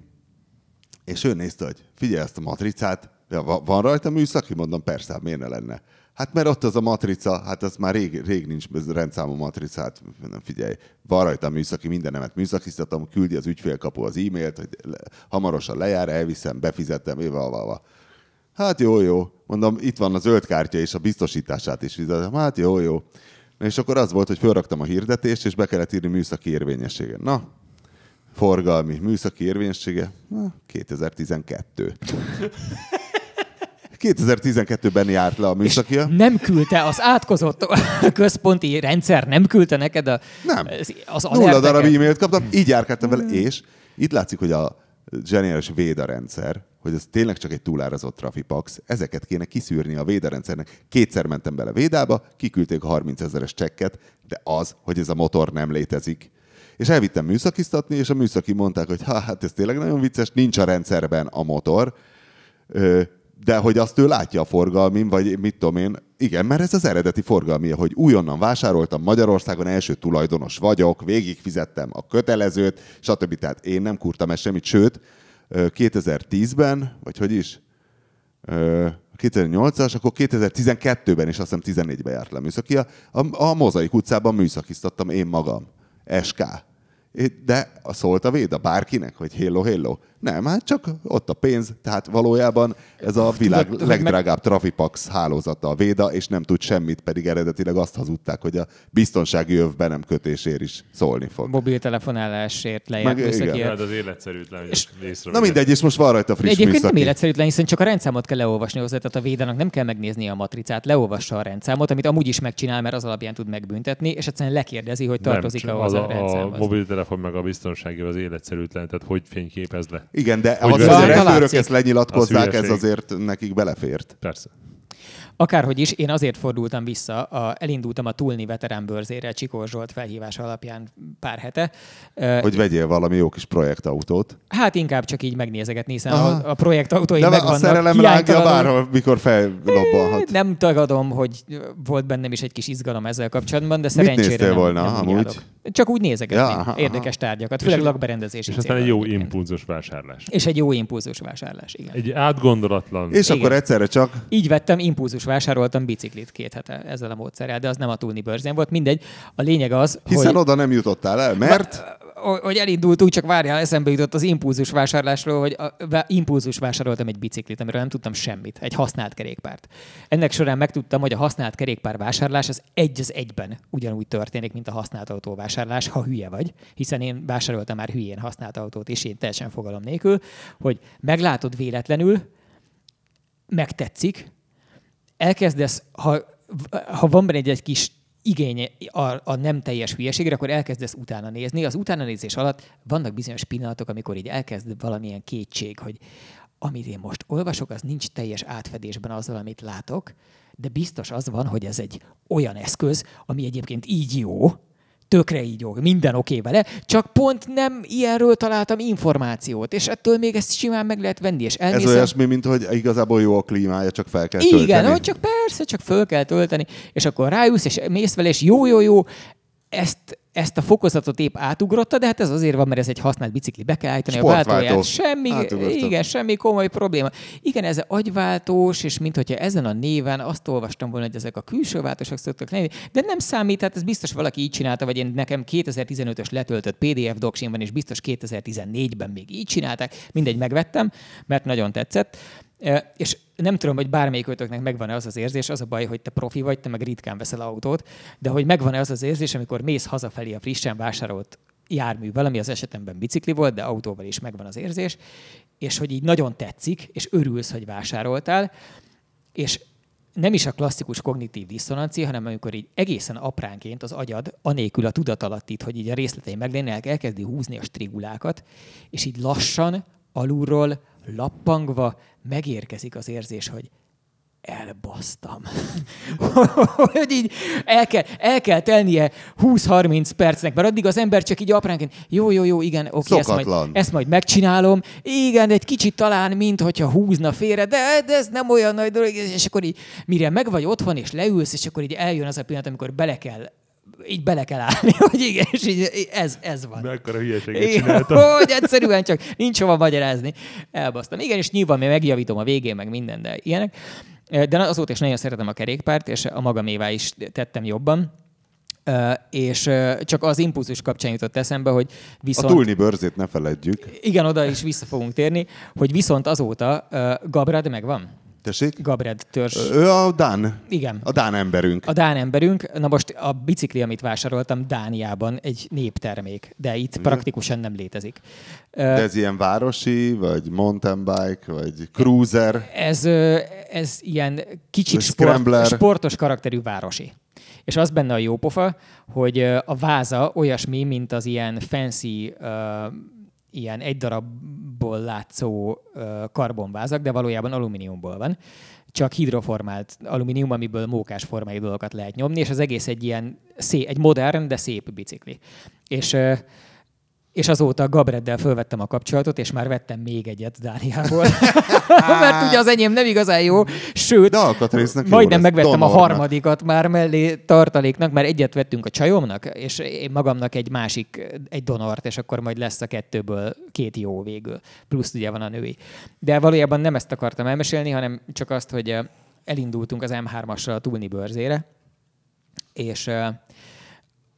és ő nézte, hogy figyelj ezt a matricát, ja, va- van rajta műszaki? Mondom, persze, hát miért ne lenne? Hát mert ott az a matrica, hát az már rég, rég nincs rendszámú matricát, nem figyelj, van rajta műszaki, mindenemet műszakiztatom, küldi az ügyfélkapu az e-mailt, hogy le, hamarosan lejár, elviszem, befizettem, éva, va, va. Hát jó, jó. Mondom, itt van a zöld kártya és a biztosítását is fizetem. Hát jó, jó. Na és akkor az volt, hogy felraktam a hirdetést, és be kellett írni műszaki érvényessége. Na, forgalmi műszaki érvényessége, na, 2012. (laughs) 2012-ben járt le a műszakia. Nem küldte az átkozott (laughs) központi rendszer, nem küldte neked a, Nem. az, az Nulla darab alerteket? e-mailt kaptam, így járkáltam vele, és itt látszik, hogy a zseniális Véda rendszer, hogy ez tényleg csak egy túlárazott trafipax, ezeket kéne kiszűrni a Véda rendszernek. Kétszer mentem bele Védába, kiküldték a 30 ezeres csekket, de az, hogy ez a motor nem létezik. És elvittem műszakiztatni, és a műszaki mondták, hogy hát ez tényleg nagyon vicces, nincs a rendszerben a motor, de hogy azt ő látja a forgalmin, vagy mit tudom én, igen, mert ez az eredeti forgalmi, hogy újonnan vásároltam Magyarországon, első tulajdonos vagyok, végig fizettem a kötelezőt, stb. Tehát én nem kurtam el semmit, sőt, ö, 2010-ben, vagy hogy is, ö, 2008-as, akkor 2012-ben és azt hiszem 14-ben járt le a műszaki. A, a Mozaik utcában műszakiztattam én magam. SK. De a szólt a Véda bárkinek, hogy hello, hello. Nem, hát csak ott a pénz, tehát valójában ez a világ tudod, legdrágább Trafipax hálózata a Véda, és nem tud semmit, pedig eredetileg azt hazudták, hogy a biztonsági öv be nem kötésért is szólni fog. Mobiltelefonálásért lejárt Meg- igen. műszakiért. Hát az életszerűtlen, észre Na mindegy, és most van rajta friss Egyébként nem műszaki. életszerűtlen, hiszen csak a rendszámot kell leolvasni hozzá, tehát a védának nem kell megnézni a matricát, leolvassa a rendszámot, amit amúgy is megcsinál, mert az alapján tud megbüntetni, és egyszerűen lekérdezi, hogy tartozik nem, -e az hozzá a, a, a rendszámhoz. mobiltelefon meg a biztonsági az életszerűtlen, tehát hogy fényképez le? Igen, de Hogy az, hogy a rendőrök ezt lenyilatkozzák, Az ez azért nekik belefért. Persze. Akárhogy is, én azért fordultam vissza, a, elindultam a Tulni veterán bőrzére Csikó Zsolt felhívása alapján pár hete. Hogy vegyél valami jó kis projektautót. Hát inkább csak így megnézegetni, hiszen Aha. a, a projektautóim De a megvannak. szerelem rágja hiánytalanul. bárhol, mikor fellobbanhat. Nem tagadom, hogy volt bennem is egy kis izgalom ezzel kapcsolatban, de Mit szerencsére néztél nem, volna, nem úgy amúgy? Csak úgy nézegetni Ja, aha, érdekes tárgyakat, főleg És- lakberendezési És aztán egy jó egyébként. impulzus vásárlás. És egy jó impulzus vásárlás, igen. Egy átgondolatlan. És Igen. akkor egyszerre csak Így vettem, impulzus vásároltam biciklit két hete ezzel a módszerrel, de az nem a túlni bőrzén volt. Mindegy. A lényeg az, Hiszen hogy... oda nem jutottál el, mert hogy elindultunk, csak várjál, eszembe jutott az impulzus vásárlásról, hogy a, vá- impulzus vásároltam egy biciklit, amiről nem tudtam semmit, egy használt kerékpárt. Ennek során megtudtam, hogy a használt kerékpár vásárlás az egy az egyben ugyanúgy történik, mint a használt autó vásárlás, ha hülye vagy, hiszen én vásároltam már hülyén használt autót, és én teljesen fogalom nélkül, hogy meglátod véletlenül, megtetszik, elkezdesz, ha, ha van benne egy, egy kis igény a, a nem teljes hülyeségre, akkor elkezdesz utána nézni. Az utána nézés alatt vannak bizonyos pillanatok, amikor így elkezd valamilyen kétség, hogy amit én most olvasok, az nincs teljes átfedésben azzal, amit látok, de biztos az van, hogy ez egy olyan eszköz, ami egyébként így jó, tökre így jó, minden oké vele, csak pont nem ilyenről találtam információt, és ettől még ezt simán meg lehet venni, és ez elmészem. olyasmi, mint hogy igazából jó a klímája, csak fel kell tölteni. Igen, hogy csak persze, csak föl kell tölteni, és akkor rájussz, és mész vele, és jó, jó, jó, ezt, ezt a fokozatot épp átugrotta, de hát ez azért van, mert ez egy használt bicikli, be kell állítani a váltóját. Semmi, igen, semmi komoly probléma. Igen, ez agyváltós, és mint hogyha ezen a néven azt olvastam volna, hogy ezek a külső váltósok szoktak lenni, de nem számít, hát ez biztos valaki így csinálta, vagy én nekem 2015-ös letöltött PDF doksimban, és biztos 2014-ben még így csinálták. Mindegy, megvettem, mert nagyon tetszett. És nem tudom, hogy bármelyik ötöknek megvan-e az az érzés, az a baj, hogy te profi vagy, te meg ritkán veszel autót, de hogy megvan-e az az érzés, amikor mész hazafelé a frissen vásárolt járművel, ami az esetemben bicikli volt, de autóval is megvan az érzés, és hogy így nagyon tetszik, és örülsz, hogy vásároltál, és nem is a klasszikus kognitív diszonancia, hanem amikor így egészen apránként az agyad, anélkül a tudatalattit, hogy így a részletei meglennének, elkezdi húzni a strigulákat, és így lassan, alulról, lappangva megérkezik az érzés, hogy elbasztam. (laughs) hogy így el kell, el kell telnie 20-30 percnek, mert addig az ember csak így apránként, jó, jó, jó, igen, oké, ezt majd, ezt majd megcsinálom. Igen, egy kicsit talán, mint hogyha húzna félre, de, de ez nem olyan nagy dolog, és akkor így, mire meg vagy otthon, és leülsz, és akkor így eljön az a pillanat, amikor bele kell így bele kell állni, (laughs) hogy igen, és így ez, ez van. Mekkora hülyeséget csináltam. (laughs) Hogy egyszerűen csak nincs hova magyarázni. Elbasztam. Igen, és nyilván még megjavítom a végén, meg minden, de ilyenek. De azóta is nagyon szeretem a kerékpárt, és a magamévá is tettem jobban. Uh, és uh, csak az impulzus kapcsán jutott eszembe, hogy viszont... A túlni bőrzét ne feledjük. Igen, oda is vissza fogunk térni, hogy viszont azóta uh, Gabrad megvan. Tessék? Gabred törzs. Ő a Dán. Igen. A Dán emberünk. A Dán emberünk. Na most a bicikli, amit vásároltam Dániában, egy néptermék, de itt praktikusan nem létezik. De ez ilyen városi, vagy mountain bike, vagy cruiser? Ez, ez ilyen kicsit sport, sportos karakterű városi. És az benne a jó pofa, hogy a váza olyasmi, mint az ilyen fancy uh, ilyen egy darabból látszó karbonvázak, de valójában alumíniumból van. Csak hidroformált alumínium, amiből mókás formai dolgokat lehet nyomni, és az egész egy ilyen szép, egy modern, de szép bicikli. És és azóta Gabreddel fölvettem a kapcsolatot, és már vettem még egyet Dániából. (laughs) (laughs) Mert ugye az enyém nem igazán jó, sőt, De majdnem megvettem donornak. a harmadikat már mellé tartaléknak, mert egyet vettünk a csajomnak, és én magamnak egy másik, egy donort, és akkor majd lesz a kettőből két jó végül. Plusz ugye van a női. De valójában nem ezt akartam elmesélni, hanem csak azt, hogy elindultunk az M3-assal a Tulni bőrzére, és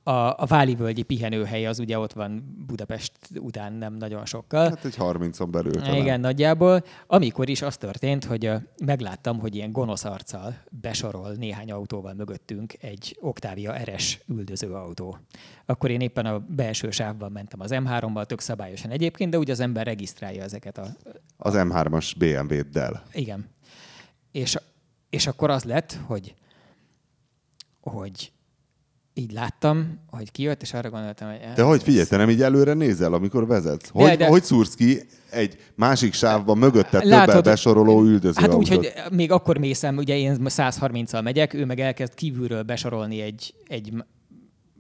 a, a Váli-völgyi pihenőhely az ugye ott van Budapest után nem nagyon sokkal. Hát egy 30-on belül talán. Igen, nagyjából. Amikor is az történt, hogy megláttam, hogy ilyen gonosz arccal besorol néhány autóval mögöttünk egy Octavia RS üldöző autó. Akkor én éppen a belső sávban mentem az M3-bal, tök szabályosan egyébként, de úgy az ember regisztrálja ezeket a... Az M3-as BMW-ddel. Igen. És, és akkor az lett, hogy hogy így láttam, hogy kijött, és arra gondoltam, hogy... De hogy figyelj, te nem így előre nézel, amikor vezetsz? Hogy, de, de... hogy szúrsz ki egy másik sávban mögötte többel besoroló üldöző Hát úgy, hogy még akkor mészem, ugye én 130-al megyek, ő meg elkezd kívülről besorolni egy, egy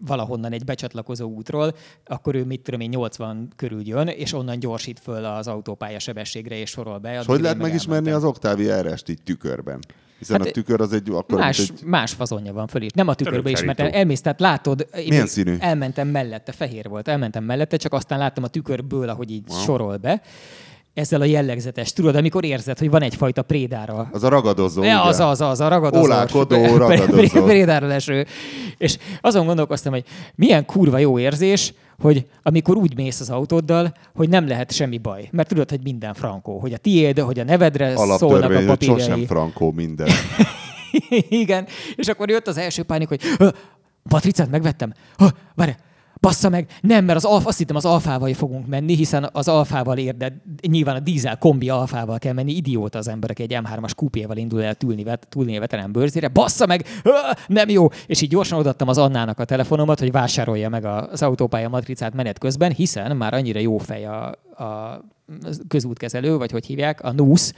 valahonnan egy becsatlakozó útról, akkor ő mit tudom én 80 körül jön, és onnan gyorsít föl az autópálya sebességre, és sorol be. És hogy lehet megismerni az Octavia RS-t így tükörben? Hiszen hát a tükör az egy... Akkor más, egy... más fazonja van föl is. Nem a tükörbe is, mert elmész, tehát látod... Milyen színű? Elmentem mellette, fehér volt, elmentem mellette, csak aztán láttam a tükörből, ahogy így wow. sorol be ezzel a jellegzetes, tudod, amikor érzed, hogy van egyfajta prédára. Az a ragadozó. Ja, az, az, az, a ragadozó. Olálkodó ragadozó. prédára leső. És azon gondolkoztam, hogy milyen kurva jó érzés, hogy amikor úgy mész az autóddal, hogy nem lehet semmi baj. Mert tudod, hogy minden frankó. Hogy a tiéd, hogy a nevedre szólnak a papírjai. sosem frankó minden. (laughs) Igen. És akkor jött az első pánik, hogy Patricát megvettem. Várj, bassza meg, nem, mert az alfa, azt hittem az alfával fogunk menni, hiszen az alfával ér, de nyilván a dízel kombi alfával kell menni, idióta az emberek egy M3-as kupéval indul el túlni, túlni a veterán bőrzére, bassza meg, nem jó, és így gyorsan odaadtam az Annának a telefonomat, hogy vásárolja meg az autópálya matricát menet közben, hiszen már annyira jó fej a, a közútkezelő, vagy hogy hívják, a NUSZ,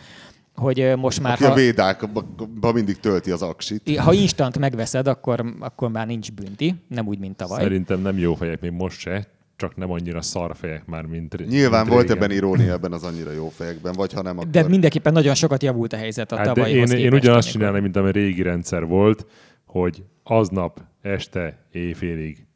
hogy most már... Aki ha, a védákban mindig tölti az aksit. Ha instant megveszed, akkor, akkor már nincs bünti, nem úgy, mint tavaly. Szerintem nem jó fejek még most se, csak nem annyira szarfejek már, mint Nyilván mint volt régen. ebben irónia ebben az annyira jó fejekben, vagy ha nem, akkor... De mindenképpen nagyon sokat javult a helyzet a hát tavalyihoz Én, én ugyanazt csinálnám, mint ami régi rendszer volt, hogy aznap este éjfélig,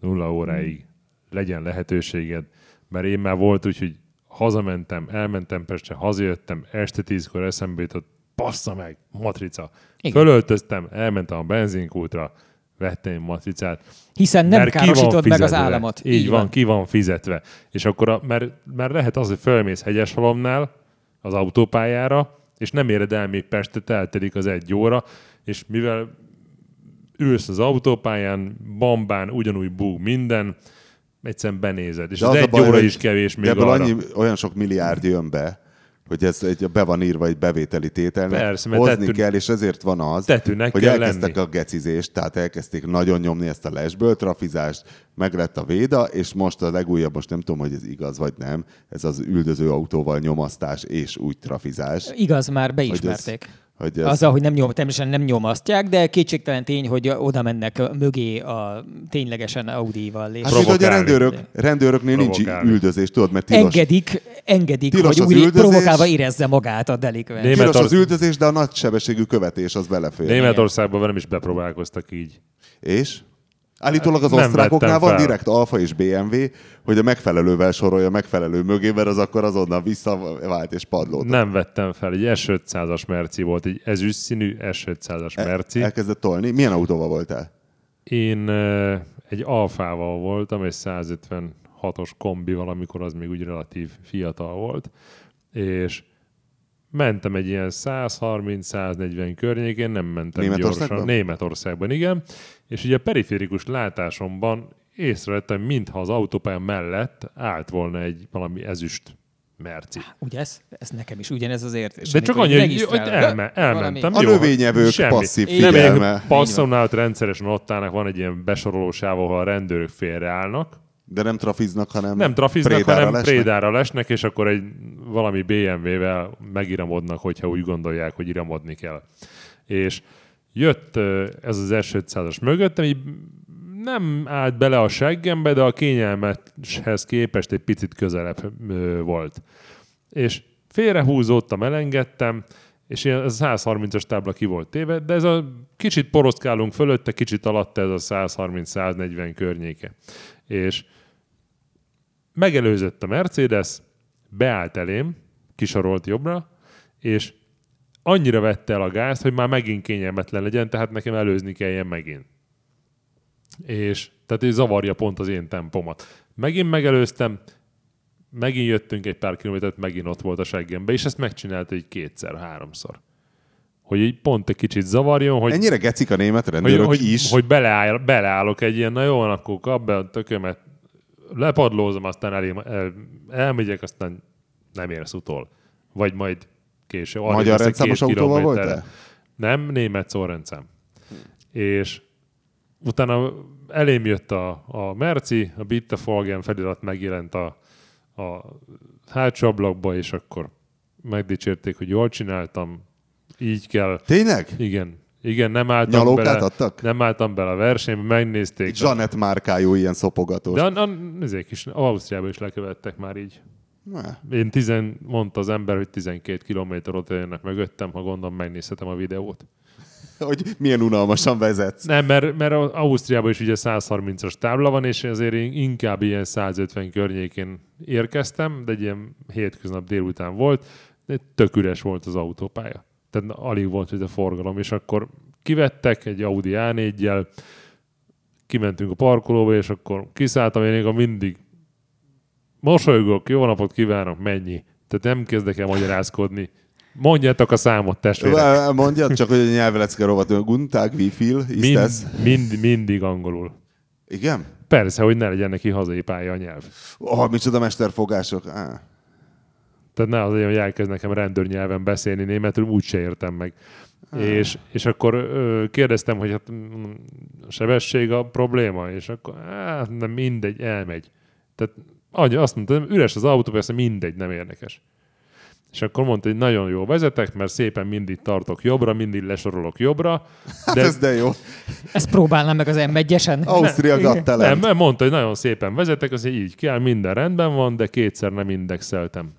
nulla óráig hmm. legyen lehetőséged, mert én már volt úgy, hogy hazamentem, elmentem Pestre, hazajöttem, este tízkor eszembe jutott, bassza meg, matrica. Igen. Fölöltöztem, elmentem a benzinkútra, vettem matricát. Hiszen nem károsítod meg az államot. Így, Így van, van, ki van fizetve. És akkor, a, mert, mert lehet az, hogy fölmész Hegyeshalomnál az autópályára, és nem éred el még Pestet, eltelik az egy óra, és mivel ülsz az autópályán, bambán, ugyanúgy búg minden, egyszerűen benézed, és de az, az egy baj, óra is kevés még ebből arra. Annyi, olyan sok milliárd jön be, hogy ez egy, be van írva egy bevételi tételnek, Persze, mert hozni tettő- kell, és ezért van az, hogy elkezdtek lenni. a gecizést, tehát elkezdték nagyon nyomni ezt a lesből, trafizást, meg lett a véda, és most a legújabb, most nem tudom, hogy ez igaz vagy nem, ez az üldöző autóval nyomasztás és úgy trafizás. Igaz, már Hogy beismerték. ez, hogy ez, Azzal, hogy nem nyom, természetesen nem nyomasztják, de kétségtelen tény, hogy oda mennek mögé a ténylegesen Audi-val. És Hát mint hogy a rendőrök, rendőröknél nincs Provokálni. üldözés, tudod, mert tilos, engedik, engedik Tilos hogy az úgy üldözés. provokálva érezze magát a delikvens. Német- tilos az üldözés, de a nagysebességű követés az belefér. Németországban velem is bepróbálkoztak így. És? Állítólag az Nem osztrákoknál van direkt Alfa és BMW, hogy a megfelelővel sorolja megfelelő mögé, mert az akkor azonnal visszavált és padlót. Nem vettem fel, egy S500-as Merci volt, egy ezüst színű S500-as Merci. Elkezdett tolni. Milyen autóval voltál? Én egy Alfával voltam, egy 156-os kombival, amikor az még úgy relatív fiatal volt, és mentem egy ilyen 130-140 környékén, nem mentem Németországban? gyorsan. Németországban, igen. És ugye a periférikus látásomban észrevettem, mintha az autópálya mellett állt volna egy valami ezüst merci. Ugye ez, ez nekem is ugyanez az érzés. De csak annyi, hogy, elme, elmentem. A jó, növényevők semmi. passzív Így Nem, figyelme. egy passzon ott rendszeresen ott állnak, van egy ilyen besorolósáv, ahol a rendőrök félreállnak. De nem trafiznak, hanem Nem trafiznak, prédára hanem lesnek? prédára lesnek, és akkor egy valami BMW-vel megiramodnak, hogyha úgy gondolják, hogy iramodni kell. És jött ez az S500-as mögöttem, így nem állt bele a seggembe, de a kényelmethez képest egy picit közelebb volt. És félrehúzódtam, elengedtem, és ilyen, ez a 130-as tábla ki volt téve, de ez a kicsit poroszkálunk fölötte, kicsit alatta ez a 130-140 környéke. És megelőzött a Mercedes, beállt elém, kisorolt jobbra, és annyira vette el a gázt, hogy már megint kényelmetlen legyen, tehát nekem előzni kelljen megint. És tehát ez zavarja pont az én tempomat. Megint megelőztem, megint jöttünk egy pár kilométert, megint ott volt a seggembe, és ezt megcsinálta egy kétszer-háromszor. Hogy így pont egy kicsit zavarjon, hogy Ennyire gecik a német rendőrök hogy, is. hogy beleáll, beleállok egy ilyen, na jó, akkor kap be a tökömet, lepadlózom, aztán elém, el, elmegyek, aztán nem érsz utol. Vagy majd arrébb Magyar rendszámos autóval kilométerre. voltál? Nem, német szórendszám. És utána elém jött a, a Merci, a Bitte Folgen felirat megjelent a, a hátsó ablakba, és akkor megdicsérték, hogy jól csináltam, így kell. Tényleg? Igen, igen, nem álltam Nyalókát bele, adtak? nem álltam bele a versenybe, megnézték. Zsanett márkájú ilyen szopogatós. De a, a, ezek is, Ausztriában is lekövettek már így. Ne. Én tizen, mondta az ember, hogy 12 kilométer ott jönnek mögöttem, ha gondolom megnézhetem a videót. (laughs) Hogy milyen unalmasan vezetsz. Nem, mert, mert Ausztriában is ugye 130-as tábla van, és azért én inkább ilyen 150 környékén érkeztem, de egy ilyen hétköznap délután volt, de tök üres volt az autópálya. Tehát alig volt hogy a forgalom, és akkor kivettek egy Audi A4-jel, kimentünk a parkolóba, és akkor kiszálltam, én még mindig mosolygok, jó napot kívánok, mennyi. Tehát nem kezdek el magyarázkodni. Mondjátok a számot, testvérek. Mondjad csak, hogy a nyelvelecke rovat. Guntag, ist Mind, mind, mindig angolul. Igen? Persze, hogy ne legyen neki hazai pálya a nyelv. Oh, micsoda mesterfogások. Ah. Tehát ne az legyen, hogy elkezd nekem rendőrnyelven beszélni németül, úgyse értem meg. És, és akkor ö, kérdeztem, hogy hát mm, a sebesség a probléma, és akkor hát nem mindegy, elmegy. Tehát annyi, azt mondta, üres az autó, persze mindegy, nem érdekes. És akkor mondta, hogy nagyon jó vezetek, mert szépen mindig tartok jobbra, mindig lesorolok jobbra. Hát De ez de jó. Ezt próbálnám meg az M1-esen. (laughs) Ausztria Got nem, mondta, hogy nagyon szépen vezetek, az így kell, minden rendben van, de kétszer nem indexeltem.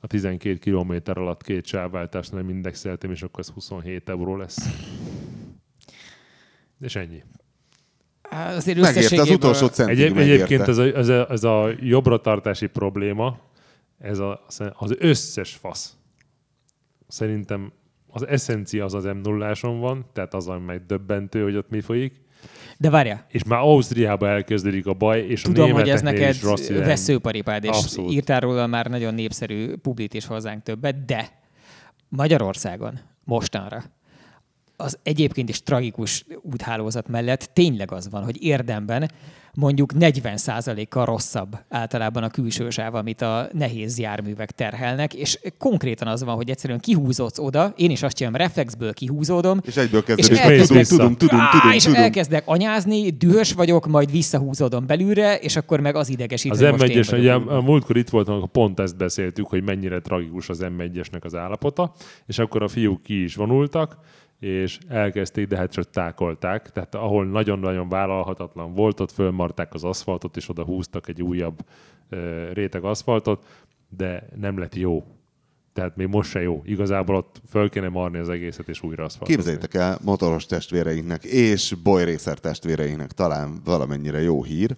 A 12 kilométer alatt két sávváltást nem indexeltem, és akkor ez 27 euró lesz. És ennyi. Á, Azért Megérte az utolsó centig Egy, megérte. egyébként ez a, ez, a, ez a jobbra tartási probléma, ez a, az összes fasz. Szerintem az eszencia az az m 0 van, tehát az, ami megdöbbentő, hogy ott mi folyik. De várjál, És már Ausztriába elkezdődik a baj, és tudom, a hogy ez neked is rossz irány. veszőparipád, és Abszolút. írtál róla már nagyon népszerű publit is hozzánk többet, de Magyarországon mostanra az egyébként is tragikus úthálózat mellett tényleg az van, hogy érdemben mondjuk 40%-kal rosszabb általában a külső sáv, amit a nehéz járművek terhelnek, és konkrétan az van, hogy egyszerűen kihúzódsz oda, én is azt csinálom, reflexből kihúzódom, És egyből és kezdődik, elkezdek- tudom, tudom, tudom, tudom, és tudom. elkezdek anyázni, dühös vagyok, majd visszahúzódom belülre, és akkor meg az idegesít, Az M1-es, vagyok ugye újra. a múltkor itt voltam, akkor pont ezt beszéltük, hogy mennyire tragikus az M1-esnek az állapota, és akkor a fiúk ki is vonultak, és elkezdték, de hát csak tákolták. Tehát ahol nagyon-nagyon vállalhatatlan volt, ott fölmarták az aszfaltot, és oda húztak egy újabb réteg aszfaltot, de nem lett jó. Tehát még most se jó. Igazából ott föl kéne marni az egészet, és újra aszfaltozni. Képzeljétek el, motoros testvéreinknek és bolyrészer testvéreinknek talán valamennyire jó hír,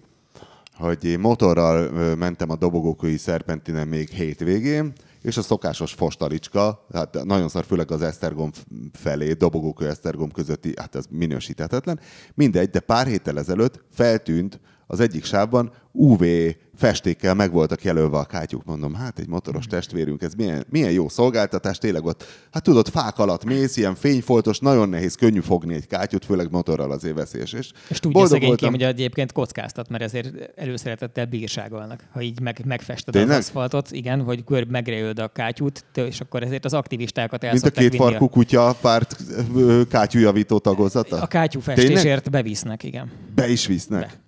hogy én motorral mentem a dobogókői szerpentinen még hétvégén, és a szokásos fostalicska, hát nagyon szar, főleg az Esztergom felé, dobogókő Esztergom közötti, hát ez minősíthetetlen. Mindegy, de pár héttel ezelőtt feltűnt az egyik sávban UV festékkel meg voltak jelölve a kátyuk. Mondom, hát egy motoros testvérünk, ez milyen, milyen jó szolgáltatás, tényleg ott, hát tudod, fák alatt mész, ilyen fényfoltos, nagyon nehéz, könnyű fogni egy kátyút, főleg motorral azért veszélyes. És, És tudja szegénykém, hogy egyébként kockáztat, mert ezért előszeretettel bírságolnak. Ha így meg, megfested Tényleg? az aszfaltot, igen, hogy görb megreöld a kátyút, és akkor ezért az aktivistákat el Mint a két farkú kutya párt kátyújavító tagozata? A kátyú festésért bevisznek, igen. Be is visznek. Be.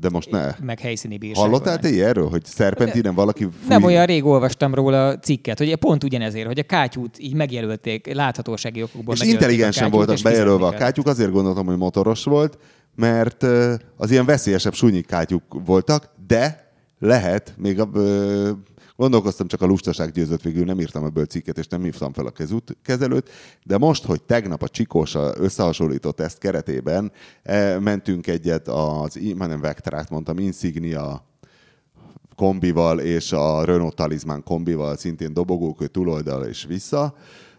De most ne. Meg helyszíni bírságolnak. Hallottál te erről, hogy szerpentinen valaki fúj... Nem olyan rég olvastam róla cikket, hogy pont ugyanezért, hogy a kátyút így megjelölték, láthatósági okokból És intelligensen voltak bejelölve a kátyuk, azért gondoltam, hogy motoros volt, mert az ilyen veszélyesebb súnyik kátyuk voltak, de lehet, még a, gondolkoztam, csak a lustaság győzött végül, nem írtam ebből cikket, és nem hívtam fel a kezút, kezelőt, de most, hogy tegnap a Csikósa összehasonlított teszt keretében eh, mentünk egyet az, már nem Vectrát mondtam, Insignia kombival és a Renault Talisman kombival, szintén dobogókő túloldal és vissza.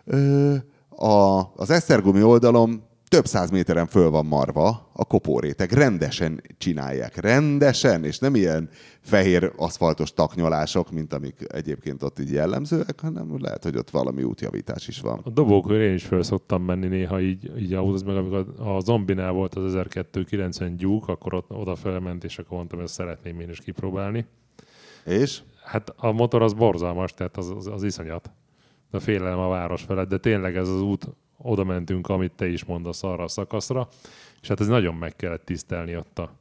Ö, a, az Esztergomi oldalon több száz méteren föl van marva a kopóréteg. Rendesen csinálják. Rendesen, és nem ilyen fehér aszfaltos taknyolások, mint amik egyébként ott így jellemzőek, hanem lehet, hogy ott valami útjavítás is van. A dobókör én is föl szoktam menni néha így, így autóz, meg amikor a zombinál volt az 1290 gyúk, akkor ott, oda felment, és akkor mondtam, hogy ezt szeretném én is kipróbálni. És? Hát a motor az borzalmas, tehát az, az, az iszonyat. De félelem a város felett, de tényleg ez az út, oda mentünk, amit te is mondasz arra a szakaszra, és hát ez nagyon meg kellett tisztelni ott a,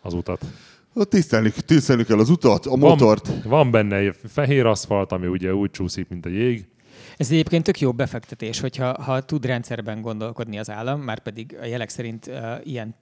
az utat. Tisztelni, tisztelni kell az utat, a motort. Van, van benne egy fehér aszfalt, ami ugye úgy csúszik, mint a jég, Ez egyébként tök jó befektetés, hogyha ha tud rendszerben gondolkodni az állam, már pedig a jelek szerint uh, ilyen,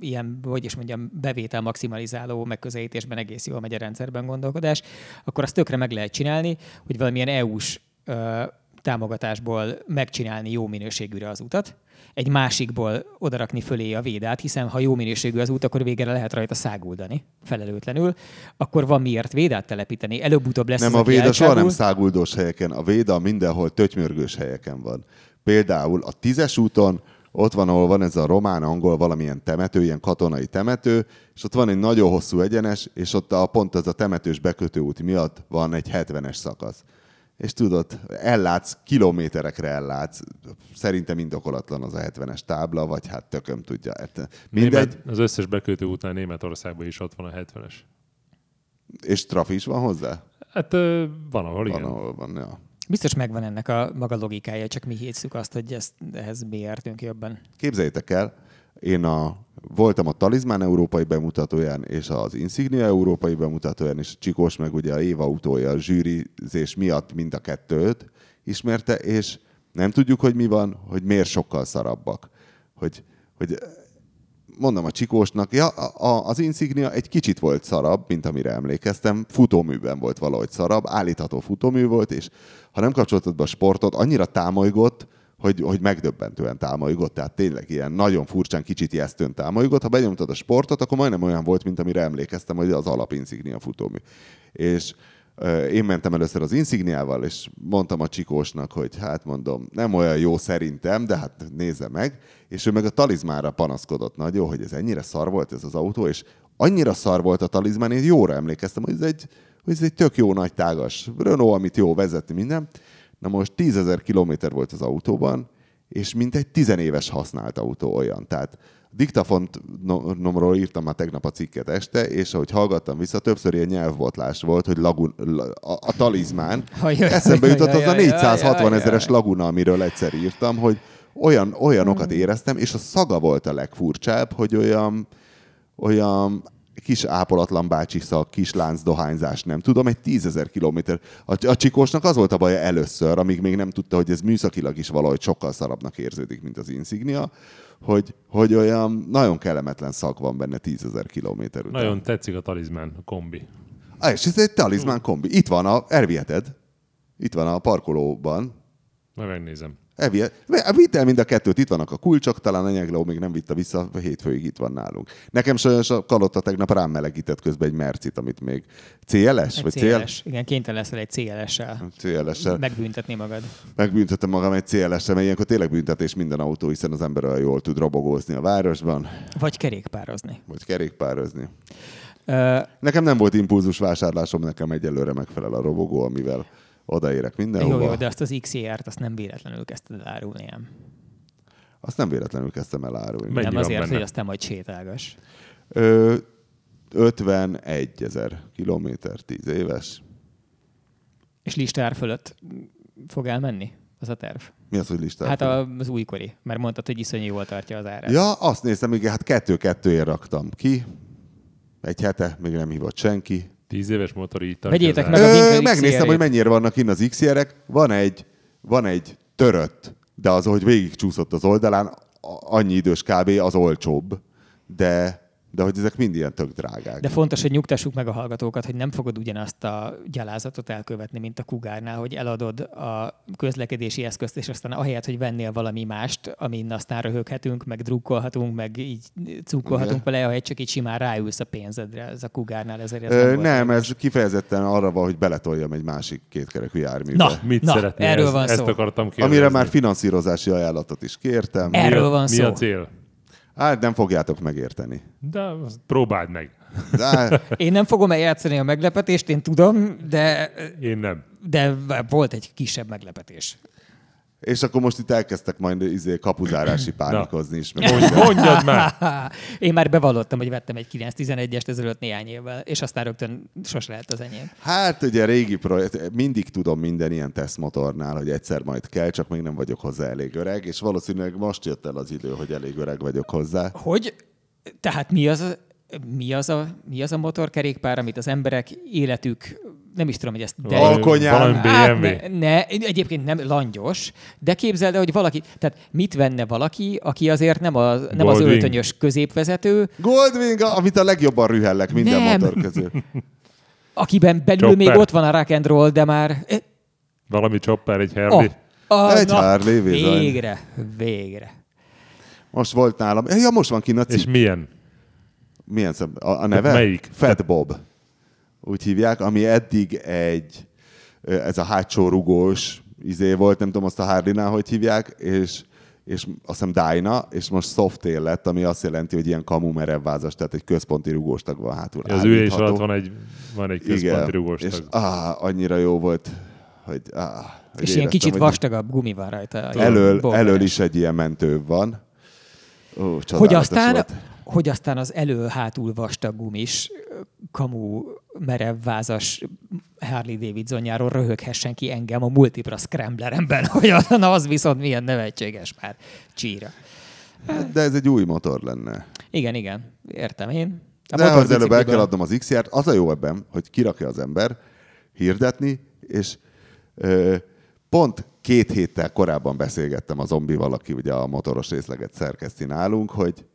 ilyen, hogy is mondjam, bevétel maximalizáló megközelítésben egész jól megy a rendszerben gondolkodás, akkor azt tökre meg lehet csinálni, hogy valamilyen EU-s uh, támogatásból megcsinálni jó minőségűre az utat, egy másikból odarakni fölé a védát, hiszen ha jó minőségű az út, akkor végre lehet rajta száguldani felelőtlenül, akkor van miért védát telepíteni. Előbb-utóbb lesz Nem, az, a véda soha nem száguldós helyeken. A véda mindenhol tötymörgős helyeken van. Például a tízes úton ott van, ahol van ez a román-angol valamilyen temető, ilyen katonai temető, és ott van egy nagyon hosszú egyenes, és ott a, pont az a temetős bekötőút miatt van egy 70-es szakasz. És tudod, ellátsz, kilométerekre ellátsz. Szerintem indokolatlan az a 70-es tábla, vagy hát tököm tudja. Hát Mindegy, Német, az összes bekötő után Németországban is ott van a 70-es. és trafi is van hozzá? Hát van, ahol igen. Van, ahol van, ja. Biztos megvan ennek a maga logikája, csak mi hiszük azt, hogy ezt, ehhez mi értünk jobban. Képzeljétek el, én a, voltam a Talizmán európai bemutatóján, és az Insignia európai bemutatóján, és a Csikós meg ugye a Éva autója a zsűrizés miatt mind a kettőt ismerte, és nem tudjuk, hogy mi van, hogy miért sokkal szarabbak. Hogy, hogy mondom a Csikósnak, ja, a, az Insignia egy kicsit volt szarabb, mint amire emlékeztem, futóműben volt valahogy szarabb, állítható futómű volt, és ha nem kapcsoltad be a sportot, annyira támolygott, hogy, hogy megdöbbentően támolygott, tehát tényleg ilyen nagyon furcsán, kicsit ijesztően támolygott. Ha benyomtad a sportot, akkor majdnem olyan volt, mint amire emlékeztem, hogy az alap Insignia futómű. És én mentem először az Insigniával, és mondtam a Csikósnak, hogy hát mondom, nem olyan jó szerintem, de hát nézze meg. És ő meg a talizmára panaszkodott nagyon, hogy ez ennyire szar volt ez az autó, és annyira szar volt a talizmán, én jóra emlékeztem, hogy ez egy, hogy ez egy tök jó nagy tágas Renault, amit jó vezetni minden. Na most 10 ezer kilométer volt az autóban, és mint egy tizenéves használt autó olyan. Tehát diktafonomról írtam már tegnap a cikket este, és ahogy hallgattam vissza, többször ilyen nyelvbotlás volt, hogy lagun, a, a talizmán. (laughs) Ajaj, Eszembe jutott az a ajaj, 460 ajaj, ezeres laguna, amiről egyszer írtam, hogy olyan, olyanokat éreztem, és a szaga volt a legfurcsább, hogy olyan, olyan kis ápolatlan bácsi szag, kis lánc dohányzás, nem tudom, egy tízezer kilométer. A, a csikósnak az volt a baja először, amíg még nem tudta, hogy ez műszakilag is valahogy sokkal szarabbnak érződik, mint az Insignia, hogy, hogy olyan nagyon kellemetlen szag van benne tízezer kilométer után. Nagyon tetszik a talizmán, a kombi. Ah, és ez egy talizmán kombi. Itt van a, elviheted. Itt van a parkolóban. Majd megnézem. Elvihet. Vitt el mind a kettőt, itt vannak a kulcsok, talán a nyegló még nem vitte vissza, a hétfőig itt van nálunk. Nekem sajnos a Kalotta tegnap rám melegített közben egy mercit, amit még CLS? Egy vagy CLS. Igen, kénytelen leszel egy CLS-sel CLS-sel. megbüntetni magad. Megbüntettem magam egy CLS-sel, mert ilyenkor tényleg büntetés minden autó, hiszen az ember olyan jól tud robogózni a városban, Vagy kerékpározni. vagy kerékpározni. Ö, Nekem nem volt impulzus vásárlásom, nekem egyelőre megfelel a robogó, amivel odaérek mindenhova. jó, jó, de azt az XR-t azt nem véletlenül kezdted árulni ám. Azt nem véletlenül kezdtem el árulni. Mennyi nem azért, benne? hogy aztán majd sétálgass. Ö, 51 ezer kilométer, 10 éves. És listár fölött fog elmenni? Az a terv. Mi az, hogy listát? Hát a- az újkori, mert mondtad, hogy iszonyú jól tartja az árát. Ja, azt néztem, igen, hát kettő-kettőért raktam ki. Egy hete, még nem hívott senki. Tíz éves motor így tartja Vegyétek az meg a Ö, Winkler megnéztem, hogy mennyire vannak innen az XR-ek. Van egy, van egy törött, de az, hogy végigcsúszott az oldalán, a- annyi idős kb. az olcsóbb. De, de hogy ezek mind ilyen tök drágák. De fontos, hogy nyugtassuk meg a hallgatókat, hogy nem fogod ugyanazt a gyalázatot elkövetni, mint a kugárnál, hogy eladod a közlekedési eszközt, és aztán ahelyett, hogy vennél valami mást, amin aztán röhöghetünk, meg drukkolhatunk, meg így cukkolhatunk vele, ahelyett csak így simán ráülsz a pénzedre. Ez a kugárnál ezért ez Ö, nem, ez kifejezetten arra van, hogy beletoljam egy másik kétkerekű járműbe. Na, Mit Na, szeretnél? erről ezt, van ezt szó. akartam kérdezni. Amire már finanszírozási ajánlatot is kértem. Erről mi a, van Mi szó. a cél? Hát nem fogjátok megérteni. De próbáld meg. De, Én nem fogom eljátszani a meglepetést, én tudom, de, Én nem. de volt egy kisebb meglepetés. És akkor most itt elkezdtek majd izé, kapuzárási (clears throat) (clears throat) pánikozni is. Meg Mondj, mondjad már! (laughs) Én már bevallottam, hogy vettem egy 911-est ezelőtt néhány évvel, és aztán rögtön sos lehet az enyém. Hát ugye régi projekt, mindig tudom minden ilyen tesztmotornál, hogy egyszer majd kell, csak még nem vagyok hozzá elég öreg, és valószínűleg most jött el az idő, hogy elég öreg vagyok hozzá. Hogy? Tehát mi az mi az a, mi az a motorkerékpár, amit az emberek életük, nem is tudom, hogy ezt... De, Alkonyán. valami Hát BMW. ne, ne, egyébként nem langyos, de képzeld el, hogy valaki, tehát mit venne valaki, aki azért nem, a, nem az Goldwing. öltönyös középvezető, Goldwing, amit a legjobban rühellek minden Nem. motor közül. (laughs) akiben belül Chopper. még ott van a rock and roll, de már... eh, Valami chopper, egy Harley. Oh, oh, Egy Harley, bizony. Végre, végre. Most volt nálam, ja most van kint a És cikk. milyen? Milyen szem? A, a neve? Melyik? Fat Bob. Úgy hívják, ami eddig egy, ez a hátsó rugós izé volt, nem tudom azt a Harley-nál, hogy hívják, és, és azt hiszem Dyna, és most Softail lett, ami azt jelenti, hogy ilyen kamu merevvázas, tehát egy központi rugóstag van hátul. Az ülés állítható. alatt van egy, van egy központi rugós és tag. áh, annyira jó volt, hogy, áh, hogy És ilyen kicsit hogy vastagabb gumi van rajta. Elől, elől is egy ilyen mentő van. Ó, Hogy aztán, volt. Hogy aztán az elő-hátul vastag gumis, kamu merev vázas Harley Davidsonjáról röhöghessen ki engem a Multipra Scrambleremben, (laughs) hogy az, na az viszont milyen nevetséges már csíra. De ez egy új motor lenne. Igen, igen, értem én. A De az előbb el kell adnom az XR-t. Az a jó ebben, hogy kirakja az ember hirdetni, és ö, pont két héttel korábban beszélgettem a zombival, aki ugye a motoros részleget szerkeszti nálunk, hogy,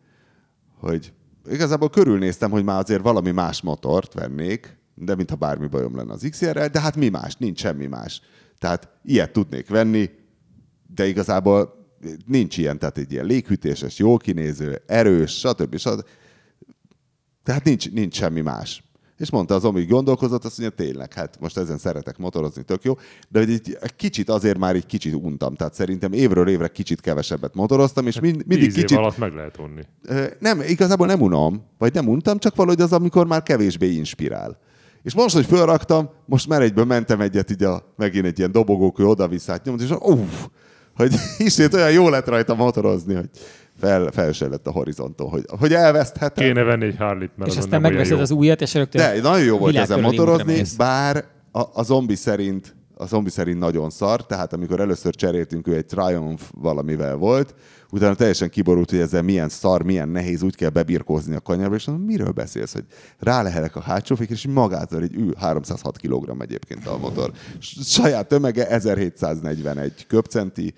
hogy igazából körülnéztem, hogy már azért valami más motort vennék, de mintha bármi bajom lenne az XR-rel, de hát mi más? Nincs semmi más. Tehát ilyet tudnék venni, de igazából nincs ilyen, tehát egy ilyen léghűtéses, jól kinéző, erős, stb. stb. Tehát nincs, nincs semmi más. És mondta az, amíg gondolkozott, azt mondja, tényleg, hát most ezen szeretek motorozni, tök jó, de hogy egy kicsit azért már egy kicsit untam. Tehát szerintem évről évre kicsit kevesebbet motoroztam, és mind, mindig Tíz év kicsit... alatt meg lehet vonni. Ö, Nem, igazából nem unom, vagy nem untam, csak valahogy az, amikor már kevésbé inspirál. És most, hogy fölraktam, most már egyből mentem egyet, így a, megint egy ilyen dobogókő oda-vissza átnyomott, és uff, hogy (laughs) ismét olyan jó lett rajta motorozni, hogy fel, lett a horizonton, hogy, hogy elveszthetem. Kéne venni egy Harley-t, mert És aztán megveszed az újat, és rögtön De nagyon jó volt ezen motorozni, bár a, a zombi szerint a zombi szerint nagyon szar, tehát amikor először cseréltünk, ő egy Triumph valamivel volt, utána teljesen kiborult, hogy ezzel milyen szar, milyen nehéz, úgy kell bebirkózni a kanyarba, és mondom, miről beszélsz, hogy rálehelek a hátsó fékre, és magától egy ül 306 kg egyébként a motor. Saját tömege 1741 köpcenti,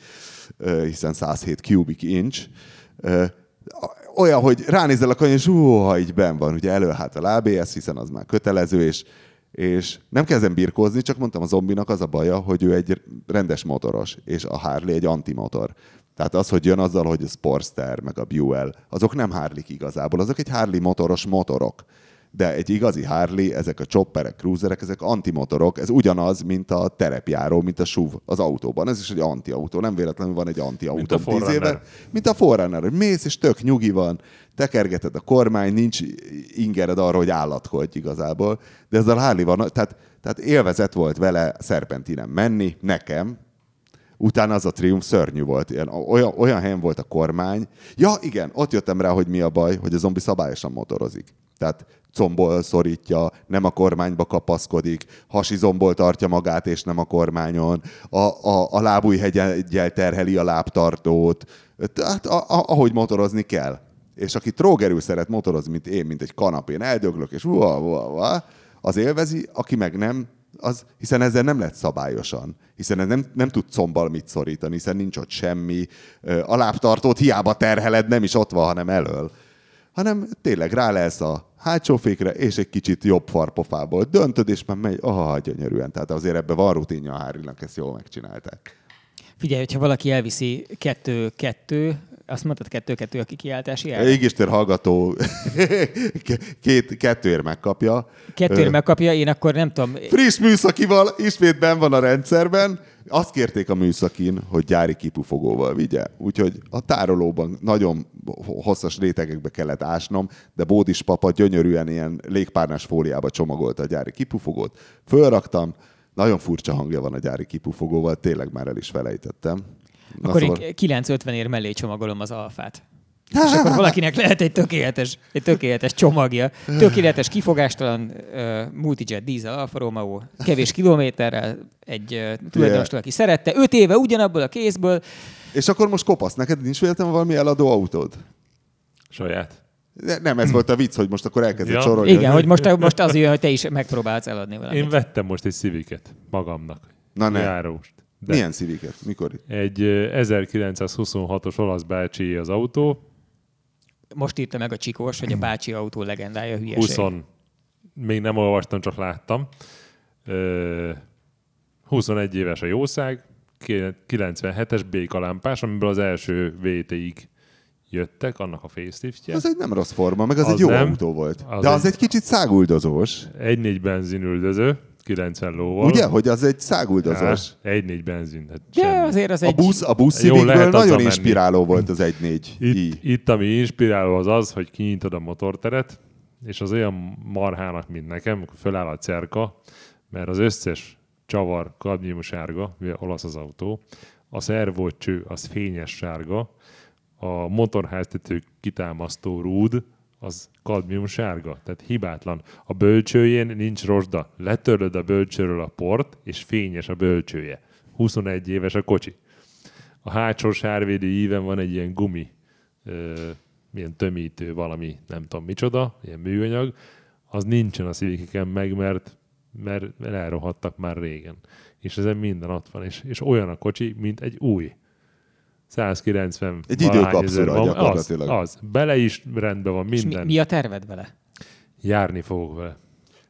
hiszen 107 cubic inch. Olyan, hogy ránézel a kanyar, és ha így ben van, ugye elő hát a ABS, hiszen az már kötelező, és és nem kezdem birkózni, csak mondtam a zombinak az a baja, hogy ő egy rendes motoros, és a Harley egy antimotor. Tehát az, hogy jön azzal, hogy a Sportster, meg a Buell, azok nem harley igazából, azok egy Harley motoros motorok de egy igazi Harley, ezek a chopperek, cruiserek, ezek antimotorok, ez ugyanaz, mint a terepjáró, mint a SUV az autóban. Ez is egy antiautó, nem véletlenül van egy antiautó. A éve, mint a Forerunner, hogy mész és tök nyugi van, tekergeted a kormány, nincs ingered arra, hogy állatkodj igazából, de ezzel Harley van, tehát, tehát élvezet volt vele szerpentinen menni, nekem, utána az a triumf szörnyű volt. Ilyen, olyan, olyan helyen volt a kormány. Ja, igen, ott jöttem rá, hogy mi a baj, hogy a zombi szabályosan motorozik. Tehát combol szorítja, nem a kormányba kapaszkodik, hasizomból tartja magát, és nem a kormányon, a, a, a lábújhegyel terheli a lábtartót, tehát a, a, ahogy motorozni kell. És aki trógerül szeret motorozni, mint én, mint egy kanapén, eldöglök, és ua, ua, ua, az élvezi, aki meg nem, az, hiszen ezzel nem lett szabályosan, hiszen ez nem, nem tud combal mit szorítani, hiszen nincs ott semmi, a lábtartót hiába terheled, nem is ott van, hanem elől hanem tényleg rá lesz a hátsó fékre, és egy kicsit jobb farpofából döntöd, és már megy, ah, gyönyörűen. Tehát azért ebben van rutinja a Hárinak, ezt jól megcsinálták. Figyelj, hogyha valaki elviszi kettő-kettő, azt mondtad kettő-kettő a kikiáltási el? Égéstér hallgató (laughs) két, kettőért megkapja. Kettőért megkapja, én akkor nem tudom. Friss műszakival ismét ben van a rendszerben, azt kérték a műszakin, hogy gyári kipufogóval vigye. Úgyhogy a tárolóban nagyon hosszas rétegekbe kellett ásnom, de Bódis papa gyönyörűen ilyen légpárnás fóliába csomagolta a gyári kipufogót. Fölraktam, nagyon furcsa hangja van a gyári kipufogóval, tényleg már el is felejtettem. Na Akkor szóval... én 950 ér mellé csomagolom az alfát. És akkor (laughs) valakinek lehet egy tökéletes, egy tökéletes csomagja. Tökéletes, kifogástalan uh, multijet dízel Alfa Romeo, kevés kilométerrel, egy uh, tulajdonost, yeah. aki szerette, öt éve ugyanabból a kézből. És akkor most kopasz, neked nincs véletlenül valami eladó autód? Saját. Nem, ez volt a vicc, hogy most akkor elkezdett ja. sorolni. Igen, hogy most, most az jön, hogy te is megpróbálsz eladni valamit. Én vettem most egy Civic-et magamnak. Na ne. Járóst. De Milyen Civic-et? Mikor? Egy 1926-os olasz bácsi az autó, most írta meg a Csikós, hogy a bácsi autó legendája hülyeség. 20. Még nem olvastam, csak láttam. 21 éves a jószág, 97-es békalámpás, amiből az első VT-ig jöttek, annak a faceliftje. Az egy nem rossz forma, meg az, az egy jó nem, autó volt. Az De az egy, egy kicsit száguldozós. Egy négy benzinüldöző, 90 lóval. Ugye, hogy az egy száguldozós? Ja, egy négy benzin. Hát ja, azért az a egy... Busz, a busz nagyon inspiráló volt az egy négy. Itt, itt, ami inspiráló az az, hogy kinyitod a motorteret, és az olyan marhának, mint nekem, föláll a cerka, mert az összes csavar kadmium sárga, mivel olasz az autó, a szervócső az fényes sárga, a motorháztető kitámasztó rúd, az kadmium sárga, tehát hibátlan. A bölcsőjén nincs rozsda. Letörlöd a bölcsőről a port, és fényes a bölcsője. 21 éves a kocsi. A hátsó sárvédő íven van egy ilyen gumi, ö, milyen tömítő, valami, nem tudom micsoda, ilyen műanyag, az nincsen a szívikeken meg, mert, mert elrohadtak már régen. És ezen minden ott van, és, és olyan a kocsi, mint egy új. 190 Egy időkapszula van. gyakorlatilag. Az, az. Bele is rendben van minden. És mi, mi a terved vele? Járni fogok vele.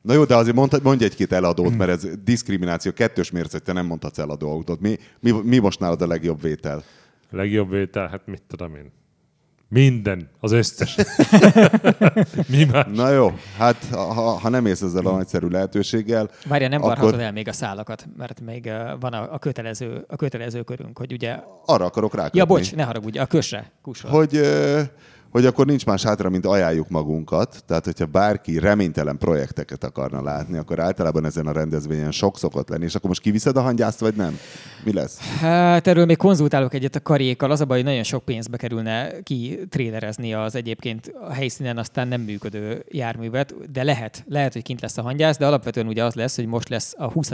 Na jó, de azért mondj, mondj egy-két eladót, mert ez diszkrimináció, kettős mérce, te nem mondhatsz eladó autót. Mi, mi, mi most nálad a legjobb vétel? A legjobb vétel? Hát mit tudom én. Minden, az összes. (laughs) Mi más? Na jó, hát ha, ha nem ész ezzel a nagyszerű lehetőséggel... Várja, nem akkor... varhatod el még a szálakat, mert még van a, a, kötelező, a kötelező körünk, hogy ugye... Arra akarok rá. Ja, bocs, ne haragudj, a kösre, kusra. Hogy, hogy akkor nincs más hátra, mint ajánljuk magunkat. Tehát, hogyha bárki reménytelen projekteket akarna látni, akkor általában ezen a rendezvényen sok szokott lenni. És akkor most kiviszed a hangyászt, vagy nem? Mi lesz? Hát erről még konzultálok egyet a karékkal. Az a baj, hogy nagyon sok pénzbe kerülne ki trélerezni az egyébként a helyszínen aztán nem működő járművet, de lehet, lehet, hogy kint lesz a hangyász, de alapvetően ugye az lesz, hogy most lesz a 20.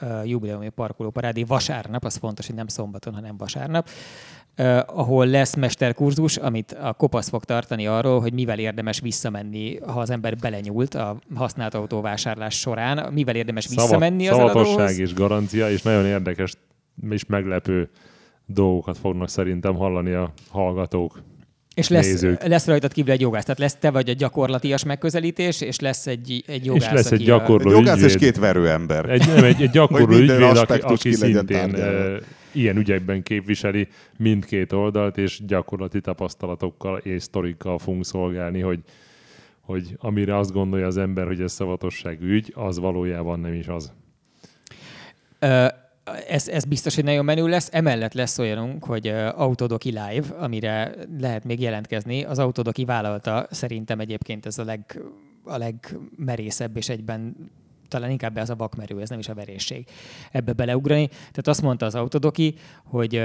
Uh, jubileumi parkolóparádé vasárnap, az fontos, hogy nem szombaton, hanem vasárnap ahol lesz mesterkurzus, amit a kopasz fog tartani arról, hogy mivel érdemes visszamenni, ha az ember belenyúlt a használt autóvásárlás során, mivel érdemes visszamenni Szavat, az Szavatosság eladóhoz. és garancia, és nagyon érdekes és meglepő dolgokat fognak szerintem hallani a hallgatók. És lesz, nézők. lesz rajtad kívül egy jogász. Tehát lesz te vagy a gyakorlatias megközelítés, és lesz egy, egy jogász, és lesz egy gyakorló Egy jogász és két verőember. Egy, nem, egy, egy gyakorló ügyvéd, aki, aki szintén tárgyalva. Ilyen ügyekben képviseli mindkét oldalt, és gyakorlati tapasztalatokkal és sztorikkal fogunk szolgálni, hogy, hogy amire azt gondolja az ember, hogy ez szavatosság ügy, az valójában nem is az. Ö, ez, ez biztos, hogy nagyon menő lesz. Emellett lesz olyanunk, hogy Autodoki Live, amire lehet még jelentkezni. Az Autodoki vállalta szerintem egyébként ez a, leg, a legmerészebb és egyben talán inkább ez a vakmerő, ez nem is a verésség ebbe beleugrani. Tehát azt mondta az Autodoki, hogy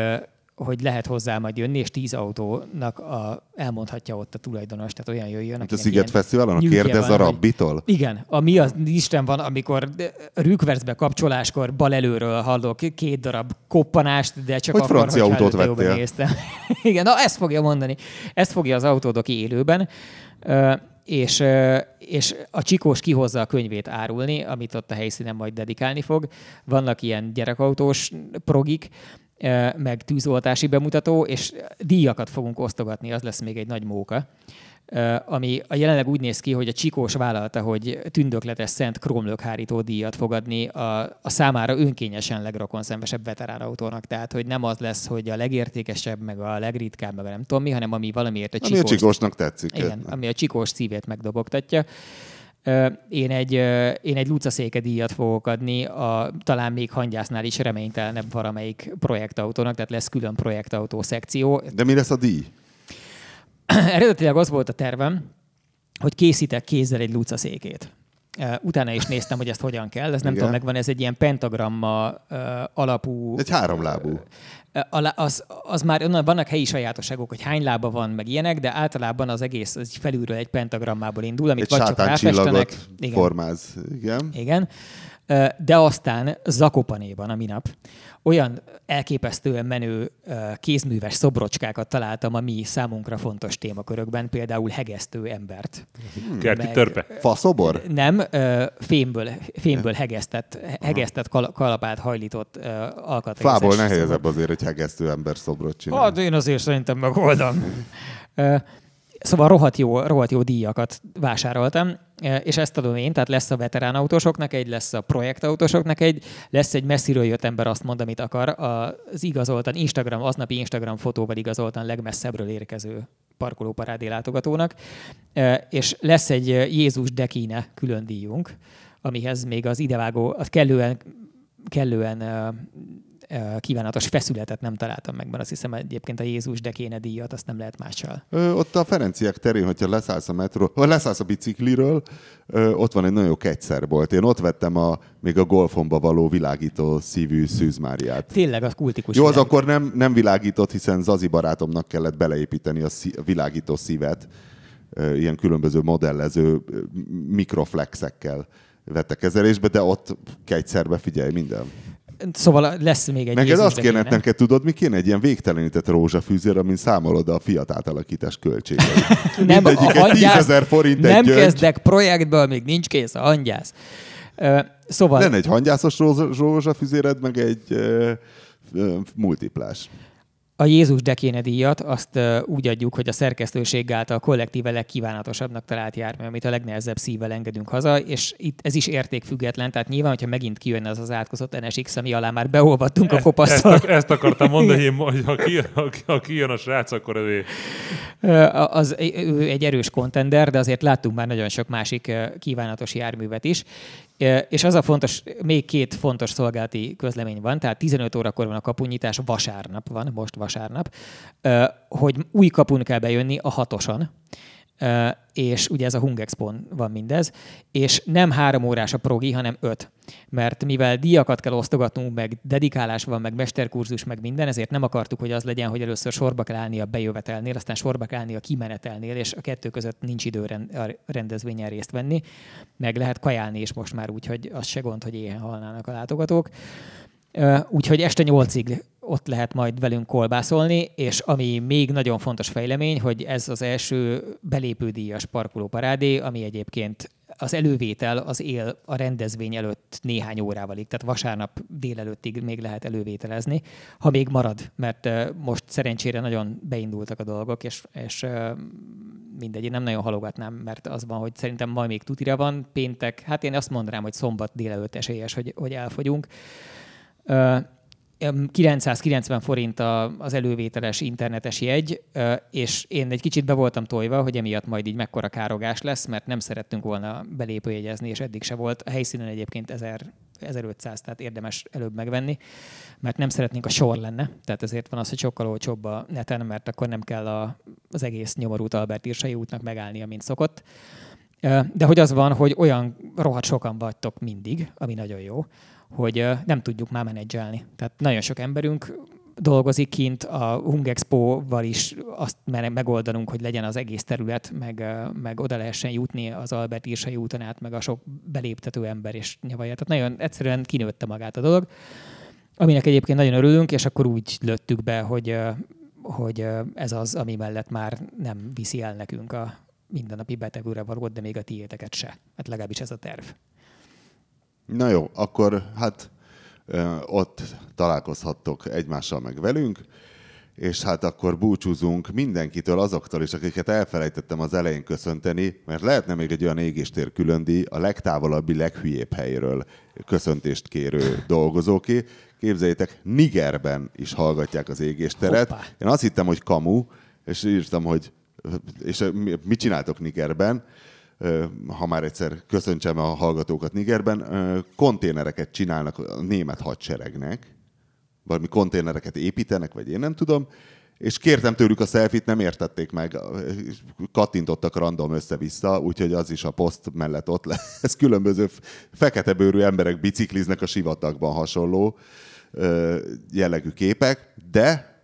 hogy lehet hozzá majd jönni, és tíz autónak a, elmondhatja ott a tulajdonos, tehát olyan jöjjön. Mint a Sziget Fesztiválon, a kérdez van, a hogy- rabbitól. igen, ami az Isten van, amikor rükvercbe kapcsoláskor bal előről hallok két darab koppanást, de csak Hogy akkor, francia autót vettél. Néztem. (laughs) Igen, na ezt fogja mondani. Ezt fogja az autódoki élőben. És, és a Csikós kihozza a könyvét árulni, amit ott a helyszínen majd dedikálni fog. Vannak ilyen gyerekautós progik, meg tűzoltási bemutató, és díjakat fogunk osztogatni, az lesz még egy nagy móka. Ami a jelenleg úgy néz ki, hogy a Csikós vállalta, hogy tündökletes szent kromlökhárító díjat fog adni a, a számára önkényesen legrokonszenvesebb veteránautónak. Tehát, hogy nem az lesz, hogy a legértékesebb, meg a legritkább, meg a nem tudom mi, hanem ami valamiért a Ami a Csikós csikósnak tetszik. igen, ami a csikós szívét megdobogtatja. Én egy, én egy lucaszéke díjat fogok adni, a, talán még hangyásznál is reménytelenebb valamelyik projektautónak, tehát lesz külön projektautó szekció. De mi lesz a díj? (clears throat) Eredetileg az volt a tervem, hogy készítek kézzel egy lucaszékét. Ö, Utána is néztem, hogy ezt hogyan kell, ez nem Igen. tudom, megvan, ez egy ilyen pentagramma alapú Egy háromlábú. Lá- az, az már onnan vannak helyi sajátosságok, hogy hány lába van, meg ilyenek, de általában az egész az felülről egy pentagrammából indul, amit Egy vagy csak ráfestenek. Igen, formáz. Igen. igen. De aztán Zakopanéban a minap olyan elképesztően menő kézműves szobrocskákat találtam a mi számunkra fontos témakörökben, például hegesztő embert. Kerti Meg- törpe. Faszobor? Nem, fémből, fémből hegesztett, hegesztett kal- kalapát hajlított ö, alkatrészes. Fából szobor. nehezebb azért egy hegesztő ember szobrot csinálni. Hát én azért szerintem megoldom. (laughs) Szóval rohadt jó, rohadt jó díjakat vásároltam, ö, és ezt adom én, tehát lesz a veterán autósoknak egy, lesz a projektautósoknak egy, lesz egy messziről jött ember azt mond, amit akar, az igazoltan Instagram, aznapi Instagram fotóval igazoltan legmesszebbről érkező parkolóparádé látogatónak, Ö, és lesz egy Jézus Dekine külön díjunk, amihez még az idevágó, kellően, kellően ö, kívánatos feszületet nem találtam meg, mert azt hiszem egyébként a Jézus Dekéne díjat azt nem lehet mással. Ö, ott a Ferenciek terén, hogyha leszállsz a metró, vagy leszállsz a bicikliről, ö, ott van egy nagyon jó kegyszerbolt. Én ott vettem a, még a golfomba való világító szívű szűzmáriát. Tényleg az kultikus. Jó, az világ. akkor nem, nem világított, hiszen Zazi barátomnak kellett beleépíteni a, szí- a világító szívet, ilyen különböző modellező mikroflexekkel vette kezelésbe, de ott kegyszerbe figyelj minden. Szóval lesz még egy Neked azt kéne, neked tudod, mi kéne? Egy ilyen végtelenített rózsafűzér, amin számolod a fiat átalakítás költségeit. Nem, a egy hangyász- 10 000 forint egy Nem gyöngy. kezdek projektből, még nincs kész a hangyász. Szóval Lenne egy hangyászos rózsa- rózsafüzéred, meg egy ö, multiplás. A Jézus Dekéne díjat azt úgy adjuk, hogy a szerkesztőség által kollektíve legkívánatosabbnak talált jármű, amit a legnehezebb szívvel engedünk haza, és itt ez is értékfüggetlen, tehát nyilván, hogyha megint kijönne az az átkozott NSX, ami alá már beolvadtunk a Ezt, kopasztal, ak- ezt akartam mondani, (laughs) hogy ha, ki, ha, kijön a srác, akkor Ö, az ő egy erős kontender, de azért láttunk már nagyon sok másik kívánatos járművet is, És az a fontos, még két fontos szolgálati közlemény van, tehát 15 órakor van a kapunyítás, vasárnap van, most vasárnap, hogy új kapun kell bejönni a hatoson, és ugye ez a Hungexpon van mindez, és nem három órás a progi, hanem öt. Mert mivel díjakat kell osztogatnunk, meg dedikálás van, meg mesterkurzus, meg minden, ezért nem akartuk, hogy az legyen, hogy először sorba kell állni a bejövetelnél, aztán sorba kell állni a kimenetelnél, és a kettő között nincs idő a rendezvényen részt venni, meg lehet kajálni is most már úgy, hogy az se gond, hogy éhen halnának a látogatók. Úgyhogy este nyolcig ott lehet majd velünk kolbászolni, és ami még nagyon fontos fejlemény, hogy ez az első belépődíjas parkolóparádé, ami egyébként az elővétel az él a rendezvény előtt néhány órával, tehát vasárnap délelőttig még lehet elővételezni, ha még marad, mert most szerencsére nagyon beindultak a dolgok, és, és mindegy, én nem nagyon halogatnám, mert az van, hogy szerintem majd még tutira van, péntek, hát én azt mondanám, hogy szombat délelőtt esélyes, hogy, hogy elfogyunk. 990 forint az elővételes internetes jegy, és én egy kicsit be voltam tojva, hogy emiatt majd így mekkora károgás lesz, mert nem szerettünk volna belépőjegyezni, és eddig se volt. A helyszínen egyébként 1000, 1500, tehát érdemes előbb megvenni, mert nem szeretnénk a sor lenne, tehát ezért van az, hogy sokkal olcsóbb a neten, mert akkor nem kell a, az egész nyomorút Albert Irsai útnak megállnia, mint szokott. De hogy az van, hogy olyan rohadt sokan vagytok mindig, ami nagyon jó, hogy nem tudjuk már menedzselni. Tehát nagyon sok emberünk dolgozik kint, a Hungexpo-val is azt megoldanunk, hogy legyen az egész terület, meg, meg oda lehessen jutni az Albert Írsai úton át, meg a sok beléptető ember és nyavaja. Tehát nagyon egyszerűen kinőtte magát a dolog, aminek egyébként nagyon örülünk, és akkor úgy lőttük be, hogy, hogy ez az, ami mellett már nem viszi el nekünk a mindennapi betegúra valót, de még a tiéteket se. Hát legalábbis ez a terv. Na jó, akkor hát ott találkozhattok egymással meg velünk, és hát akkor búcsúzunk mindenkitől, azoktól is, akiket elfelejtettem az elején köszönteni, mert lehetne még egy olyan égéstér különdi a legtávolabbi, leghülyébb helyről köszöntést kérő dolgozóké. Képzeljétek, Nigerben is hallgatják az égésteret. Hoppá. Én azt hittem, hogy kamu, és írtam, hogy és mit csináltok Nigerben? Ha már egyszer köszöntsem a hallgatókat Nigerben, konténereket csinálnak a német hadseregnek, valami konténereket építenek, vagy én nem tudom, és kértem tőlük a selfit, nem értették meg, kattintottak random össze-vissza, úgyhogy az is a poszt mellett ott lesz. (laughs) Különböző fekete bőrű emberek bicikliznek a sivatagban hasonló jellegű képek, de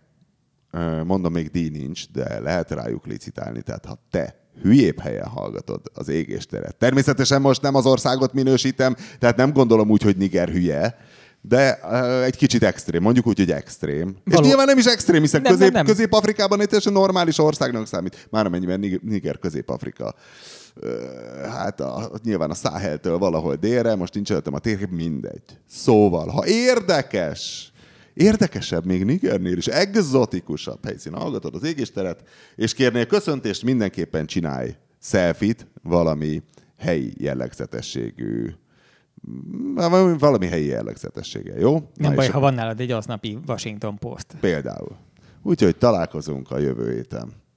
mondom, még díj nincs, de lehet rájuk licitálni, tehát ha te hülyébb helyen hallgatod az égésteret. Természetesen most nem az országot minősítem, tehát nem gondolom úgy, hogy Niger hülye, de uh, egy kicsit extrém, mondjuk úgy, hogy extrém. Való. És nyilván nem is extrém, hiszen nem, közép, nem, nem. Közép-Afrikában egy teljesen normális országnak számít. Már amennyiben Niger Közép-Afrika. Uh, hát a, nyilván a Száheltől valahol délre, most nincs előttem a térkép, mindegy. Szóval, ha érdekes, Érdekesebb még Nigernél is, egzotikusabb helyszín. Hallgatod az égésteret, és kérnél köszöntést, mindenképpen csinálj selfit valami helyi jellegzetességű valami helyi jellegzetessége, jó? Nem Na baj, ha van nálad egy aznapi Washington Post. Például. Úgyhogy találkozunk a jövő héten.